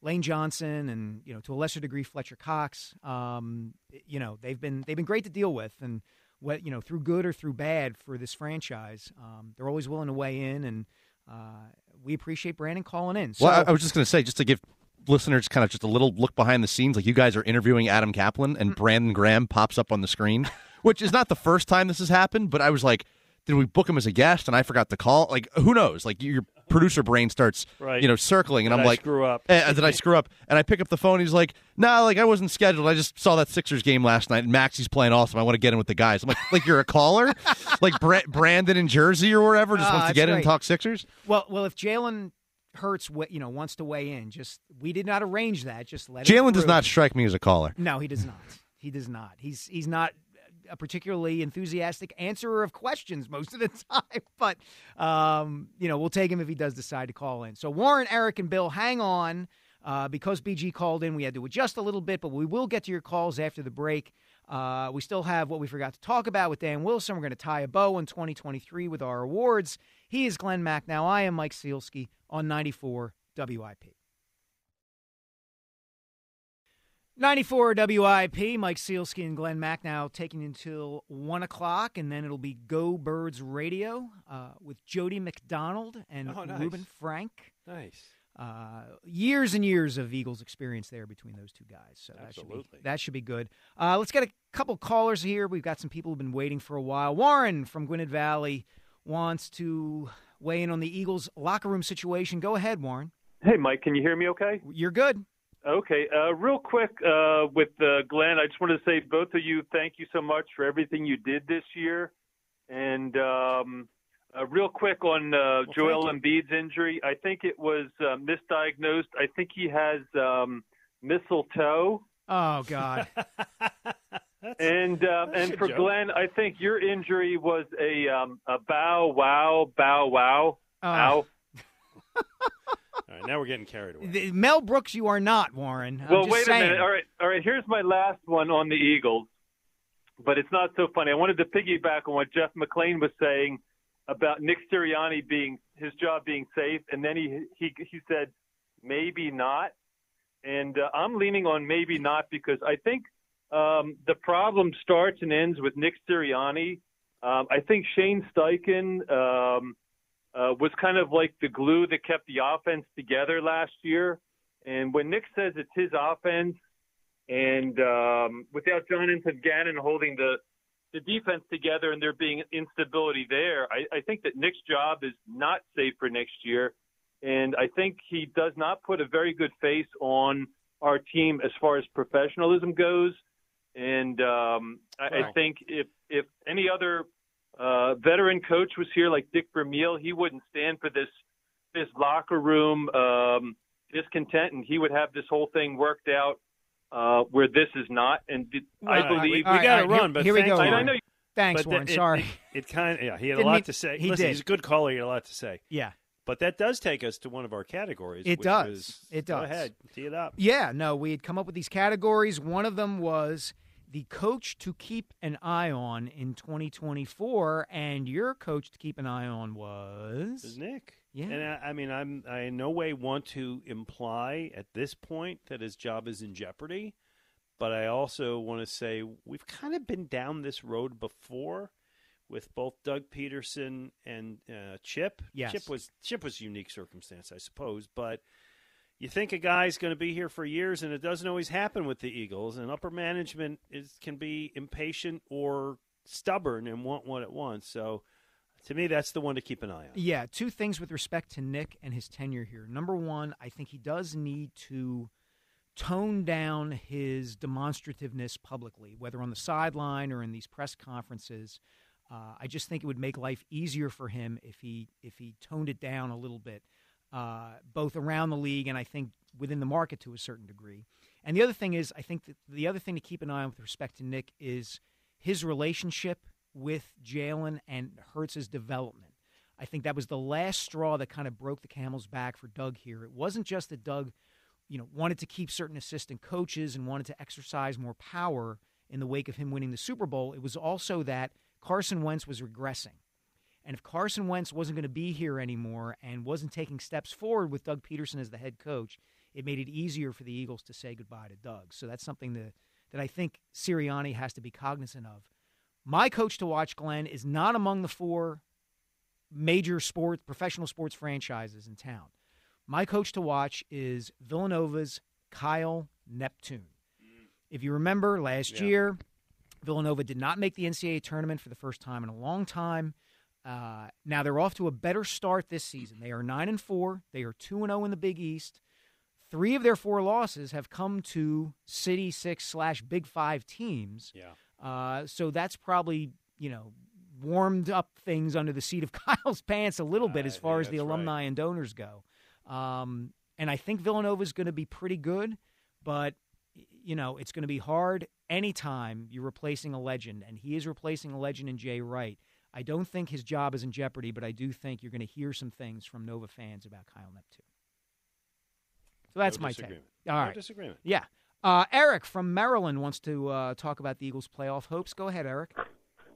Lane Johnson and you know to a lesser degree Fletcher Cox. Um, you know they've been they've been great to deal with and what you know through good or through bad for this franchise. Um, they're always willing to weigh in and uh, we appreciate Brandon calling in. So, well, I, I was just going to say, just to give listeners kind of just a little look behind the scenes, like you guys are interviewing Adam Caplan and Brandon Graham pops up on the screen, [LAUGHS] which is not the first time this has happened, but I was like, did we book him as a guest and I forgot to call? Like, who knows? Like, your producer brain starts, Right. you know, circling, and Did I'm I like, screw up? Eh, did I screw up? And I pick up the phone. He's like, "No, like I wasn't scheduled. I just saw that Sixers game last night, and Maxey's playing awesome. I want to get in with the guys." I'm like, "Like you're a caller, [LAUGHS] like Bra- Brandon in Jersey or wherever, just Ah, wants to get in and talk Sixers." well, well, if Jalen Hurts, you know, wants to weigh in, just we did not arrange that. Just let Jalen does not strike me as a caller. No, he does not. He does not. He's he's not a particularly enthusiastic answerer of questions most of the [LAUGHS] time. But um, you know, we'll take him if he does decide to call in. So Warren, Eric, and Bill, hang on. Uh, because BG called in, we had to adjust a little bit, but we will get to your calls after the break. Uh, we still have what we forgot to talk about with Dan Wilson. We're going to tie a bow in 2023 with our awards. He is Glen Macnow. I am Mike Sielski on 94 WIP. 94 WIP, Mike Sielski and Glen Macnow taking until 1 o'clock, and then it'll be Go Birds Radio uh, with Jody McDonald and Oh, nice. Reuben Frank. Nice. Uh, years and years of Eagles experience there between those two guys. So that should be, Absolutely. that should be good. Uh, let's get a couple callers here. We've got some people who've been waiting for a while. Warren from Gwynedd Valley wants to weigh in on the Eagles locker room situation. Go ahead, Warren. Hey, Mike, can you hear me okay? You're good. Okay, uh, real quick uh, with uh, Glen, I just wanted to say both of you, thank you so much for everything you did this year. And um, uh, real quick on uh, Joel Embiid's injury, I think it was uh, misdiagnosed. I think he has um, mistletoe. Oh God. [LAUGHS] and um, that's and for joke. Glen, I think your injury was a um, a bow wow bow wow Oh. ow. [LAUGHS] All right, now we're getting carried away. The- Mel Brooks, you are not, Warren. I'm well, just wait saying. a minute. All right, all right. Here's my last one on the Eagles, but it's not so funny. I wanted to piggyback on what Jeff McLane was saying about Nick Sirianni being his job being safe, and then he he he said maybe not, and uh, I'm leaning on maybe not because I think um, the problem starts and ends with Nick Sirianni. Um, I think Shane Steichen um, uh, was kind of like the glue that kept the offense together last year. And when Nick says it's his offense, and um, without Jonathan Gannon holding the the defense together and there being instability there, I, I think that Nick's job is not safe for next year. And I think he does not put a very good face on our team as far as professionalism goes. And um, I, I think if if any other uh, veteran coach was here, like Dick Vermeil, he wouldn't stand for this this locker room um, discontent, and he would have this whole thing worked out uh, where this is not. And did, I Well, believe we, got to run, but here we thanks, go, I, I know. You, Thanks, But Warren. that- it- Sorry. It, kind of yeah. He had a Didn't lot mean- to say. he Listen, did. he's a good caller. He had a lot to say. Yeah. But that does take us to one of our categories. It which does. was- It Go ahead, tee it up. Yeah, no, we had come up with these categories. One of them was the coach to keep an eye on in 2024, and your coach to keep an eye on was Is Nick. Yeah. And I, I mean, I'm I in no way want to imply at this point that his job is in jeopardy, but I also want to say we've kind of been down this road before with both Doug Pederson and uh, Chip. Yes. Chip was Chip was a unique circumstance, I suppose, but you think a guy's going to be here for years, and it doesn't always happen with the Eagles. And upper management is can be impatient or stubborn and want what it wants. So, to me, that's the one to keep an eye on. Yeah, two things with respect to Nick and his tenure here. Number one, I think he does need to tone down his demonstrativeness publicly, whether on the sideline or in these press conferences. Uh, I just think it would make life easier for him if he if he toned it down a little bit, uh, both around the league and I think within the market to a certain degree. And the other thing is, I think the other thing to keep an eye on with respect to Nick is his relationship with Jalen and Hurts's development. I think that was the last straw that kind of broke the camel's back for Doug here. It wasn't just that Doug, you know, wanted to keep certain assistant coaches and wanted to exercise more power in the wake of him winning the Super Bowl. It was also that Carson Wentz was regressing. And if Carson Wentz wasn't going to be here anymore and wasn't taking steps forward with Doug Pederson as the head coach, it made it easier for the Eagles to say goodbye to Doug. So that's something that, that I think Sirianni has to be cognizant of. My coach to watch, Glen, is not among the four major sports, professional sports franchises in town. My coach to watch is Villanova's Kyle Neptune. Mm. If you remember last Yeah. year, Villanova did not make the NCAA tournament for the first time in a long time. Uh, now they're off to a better start this season. They are nine and four. They are two and zero in the Big East. Three of their four losses have come to City Six slash Big Five teams. Yeah. Uh, so that's probably you know warmed up things under the seat of [LAUGHS] Kyle's pants a little bit as far as the alumni and donors go. Um, and I think Villanova is going to be pretty good, but you know it's going to be hard anytime you're replacing a legend, and he is replacing a legend in Jay Wright. I don't think his job is in jeopardy, but I do think you're going to hear some things from Nova fans about Kyle Neptune. So that's No my take. disagreement. All No disagreement. Yeah. Uh, Eric from Maryland wants to uh, talk about the Eagles' playoff hopes. Go ahead, Eric.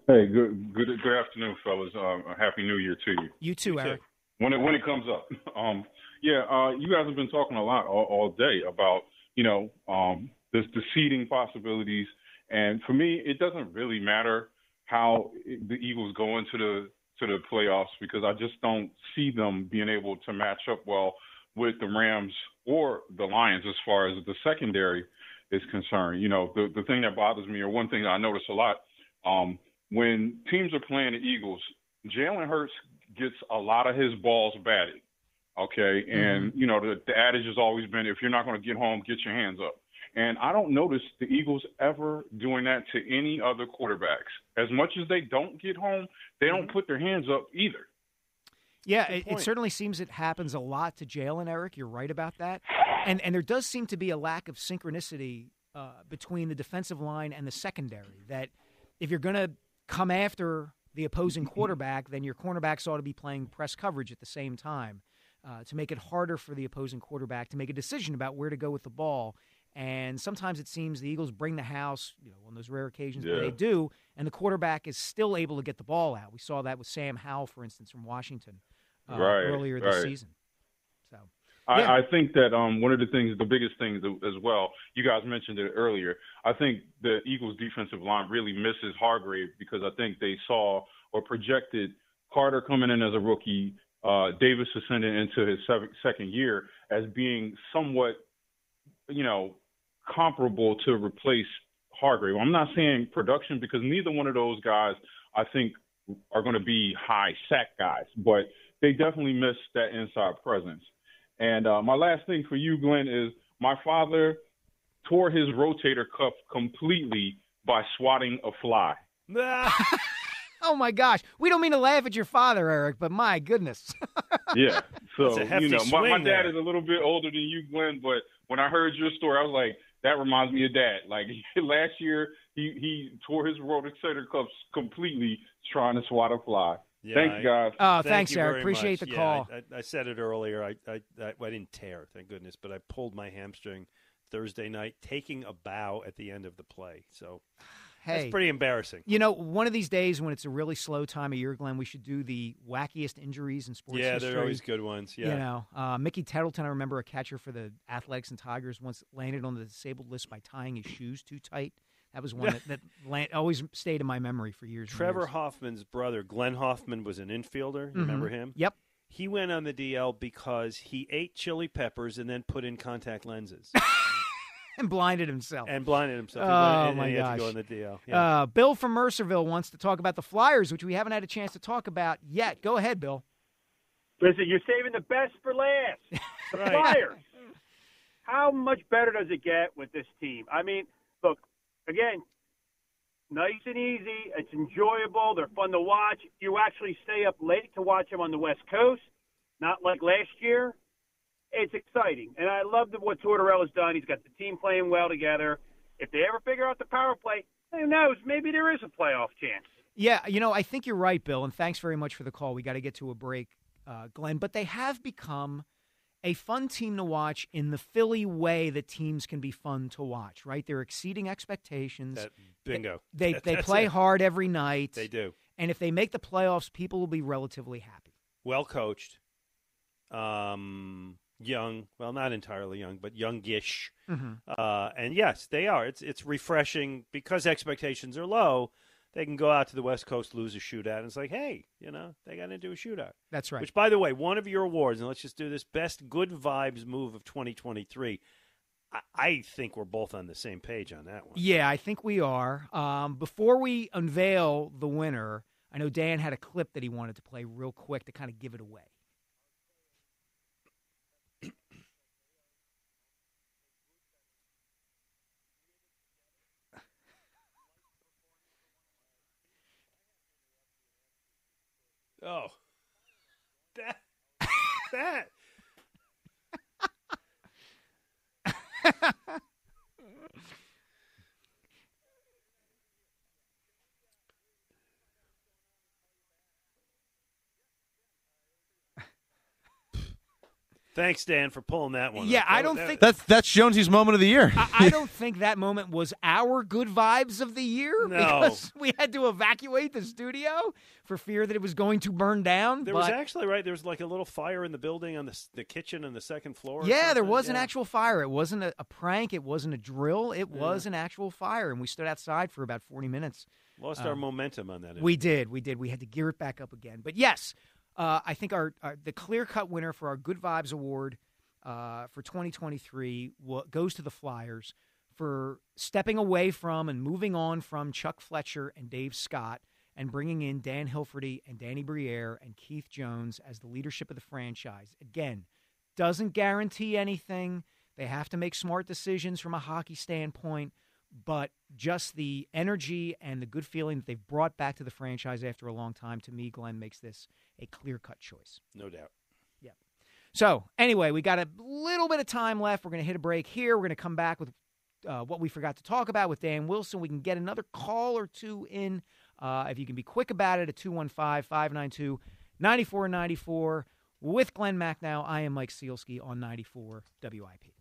Hey, good good good afternoon, fellas. Um, a happy New Year to you. You too, Eric. When it when it comes up, [LAUGHS] um, yeah, uh, you guys have been talking a lot all, all day about you know um, this the seeding possibilities, and for me, it doesn't really matter how the Eagles go into the to the playoffs because I just don't see them being able to match up well with the Rams or the Lions as far as the secondary is concerned. You know, the the thing that bothers me, or one thing that I notice a lot, um, when teams are playing the Eagles, Jalen Hurts gets a lot of his balls batted. Okay, and you know the, the adage has always been if you're not going to get home, get your hands up. And I don't notice the Eagles ever doing that to any other quarterbacks. As much as they don't get home, they don't put their hands up either. Yeah, it, it certainly seems it happens a lot to Jalen, Eric. You're right about that. And and there does seem to be a lack of synchronicity uh, between the defensive line and the secondary. That if you're going to come after the opposing [LAUGHS] quarterback, then your cornerbacks ought to be playing press coverage at the same time uh, to make it harder for the opposing quarterback to make a decision about where to go with the ball. And sometimes it seems the Eagles bring the house, you know, on those rare occasions where Yeah. they do, and the quarterback is still able to get the ball out. We saw that with Sam Howell, for instance, from Washington uh, Right, earlier this right. season. So I, Yeah. I think that um, one of the things, the biggest things as well, you guys mentioned it earlier. I think the Eagles' defensive line really misses Hargrave because I think they saw or projected Carter coming in as a rookie, uh, Davis ascending into his sev- second year as being somewhat, you know, comparable to replace Hargrave. I'm not saying production because neither one of those guys, I think, are going to be high sack guys, but they definitely miss that inside presence. And uh, my last thing for you, Glen, is my father tore his rotator cuff completely by swatting a fly. [LAUGHS] Oh my gosh, we don't mean to laugh at your father, Eric, but my goodness. [LAUGHS] Yeah. So That's a hefty you know, my, my dad there. is a little bit older than you, Glen, but when I heard your story, I was like, that reminds me of dad. Like [LAUGHS] last year, he he tore his rotator cuffs completely trying to swat a fly. Yeah, Thanks, I- guys. Oh, thank thanks, Eric. Appreciate much. the Yeah, call. I, I, I said it earlier. I, I, I, I didn't tear, thank goodness, but I pulled my hamstring Thursday night, taking a bow at the end of the play. So Hey, that's pretty embarrassing. You know, one of these days when it's a really slow time of year, Glen, we should do the wackiest injuries in sports Yeah, history. they're always good ones. Yeah. You know, uh, Mickey Tettleton, I remember a catcher for the Athletics and Tigers once landed on the disabled list by tying his shoes too tight. That was one that, that [LAUGHS] land, always stayed in my memory for years. Trevor years. Hoffman's brother, Glenn Hoffman, was an infielder. You Mhm. Remember him? Yep. He went on the DL because he ate chili peppers and then put in contact lenses [LAUGHS] [LAUGHS] and blinded himself. and blinded himself. Oh and my he had gosh! to go on the DL. Yeah. Uh, Bill from Mercerville wants to talk about the Flyers, which we haven't had a chance to talk about yet. Go ahead, Bill. Listen, you're saving the best for last. [LAUGHS] The Right. Flyers. How much better does it get with this team? I mean, look, again, nice and easy. It's enjoyable. They're fun to watch. You actually stay up late to watch them on the West Coast, not like last year. It's exciting, and I love the, what Tortorella's done. He's got the team playing well together. If they ever figure out the power play, who knows? Maybe there is a playoff chance. Yeah, you know, I think you're right, Bill, and thanks very much for the call. We got to get to a break, uh, Glen. But they have become a fun team to watch in the Philly way that teams can be fun to watch, right? They're exceeding expectations. That- bingo. They [LAUGHS] they That's play it. hard every night. They do. And if they make the playoffs, people will be relatively happy. well coached, um, young. Well, not entirely young, but youngish. Mhm. Uh, and yes, they are. It's it's refreshing because expectations are low. They can go out to the West Coast, lose a shootout, and it's like, hey, you know, they got into a shootout. That's right. Which, by the way, one of your awards, and let's just do this best good vibes move of 2023. I, I think we're both on the same page on that one. Yeah, I think we are. Um, before we unveil the winner, I know Dan had a clip that he wanted to play real quick to kind of give it away. Oh, that that. [LAUGHS] Thanks, Dan, for pulling that one. Yeah, up. I don't that- think- That's that's Jonesy's moment of the year. I, I don't think that moment was our good vibes of the year No. because we had to evacuate the studio for fear that it was going to burn down. There was actually right. There was like a little fire in the building on the the kitchen and the second floor. or yeah, there something. was an actual fire. It wasn't a, a prank. It wasn't a drill. It was an actual fire, and we stood outside for about forty minutes. Lost our Um, momentum on that. We did. We did. We had to gear it back up again. But yes, uh, I think our, our the clear cut winner for our Good Vibes Award uh, for 2023 wa- goes to the Flyers for stepping away from and moving on from Chuck Fletcher and Dave Scott and bringing in Dan Hilferty and Danny Briere and Keith Jones as the leadership of the franchise. Again, doesn't guarantee anything. They have to make smart decisions from a hockey standpoint, but just the energy and the good feeling that they've brought back to the franchise after a long time, to me, Glen makes this a clear cut choice. No doubt. Yeah. So, anyway, we got a little bit of time left. We're going to hit a break here. We're going to come back with uh, what we forgot to talk about with Dan Wilson. We can get another call or two in. Uh, if you can be quick about it at 215 592 9494. With Glen Macnow, I am Mike Sielski on 94 WIP.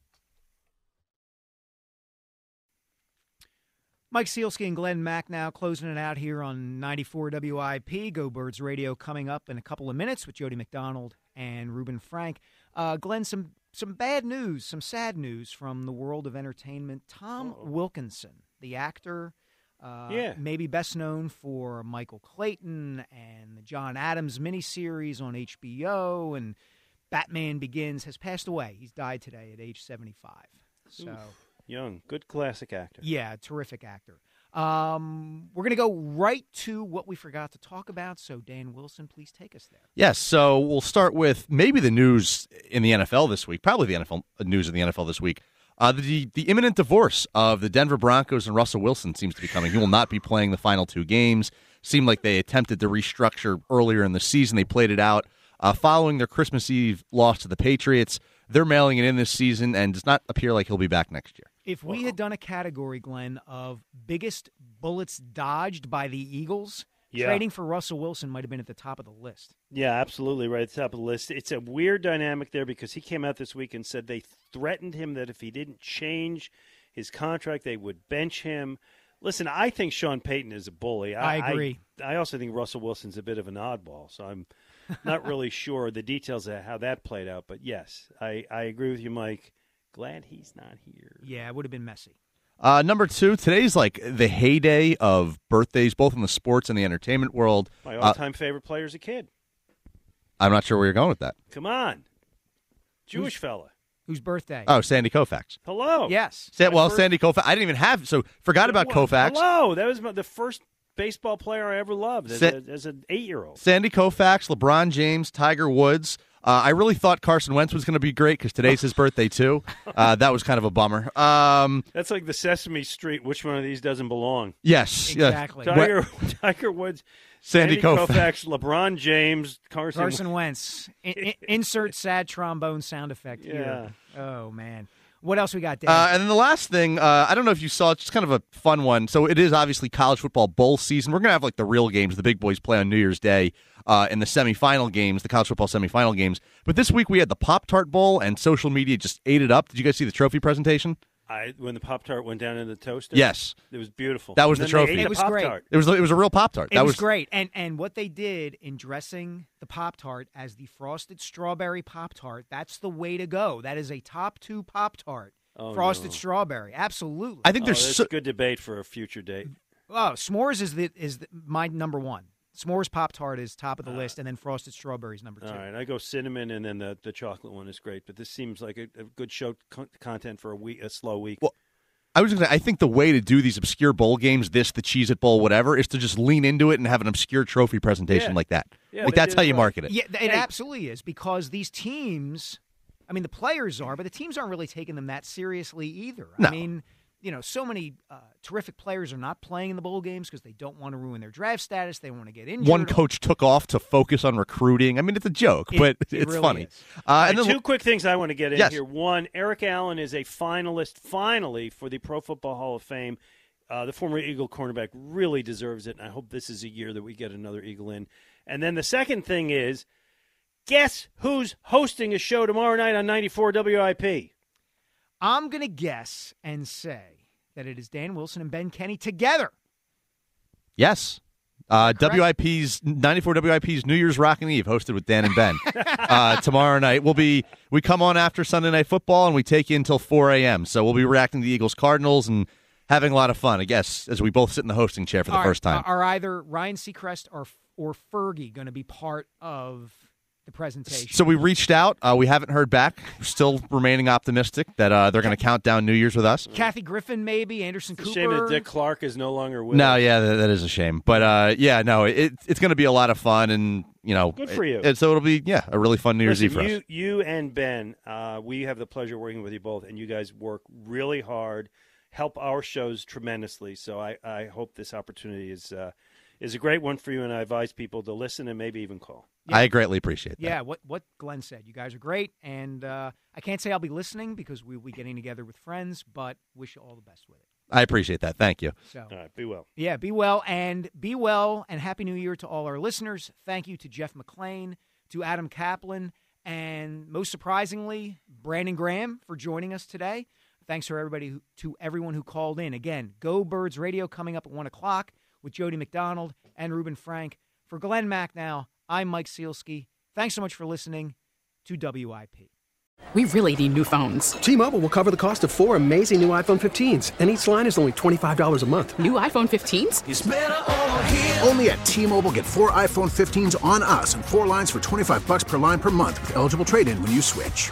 Mike Sielski and Glen Macnow closing it out here on 94 WIP. Go Birds Radio coming up in a couple of minutes with Jody McDonald and Reuben Frank. Uh, Glen, some some bad news, some sad news from the world of entertainment. Tom Wilkinson, the actor, uh, Yeah. maybe best known for Michael Clayton and the John Adams miniseries on HBO and Batman Begins, has passed away. He's died today at age 75. So. Oof. Young, good classic actor. Yeah, terrific actor. Um, we're going to go right to what we forgot to talk about. So, Dan Wilson, please take us there. Yes, so we'll start with maybe the news in the NFL this week, probably the NFL uh, news in the NFL this week. Uh, the the imminent divorce of the Denver Broncos and Russell Wilson seems to be coming. He will not be playing the final two games. Seemed like they attempted to restructure earlier in the season. They played it out uh, following their Christmas Eve loss to the Patriots. They're mailing it in this season, and does not appear like he'll be back next year. If we had done a category, Glen, of biggest bullets dodged by the Eagles, Yeah. trading for Russell Wilson might have been at the top of the list. Yeah, absolutely right at the top of the list. It's a weird dynamic there because he came out this week and said they threatened him that if he didn't change his contract, they would bench him. Listen, I think Sean Payton is a bully. I agree. I, also think Russell Wilson's a bit of an oddball, so I'm not [LAUGHS] really sure the details of how that played out. But yes, I, I agree with you, Mike. Glad he's not here. Yeah, it would have been messy. Uh, number two, today's like the heyday of birthdays, both in the sports and the entertainment world. My Uh, all-time favorite player as a kid. I'm not sure where you're going with that. Come on, Jewish fella. Whose birthday? Oh, Sandy Koufax. Hello. Yes. Sa- well, first- Sandy Koufax. I didn't even have so forgot about Koufax. Hello. That was my, the first baseball player I ever loved as, Sa- a, as an eight-year-old. Sandy Koufax, LeBron James, Tiger Woods. Uh, I really thought Carson Wentz was going to be great because today's his birthday too. Uh, that was kind of a bummer. Um, That's like the Sesame Street. Which one of these doesn't belong? yes, yeah. Tiger, [LAUGHS] Tiger Woods, Sandy Koufax. Koufax, LeBron James, Carson. Carson Wentz. I- I- insert sad trombone sound effect here. Oh man. What else we got, Dan? Uh, and then the last thing, uh, I don't know if you saw, it's just kind of a fun one. So it is obviously college football bowl season. We're going to have like the real games. The big boys play on New Year's Day uh, in the semifinal games, the college football semifinal games. But this week we had the Pop Tart Bowl, and social media just ate it up. Did you guys see the trophy presentation? I, when the Pop Tart went down in the toaster. Yes. it was beautiful. That was And the trophy. It was great. Pop-Tart. It was it was a real Pop Tart. It That was, great, and and what they did in dressing the Pop Tart as the frosted strawberry Pop Tart, that's the way to go. That is a top two Pop Tart, Oh, frosted no. strawberry. Absolutely. I think Oh, there's that's so- good debate for a future date. Oh, s'mores is the is the, my number one. S'mores Pop Tart is top of the uh, list, and then frosted strawberries number two. All right, I go cinnamon, and then the, the chocolate one is great. But this seems like a, a good show con- content for a week, a slow week. Well, I was going to. I think the way to do these obscure bowl games, this, the Cheez It Bowl, whatever, is to just lean into it and have an obscure trophy presentation Yeah. like that. Yeah, like that's how you market it. Yeah, it absolutely is because these teams, I mean, the players are, but the teams aren't really taking them that seriously either. No. I mean, you know, so many uh, terrific players are not playing in the bowl games because they don't want to ruin their draft status. They want to get injured. One coach took off to focus on recruiting. I mean, it's a joke, It- but it it's really funny. Uh, and then two quick things I want to get in Yes. here. One, Eric Allen is a finalist, finally, for the Pro Football Hall of Fame. Uh, the former Eagle cornerback really deserves it, and I hope this is a year that we get another Eagle in. And then the second thing is, guess who's hosting a show tomorrow night on 94 WIP? I'm going to guess and say that it is Dan Wilson and Ben Kenny together. Yes. Uh, WIP's 94 WIP's New Year's Rockin' Eve, hosted with Dan and Ben. [LAUGHS] uh, tomorrow night we'll be we come on after Sunday Night Football and we take you until 4 a.m. So we'll be reacting to the Eagles Cardinals and having a lot of fun. I guess as we both sit in the hosting chair for the Are- first time. Are either Ryan Seacrest or or Fergie going to be part of the presentation? So we reached out. Uh, we haven't heard back. We're still remaining optimistic that uh, they're going to count down New Year's with us. Kathy Griffin, maybe Anderson It's a Cooper. shame that Dick Clark is no longer with No, us. yeah, that, that is a shame. But uh, yeah, no, it, it's going to be a lot of fun, and you know, Good for you. it- so it'll be yeah, a really fun New Year's Listen, Eve for you, us. You and Ben, uh, we have the pleasure of working with you both, and you guys work really hard, help our shows tremendously. So I, I hope this opportunity is uh, is a great one for you, and I advise people to listen and maybe even call. I greatly appreciate that. Yeah, what what Glen said. You guys are great, and uh, I can't say I'll be listening because we'll be getting together with friends, but wish you all the best with it. I appreciate that. Thank you. So, All right, be well. yeah, be well and be well, and happy New Year to all our listeners. Thank you to Jeff McLane, to Adam Caplan, and most surprisingly, Brandon Graham for joining us today. Thanks for everybody who, to everyone who called in. Again, Go Birds Radio coming up at one o'clock with Jody McDonald and Reuben Frank. For Glen Macnow, I'm Mike Sielski. Thanks so much for listening to WIP. We really need new phones. T-Mobile will cover the cost of four amazing new iPhone 15s, and each line is only $25 a month. New iPhone 15s? Only at T-Mobile get four iPhone 15s on us and four lines for 25 bucks per line per month with eligible trade-in when you switch.